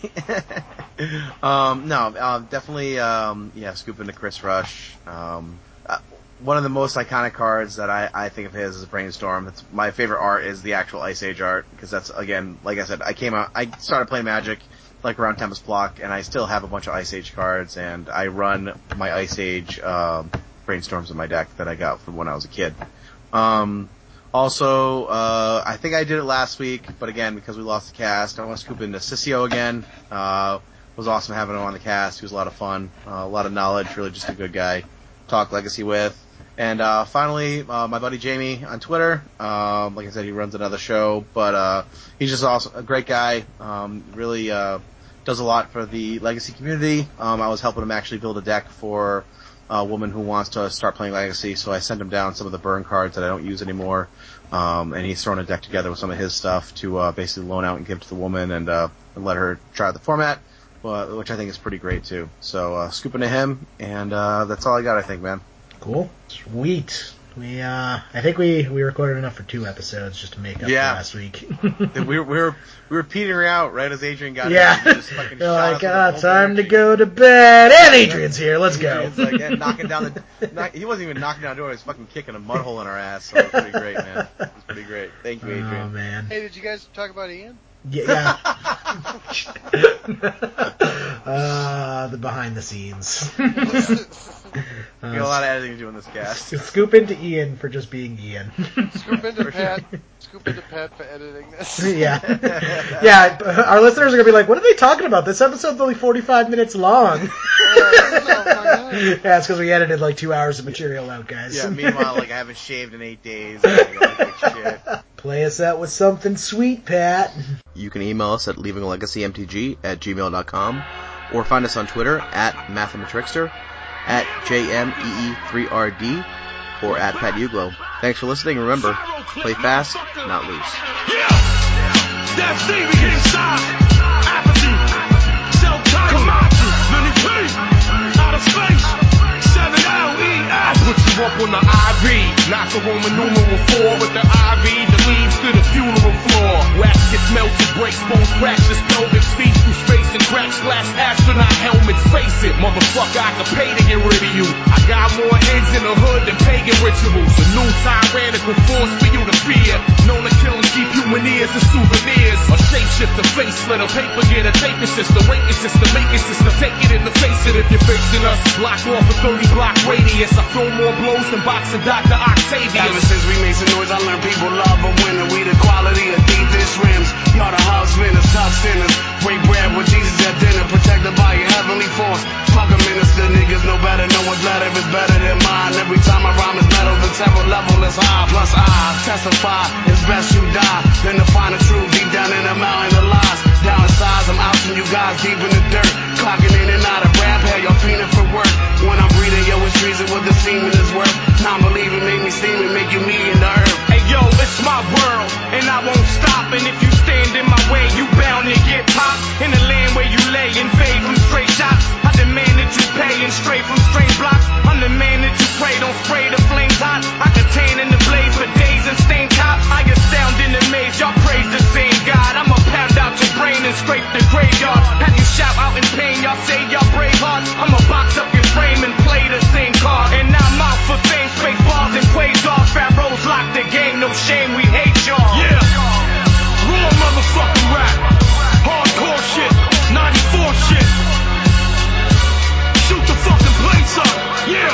S5: um, no, uh, definitely. Um, yeah, scoop into Chris Rush. Um, uh, one of the most iconic cards that I, I think of his is Brainstorm. It's my favorite art is the actual Ice Age art because that's again, like I said, I came out. I started playing Magic like around Tempest Block, and I still have a bunch of Ice Age cards, and I run my Ice Age um, Brainstorms in my deck that I got from when I was a kid. Um, also, uh, I think I did it last week, but again, because we lost the cast, I want to scoop into Sissio again. Uh, was awesome having him on the cast. He was a lot of fun, uh, a lot of knowledge, really just a good guy. Talk legacy with. And, uh, finally, uh, my buddy Jamie on Twitter. Um, like I said, he runs another show, but, uh, he's just awesome, a great guy. Um, really, uh, does a lot for the legacy community. Um, I was helping him actually build a deck for a woman who wants to start playing legacy, so I sent him down some of the burn cards that I don't use anymore. Um, and he's thrown a deck together with some of his stuff to uh, basically loan out and give to the woman and, uh, and let her try the format, which I think is pretty great too. So uh, scooping to him, and uh, that's all I got. I think, man.
S6: Cool. Sweet. We uh I think we we recorded enough for two episodes just to make up
S5: Yeah.
S6: for last week.
S5: we were we were we were petering out right as Adrian got
S6: yeah.
S5: here. He just fucking
S6: They're like,
S5: us
S6: ah,
S5: with a full
S6: time to go to bed. And Adrian's here. Let's go.
S5: Adrian's like yeah, knocking down the. Knock, he wasn't even knocking down the door. He was fucking kicking a mud hole in our ass. So it was pretty great, man. It was pretty great. Thank you, Adrian.
S6: oh
S5: Adrian.
S6: man.
S4: Hey, did you guys talk about Ian?
S6: Yeah. uh, the behind the scenes.
S5: We got a lot of editing to do in this cast.
S6: Scoop into Ian for just being Ian.
S4: Scoop into Pat. Scoop into Pat for editing this.
S6: yeah. Yeah, our listeners are going to be like, what are they talking about? This episode's only 45 minutes long.
S4: Oh,
S6: yeah, it's because we edited like two hours of material out, guys.
S5: Yeah. Meanwhile, like I haven't shaved in eight days. and I gotta like shit.
S6: Play us out with something sweet, Pat.
S5: You can email us at leavinglegacymtg at gmail.com or find us on Twitter at mathematrickster, at JMEE3RD, or at Pat Uglo. Thanks for listening. Remember, play fast, not loose.
S7: That thing became silent. Apathy. Self-titled. Vinny P. Out of space. 7LES. I put you up on the IV. Not the Roman numeral 4 with the IV leads to the funeral floor. Wax gets melted, breaks bones, cracks his pelvic, speeds through space and cracks glass astronaut helmets. Face it, motherfucker, I could pay to get rid of you. I got more heads in the hood than pagan rituals. A new tyrannical force for you to fear. Known to kill and keep human ears as souvenirs. A shapeshifter, facelift, a paper getter, taping system, waiting system, making system. Take it in the face it if you're facing us. Block off a 30 block radius. I throw more blows than boxing Dr. Octavius.
S8: Ever since we made some noise, I learned people love a winner. We the quality of Adidas rims. Y'all the house winners, tough sinners. Break bread with Jesus at dinner, protected by your heavenly force. Fuck a minister, niggas know better. No one's letter is better than mine. Every time I rhyme is metal, the terror level is high. Plus I testify, it's best you die than to find the truth deep down in the mountain of lies. Down size, I'm ousting you guys deep in the dirt. Clocking in and out of rap, hell, y'all fiending for work. When I'm it's treason what the semen is worth. Non-believing make me steaming, make you me and the earth.
S7: Hey yo, it's my world, and I won't stop. And if you stand in my way, you bound to get popped. In the land where you lay and fade from straight shots, I demand that you pay and stray from strange blocks. I'm the man that you pray, don't spray the flames hot. I can tan in the blaze for days and stain cops. I astound in the maze, y'all praise the same God. I'ma pound out your brain and scrape the graveyard. Have you shout out in pain, y'all say y'all brave hearts. I'ma box up your frame and play the card. And I'm out for fame, space balls and quasars. Pharaohs lock the game, no shame, we hate y'all. Yeah, raw motherfucking rap, hardcore shit, 94 shit. Shoot the fucking plates up, yeah.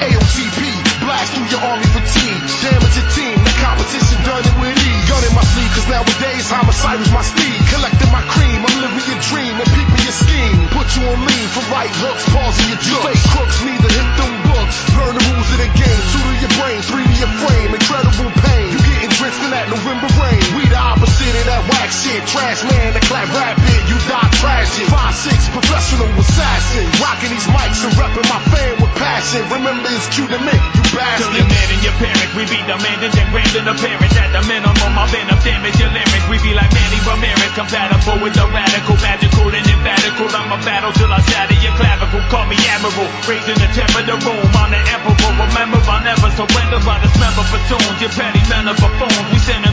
S9: AOTP, blast through your army fatigue. Damage your team, the competition done it with ease. Gun in my sleeve, cause nowadays homicide is my speed. Collecting my cream, I'm living your dream and peeping your scheme. Put you on lean for right hooks, pausing your jokes. Fake crooks need to hit them books. Learn the rules of the game. Two to your brain, three to your frame. Incredible pain. You getting drenched in that November that whack shit. Trash man, the clap rapid. You die tragic. Five six professional assassin. Rocking these mics and repping my fan with passion. Remember it's cute to me, you bastard.
S7: your man and your parents, we be demanding and granting appearance at the minimum. Been up damage your lyrics. We be like Manny Ramirez, compatible with the radical, magical and emphatical. I'm a battle till I shatter your clavicle. Call me admiral, raising the temp of the room. I'm the emperor. Remember, I never surrender by dismember platoons. Your petty men of buffoons. We send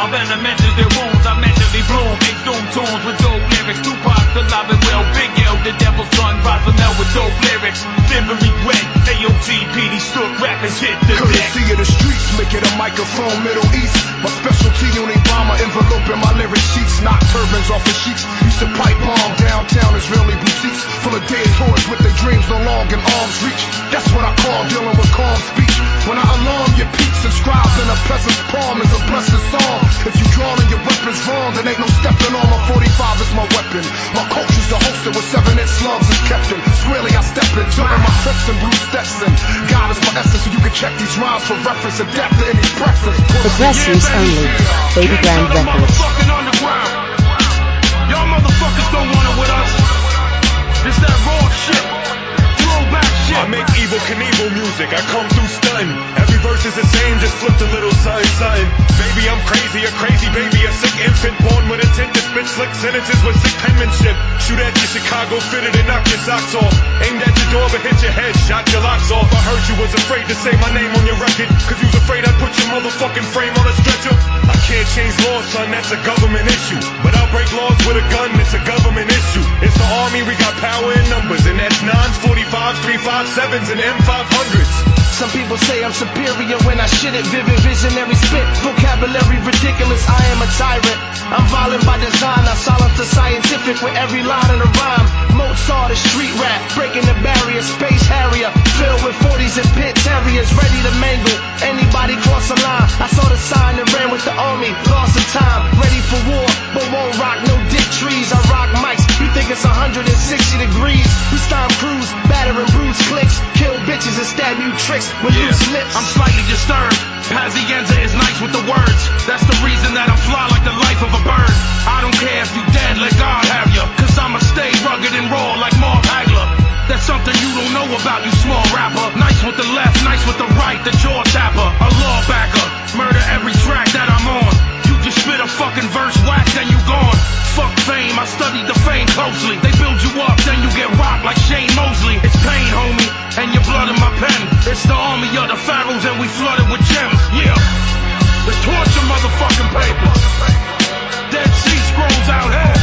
S7: my venom enters their wounds. I mentally bloom. Big doom tunes with dope lyrics. Tupac, the live and well. Big L, the devil's son. Razzle with dope lyrics. Never regret. AOTP, these stood rappers hit the deck.
S9: Courtesy of the streets, make it a microphone, Middle East. My specialty on Obama envelope in my lyric sheets. Knock turbans off the sheets. Used to pipe bomb downtown Israeli boutiques. Full of dead toys with their dreams no longer in arm's reach. That's what I call dealing with calm speech. When I alarm your peaks, inscribed in a peasant's palm is a blessed song. If you drawing your weapons wrong, then ain't no stepping on. My 45 is my weapon. My culture's the holster with seven inch slugs kept in. Squarely I step in, jumping my trips and blue Stetson. God is my essence, so you can check these rhymes for reference. Adapt to any preference.
S10: Progressives only. Baby Grand
S7: Can't tell the
S10: Records.
S7: Y'all motherfuckers don't want it with us. It's that raw shit. Shit.
S11: I make Evel Knievel music, I come through stunting. Every verse is the same, just flipped a little something, something. Baby, I'm crazy, a crazy baby, a sick infant born with intent to spit slick sentences with sick penmanship. Shoot at your Chicago fitted and knock your socks off. Aimed at your door but hit your head, shot your locks off. I heard you was afraid to say my name on your record, cause you was afraid I'd put your motherfucking frame on a stretcher. I can't change laws, son, that's a government issue. But I'll break laws with a gun, it's a government issue. It's the army, we got power in numbers, and that's 9s, 45s, 357s, and M500s.
S8: Some people say I'm superior when I shit it. Vivid visionary spit, vocabulary ridiculous. I am a tyrant. I'm violent by design. I silence the scientific with every line in a rhyme. Mozart is street rap, breaking the barrier. Space Harrier, filled with 40s and pit terriers, ready to mangle anybody cross the line. I saw the sign and ran with the army. Lost some time, ready for war, but won't rock no dick trees. I rock mics. You think it's 160 degrees? We storm crews, battering bruise clicks, kill bitches and stab you tricks with
S7: yeah.
S8: loose lips.
S7: I'm slightly disturbed. Pazienza is nice with the words. That's the reason that I'm fly like the life of a bird. I don't care if you dead, let God have you. Cause I'ma stay rugged and raw like Marv Hagler. That's something you don't know about, you small rapper. Nice with the left, nice with the right, the jaw tapper. A law backer. Murder every track that I'm on fucking verse whack, then you gone. Fuck fame, I studied the fame closely. They build you up, then you get rocked like Shane Mosley. It's pain, homie, and your blood in my pen. It's the army of the pharaohs, and we flooded with gems. Yeah, the torture motherfucking paper. Dead Sea Scrolls out here.